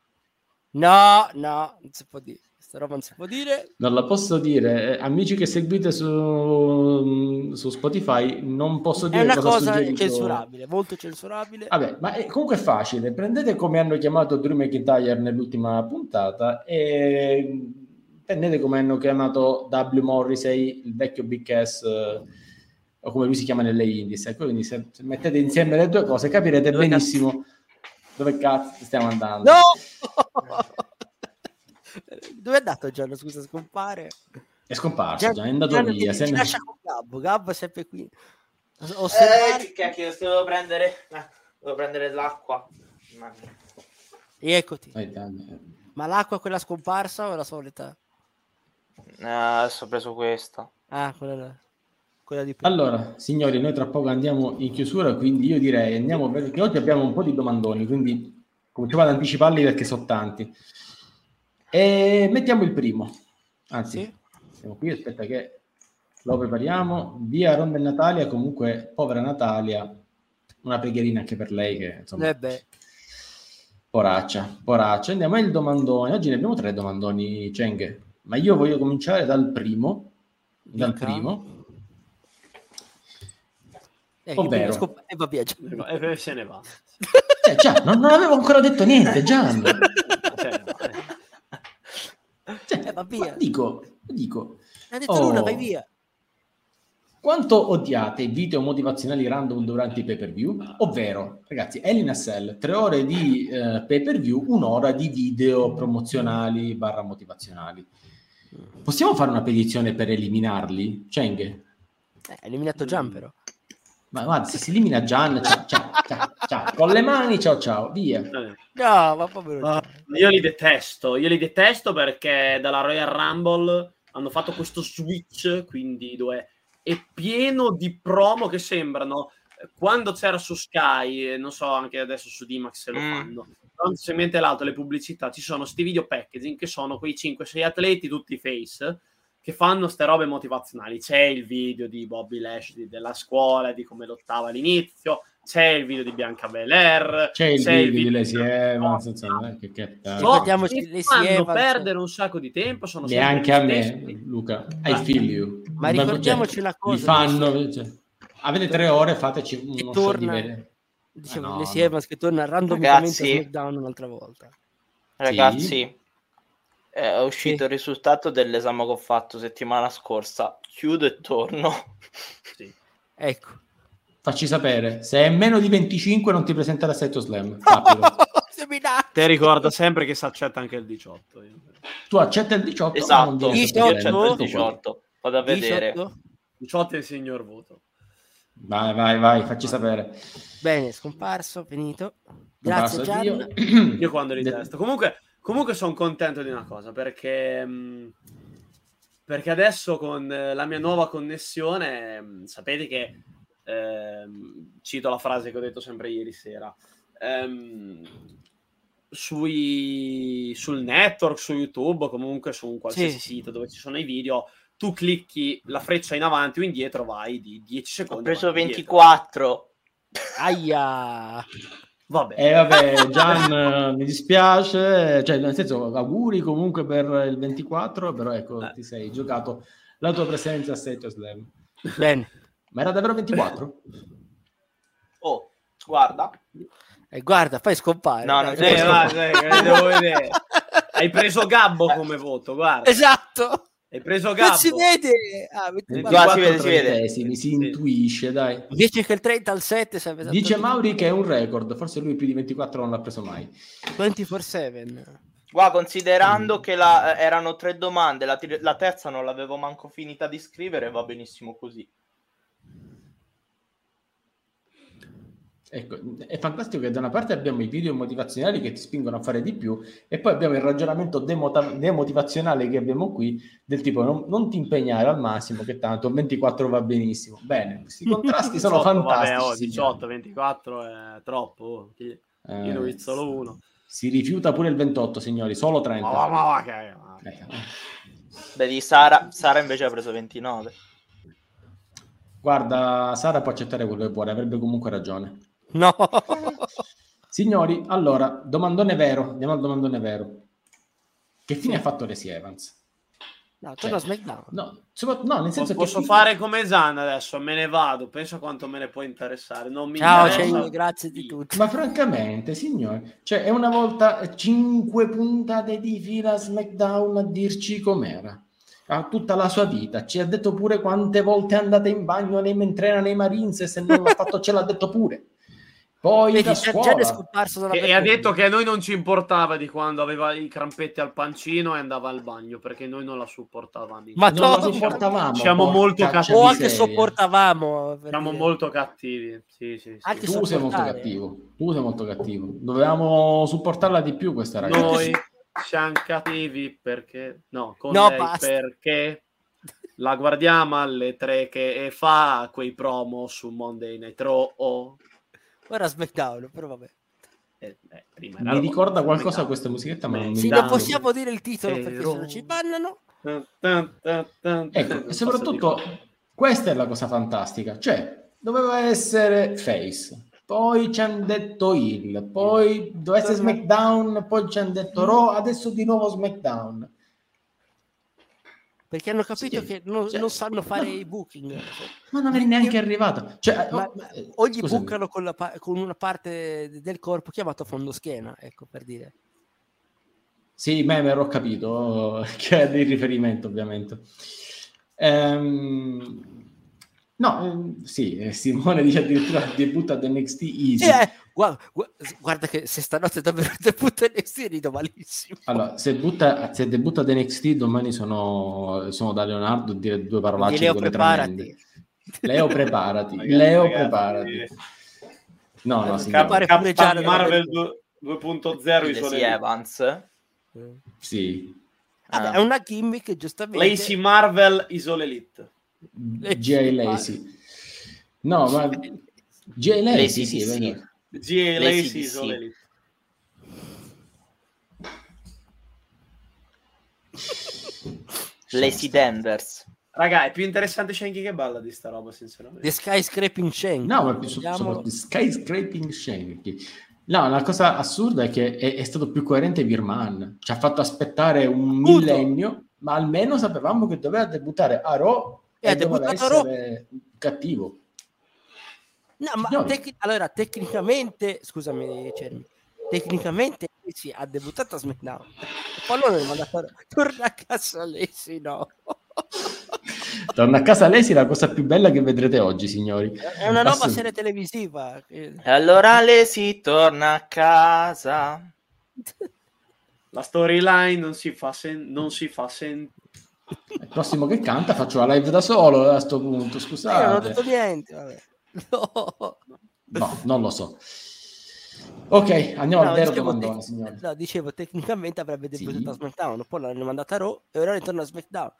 C: No, no, non si può dire. Questa roba non si può dire.
A: Non la posso dire, eh, amici che seguite su, su Spotify, non posso
C: È
A: dire
C: una
A: cosa
C: cosa censurabile, molto censurabile.
A: Vabbè, ma è- comunque è facile. Prendete come hanno chiamato Drew McIntyre nell'ultima puntata e prendete come hanno chiamato W. Morrissey, il vecchio Big Cass, eh, o come lui si chiama nelle Indies. Ecco, quindi se, se mettete insieme le due cose capirete
B: Dove
A: benissimo dove cazzo stiamo andando.
C: No! Dove è andato Gianno? Scusa, scompare.
A: È scomparso, già, è andato
C: Gianno
A: via. se ne-
C: lascia con Gabbo. Gabbo è sempre qui.
B: Eh,
C: Osservare.
B: che cacchio, devo prendere. eh, devo prendere l'acqua. Mamma mia.
C: E eccoti. Ma l'acqua quella scomparsa o è la solita?
B: Eh, adesso ho preso questa.
C: Ah, quella, quella di prima.
A: Allora, signori, noi tra poco andiamo in chiusura, quindi io direi andiamo perché oggi abbiamo un po' di domandoni, quindi cominciamo ad anticiparli perché sono tanti. E mettiamo il primo. Anzi,
C: Sì.
A: siamo qui, aspetta che lo prepariamo. Via Ronda e Natalia, comunque, povera Natalia, una preghierina anche per lei che, insomma,
C: Eh beh,
A: poraccia, poraccia. Andiamo al domandone. Oggi ne abbiamo tre domandoni, Cheng, ma io voglio cominciare dal primo. Dal
C: Dica.
A: primo.
C: eh,
A: Ovvero?
C: scomp- E va via Gianno.
D: E e se ne va.
A: Eh, già, non, non avevo ancora detto niente, Gian.
D: Se ne va.
A: Cioè,
C: Eh, va via.
A: ma dico, dico,
C: Ha detto
A: Oh.
C: Luna, vai via.
A: quanto odiate i video motivazionali random durante i pay per view? Ovvero, ragazzi, Elina Cell, tre ore di eh, pay per view, un'ora di video promozionali barra motivazionali. Possiamo fare una petizione per eliminarli? Cheng?
C: Eh, ha eliminato Gian però.
A: Ma guarda, se si elimina Gian, ciao, ciao, ciao, ciao. con le mani, ciao, ciao, via.
D: Eh.
C: No, ma povero
D: Ah. Io li detesto, io li detesto perché dalla Royal Rumble hanno fatto questo switch, quindi dove è pieno di promo che sembrano eh, quando c'era su Sky, e non so anche adesso su Dimax se lo
B: Mm.
D: fanno, quando si mette l'auto le pubblicità, ci sono sti video packaging che sono quei 5-6 atleti tutti face che fanno ste robe motivazionali. C'è il video di Bobby Lashley della scuola, di come lottava all'inizio, c'è il video di Bianca Belair,
A: C'è il
D: c'è
A: video di Lacey Evans, insomma, eh, che, che
D: No,
C: Ricordiamoci
D: mi
C: le
D: fanno perdere un sacco di tempo. Sono
A: neanche
D: sempre
A: a
D: gli
A: me. Luca. I
D: Ah.
A: feel you.
C: Ma ricordiamoci una cosa,
A: fanno, cioè, avete tre ore, fateci uno show di
C: torna-
A: vedere.
C: Dicevo,
A: Eh no,
C: Lacey
A: no.
C: Evans che torna randomicamente a SmackDown un'altra volta.
B: Ragazzi, è uscito
C: Sì.
B: il risultato dell'esame che ho fatto settimana scorsa. Chiudo e torno.
D: Sì.
C: Ecco.
A: Facci sapere. Se è meno di 25 non ti presenta l'assetto slam.
D: Te ricorda sempre che si accetta anche il 18.
A: tu accetta il 18 ma non
B: Esatto,
A: viene
C: Io
A: sotto
C: c'ho-
A: il
B: c'è il
C: 18.
B: 18. Vado a vedere.
C: 18?
D: 18 è il signor voto.
A: Vai, vai, vai, facci sapere.
C: Bene, scomparso, finito. Grazie Gian.
A: io-
D: Io quando li testo. Comunque, Comunque sono contento di una cosa perché, mh, perché adesso con la mia nuova connessione, mh, sapete che ehm, cito la frase che ho detto sempre ieri sera. Ehm, sui, sul network, su YouTube, comunque su un qualsiasi sì. sito dove ci sono i video, tu clicchi la freccia in avanti o indietro, vai di 10 secondi.
B: Ho preso 24.
C: Aia.
A: Vabbè. Eh, vabbè, Gian, mi dispiace, cioè, nel senso, auguri comunque per il 24, però ecco, eh. ti sei giocato la tua presenza a State Slam.
C: Bene.
A: Ma era davvero 24?
B: Oh, guarda.
C: E eh, guarda, fai scompare.
D: No, no, eh, va, eh, devo vedere. Hai preso Gabbo come voto, guarda.
C: Esatto.
D: Hai preso Gabbo. Non
C: si vede.
A: Ah, Qua si vede, si vede. Si, si intuisce, dai.
C: Dice che il 30 al 7
A: serve Dice Mauri che è un record, forse lui più di 24 non l'ha preso mai.
C: 24-7.
B: Qua, considerando mm. che la, erano tre domande, la, la terza non l'avevo manco finita di scrivere, va benissimo così.
A: Ecco, è fantastico che da una parte abbiamo i video motivazionali che ti spingono a fare di più e poi abbiamo il ragionamento demota- demotivazionale che abbiamo qui del tipo non, non, ti impegnare al massimo che tanto 24 va benissimo. Bene, questi contrasti sono 18, fantastici. Vabbè, oh,
D: 18, 24 è troppo, io eh, ne ho visto solo uno.
A: Si rifiuta pure il 28, signori, solo 30.
D: Ma, ma, ma, okay, okay.
B: Vedi, Sara, Sara invece ha preso 29.
A: Guarda, Sara può accettare quello che vuole, avrebbe comunque ragione.
C: No.
A: Signori, allora, domandone vero, andiamo al domandone vero. Che fine ha fatto Lacey Evans?
C: No, torna cioè, SmackDown.
A: No, no, nel senso
D: posso
A: che...
D: fare come Zan adesso, me ne vado, penso quanto me ne può interessare. Non mi
C: Ciao, interessa... grazie di tutto.
A: Ma francamente, signori, cioè è una volta cinque puntate di fila SmackDown a dirci com'era. Ha tutta la sua vita, ci ha detto pure quante volte è andata in bagno nei, mentre era nei Marines e se non l'ha fatto ce l'ha detto pure. Poi Vedi, da scuola.
D: Già e, e ha detto che a noi non ci importava di quando aveva i crampetti al pancino e andava al bagno perché noi non la supportavamo.
C: Ma non la sopportavamo.
D: Siamo molto cattivi.
C: O anche sopportavamo.
D: Siamo molto cattivi. Sì, sì,
A: sì. Tu sei molto cattivo. Tu sei molto cattivo. Dovevamo supportarla di più questa ragazza.
D: Noi siamo cattivi perché no, con no, lei basta. perché la guardiamo alle tre che fa quei promo su Monday Night Raw. Oh
C: Ora SmackDown, però vabbè.
A: Eh, eh, Mi ricorda qualcosa questa musichetta, ma non
C: sì, non possiamo dire il titolo perché se no ci bannano.
A: Ecco, e soprattutto questa è la cosa fantastica, cioè doveva essere Face, poi ci hanno detto Hill, poi doveva essere SmackDown, poi ci hanno detto Raw, adesso di nuovo SmackDown
C: perché hanno capito sì, che non, cioè, non, sanno fare no, i booking.
A: Ma non è neanche arrivato. Cioè,
C: ma, oh, eh, o gli scusami. bucano con, la, con, una parte del corpo chiamato fondo schiena, ecco per dire.
A: Sì, me ho capito che è di riferimento ovviamente. Ehm, No, ehm, sì, eh, Simone dice addirittura debutta ad NXT Easy.
C: Eh, guarda, guarda, che se stanotte davvero debutta NXT rido malissimo.
A: Allora, se, butta, se debutta ad NXT domani sono, sono da Leonardo a dire due parolacce
C: Leo preparati.
A: Leo preparati. Leo ragazzi, preparati. No, no,
D: signore. Cap- Cap- Marvel 2.0
B: Isole Evans.
A: Sì.
C: Vabbè, ah. è una gimmick giustamente.
D: Lacey Marvel Isole Elite.
A: G.A. Lacey. No, ma G.A. Lacey, sì, sì.
D: G.A. Lacey sono lì.
B: Lacey Danvers.
D: Raga, è più interessante Shanky che balla di sta roba, sinceramente.
C: The Skyscraping Shanky.
A: No, ma più soprattutto Skyscraping Shanky. No, la cosa assurda è che è, è stato più coerente Birman. Ci ha fatto aspettare un Puto. millennio, ma almeno sapevamo che doveva debuttare a Raw e ha debuttato Ro- cattivo.
C: No, ma tec- allora tecnicamente, scusami, Cermi, tecnicamente sì, ha debuttato a SmackDown. Poi non è mandato torna a casa sì, no.
A: Torna a casa lei, sì, la cosa più bella che vedrete oggi, signori.
C: È una nuova serie televisiva.
B: E allora si torna a casa.
D: La storyline non si fa, sen- non si fa sentire
A: il prossimo che canta faccio la live da solo a questo punto, scusate.
C: Io non ho detto niente, vabbè.
A: No. no, non lo so. Ok, andiamo no, al vero domandone,
C: tec-
A: signori.
C: No, dicevo, tecnicamente avrebbe debuttato sì. a SmackDown, poi l'hanno mandata a Raw e ora ritorna a SmackDown.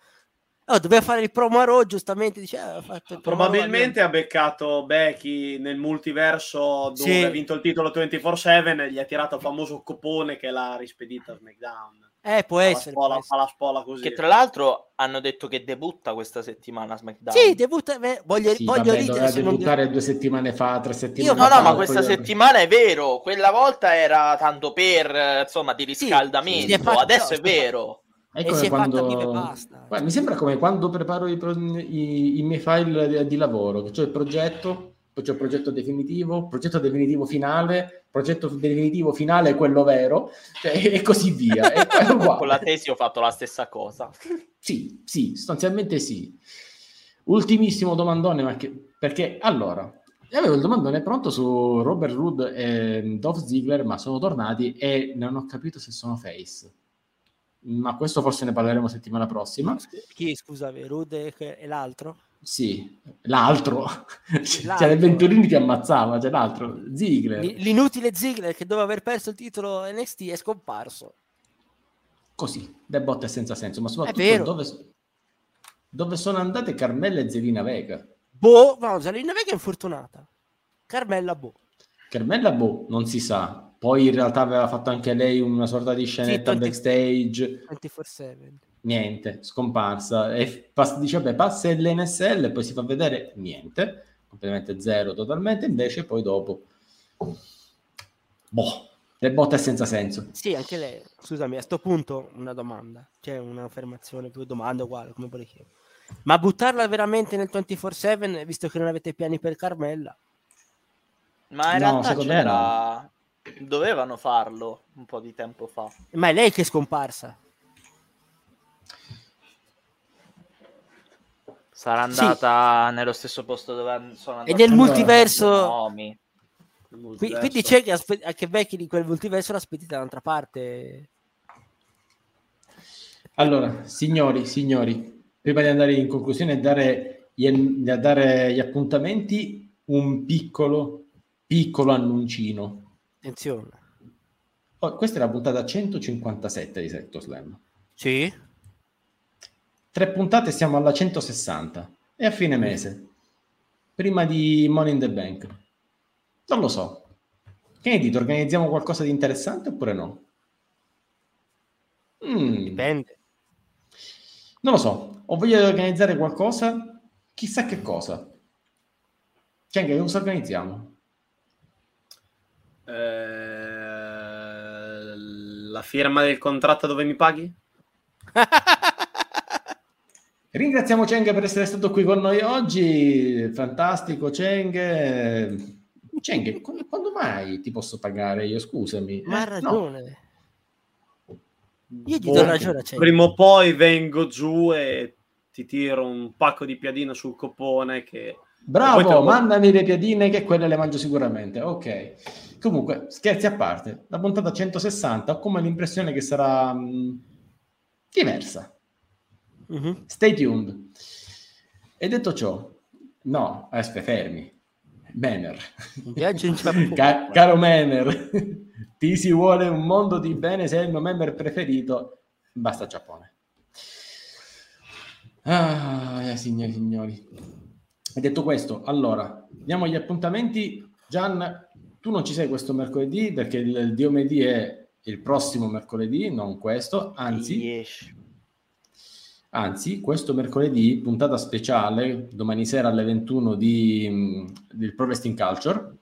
C: Oh, doveva fare il promo a Raw, giustamente. Dice,
D: eh, Probabilmente ha beccato Becky nel multiverso dove sì. ha vinto il titolo 24-7 e gli ha tirato il famoso copone che l'ha rispedita a SmackDown.
C: Eh, può essere.
D: Spola, può
C: la
D: spola così.
B: Che tra l'altro hanno detto che debutta questa settimana SmackDown.
C: Sì, debutta. Beh, voglio,
A: sì,
C: voglio
A: vabbè, ridere. debuttare non... due settimane fa, tre settimane
B: Io,
A: fa.
B: No, no, ma questa poi... settimana è vero. Quella volta era tanto per, insomma, di riscaldamento. Sì, fatto, Adesso no, è vero.
A: È come quando... Guarda, mi sembra come quando preparo i, i, i miei file di, di lavoro, cioè il progetto poi c'è il progetto definitivo, progetto definitivo finale, progetto definitivo finale quello vero, cioè, e così via. E
B: Con la tesi ho fatto la stessa cosa.
A: Sì, sì, sostanzialmente sì. Ultimissimo domandone, ma che, perché allora, avevo il domandone pronto su Robert Rood e Dolph Ziggler, ma sono tornati e non ho capito se sono face. Ma questo forse ne parleremo settimana prossima.
C: Chi, scusami, Rood e l'altro?
A: Sì, l'altro. l'altro. C'era Venturini che ammazzava, c'è l'altro, Ziggler.
C: L'inutile Ziggler che doveva aver perso il titolo NXT è scomparso.
A: Così, da botte senza senso, ma soprattutto dove, dove, sono andate Carmella e Zelina Vega?
C: Boh, no, Zelina Vega è infortunata. Carmella boh.
A: Carmella boh, non si sa. Poi in realtà aveva fatto anche lei una sorta di scenetta sì, 20, backstage.
C: 24-7
A: niente, scomparsa. E pass- dice, vabbè, passa l'NSL e poi si fa vedere niente, completamente zero totalmente, invece poi dopo... Boh, le botte senza senso.
C: Sì, anche lei. Scusami, a questo punto una domanda, c'è un'affermazione più domanda uguale, come vuole chiedere. Ma buttarla veramente nel 24-7, visto che non avete piani per Carmella?
B: Ma in no, realtà c'era... No. Dovevano farlo un po' di tempo fa.
C: Ma è lei che è scomparsa.
B: Sarà andata sì. nello stesso posto dove sono
C: andati. E nel multiverso... multiverso. Quindi c'è che, aspe- che Becky di quel multiverso l'aspetti dall'altra parte.
A: Allora, signori, signori, prima di andare in conclusione e dare dare gli appuntamenti, un piccolo, piccolo annuncino.
C: Attenzione.
A: Oh, questa è la puntata 157 di Sector Slam.
C: Sì
A: tre puntate siamo alla 160 e a fine mese, prima di Money in the Bank. Non lo so. Che ne dite? Organizziamo qualcosa di interessante oppure no?
C: Mm. Dipende.
A: Non lo so. Ho voglia di organizzare qualcosa, chissà che cosa. Cioè, che cosa organizziamo?
D: Eh, la firma del contratto dove mi paghi?
A: Ringraziamo Cheng per essere stato qui con noi oggi. Fantastico, Cheng. Cheng, quando mai ti posso pagare io? Scusami.
C: Ma ha eh, ragione. No. Io ti do ragione. Cheng.
D: Prima o poi vengo giù e ti tiro un pacco di piadine sul copone che...
A: Bravo, mandami le piadine che quelle le mangio sicuramente. Ok. Comunque, scherzi a parte, la puntata 160 ho come l'impressione che sarà mh, diversa Mm-hmm. Stay tuned. E detto ciò, no, aspetta, fermi. Banner. Ca- caro Manner, ti si vuole un mondo di bene, sei il mio member preferito. Basta Giappone. Ah, signori, signori. E detto questo, allora, diamo gli appuntamenti. Gian, tu non ci sei questo mercoledì perché il, il Diomedì è il prossimo mercoledì, non questo, anzi... Yes Anzi, questo mercoledì, puntata speciale, domani sera alle 21 di, del Pro Wrestling Culture,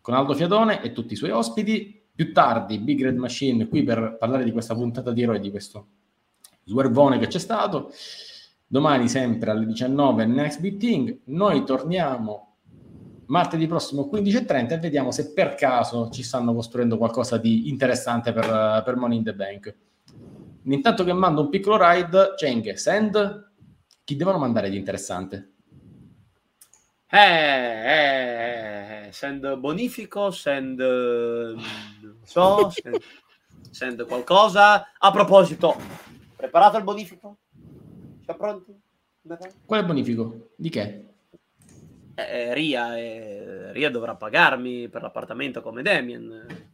A: con Aldo Fiadone e tutti i suoi ospiti. Più tardi, Big Red Machine qui per parlare di questa puntata di eroe, di questo swervone che c'è stato. Domani sempre alle 19 Next Big Thing. Noi torniamo martedì prossimo 15.30 e vediamo se per caso ci stanno costruendo qualcosa di interessante per, per Money in the Bank. Intanto che mando un piccolo ride, Cheng, send, chi devono mandare di interessante?
D: Eh, eh, eh, send bonifico, send, non so, send, send qualcosa. A proposito, preparato il bonifico? Siamo pronti?
A: Qual è il bonifico? Di che?
D: Eh, Ria, eh, Ria dovrà pagarmi per l'appartamento come Damien.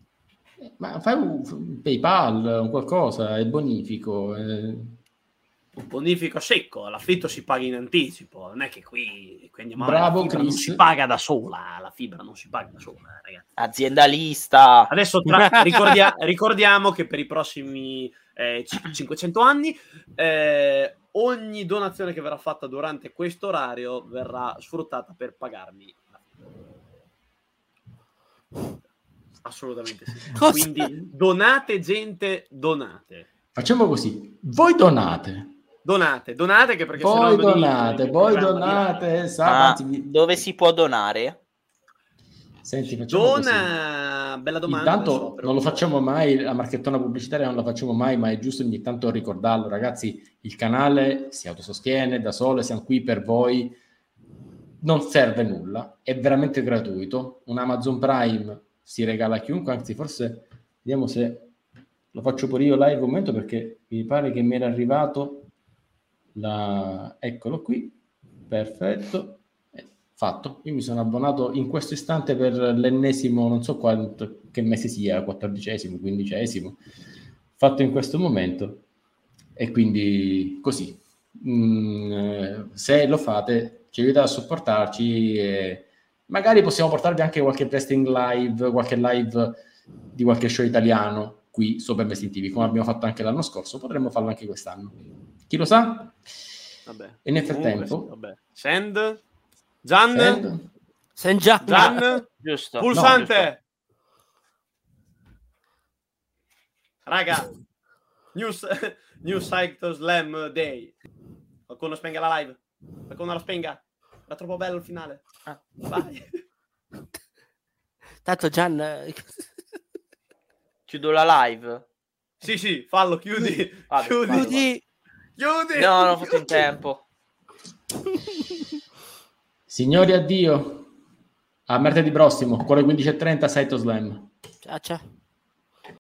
A: Ma fai un PayPal, un qualcosa, è bonifico. Eh.
D: Un bonifico secco, l'affitto si paga in anticipo, non è che qui, qui andiamo
A: Bravo,
D: la fibra non
A: Chris.
D: si paga da sola, la fibra non si paga da sola, ragazzi.
B: Aziendalista.
D: Adesso tra- ricordia- ricordiamo che per i prossimi eh, c- 500 anni eh, ogni donazione che verrà fatta durante questo orario verrà sfruttata per pagarmi. Assolutamente sì.
C: Cosa?
D: Quindi donate gente, donate.
A: Facciamo così, voi donate,
D: Donate, donate che perché
A: voi
D: sennò
A: donate, voi donate, anzi, vi-
B: dove si può donare?
A: Senti, facciamo così.
D: Dona, bella domanda.
A: Intanto
D: apro
A: non lo facciamo mai, la marchettona pubblicitaria non la facciamo mai, ma è giusto ogni tanto ricordarlo, ragazzi. Il canale si autosostiene da solo, siamo qui per voi, non serve nulla, è veramente gratuito. Un Amazon Prime si regala a chiunque, anzi, forse vediamo se lo faccio pure io live un momento perché mi pare che mi era arrivato la... eccolo qui, perfetto. Fatto, io mi sono abbonato in questo istante per l'ennesimo, non so quanto, che mese sia, quattordicesimo, quindicesimo, fatto in questo momento e quindi così. Mm, eh, se lo fate, ci aiutate a supportarci e magari possiamo portarvi anche qualche wrestling live, qualche live di qualche show italiano qui su Open Wrestling TV, come abbiamo fatto anche l'anno scorso, potremmo farlo anche quest'anno. Chi lo sa?
D: Vabbè.
A: E nel
D: Comunque,
A: frattempo,
D: sì, vabbè. Send. Gian.
A: Send?
C: Sen già
D: Gian.
B: Giusto.
D: Pulsante. Raga. News, New Cyclo Slam Day. Qualcuno spenga la live. Qualcuno la spenga. Era troppo bello il finale.
B: Ah.
D: Vai.
C: Tanto Gian eh,
B: Chiudo la live.
D: Sì, sì, fallo, chiudi.
B: Vabbè,
D: chiudi.
B: vai, vai.
C: chiudi.
D: Chiudi.
B: No, non ho fatto in tempo.
A: Signori, addio. A martedì prossimo, le 15.30, Saito Slam.
C: Ciao ciao.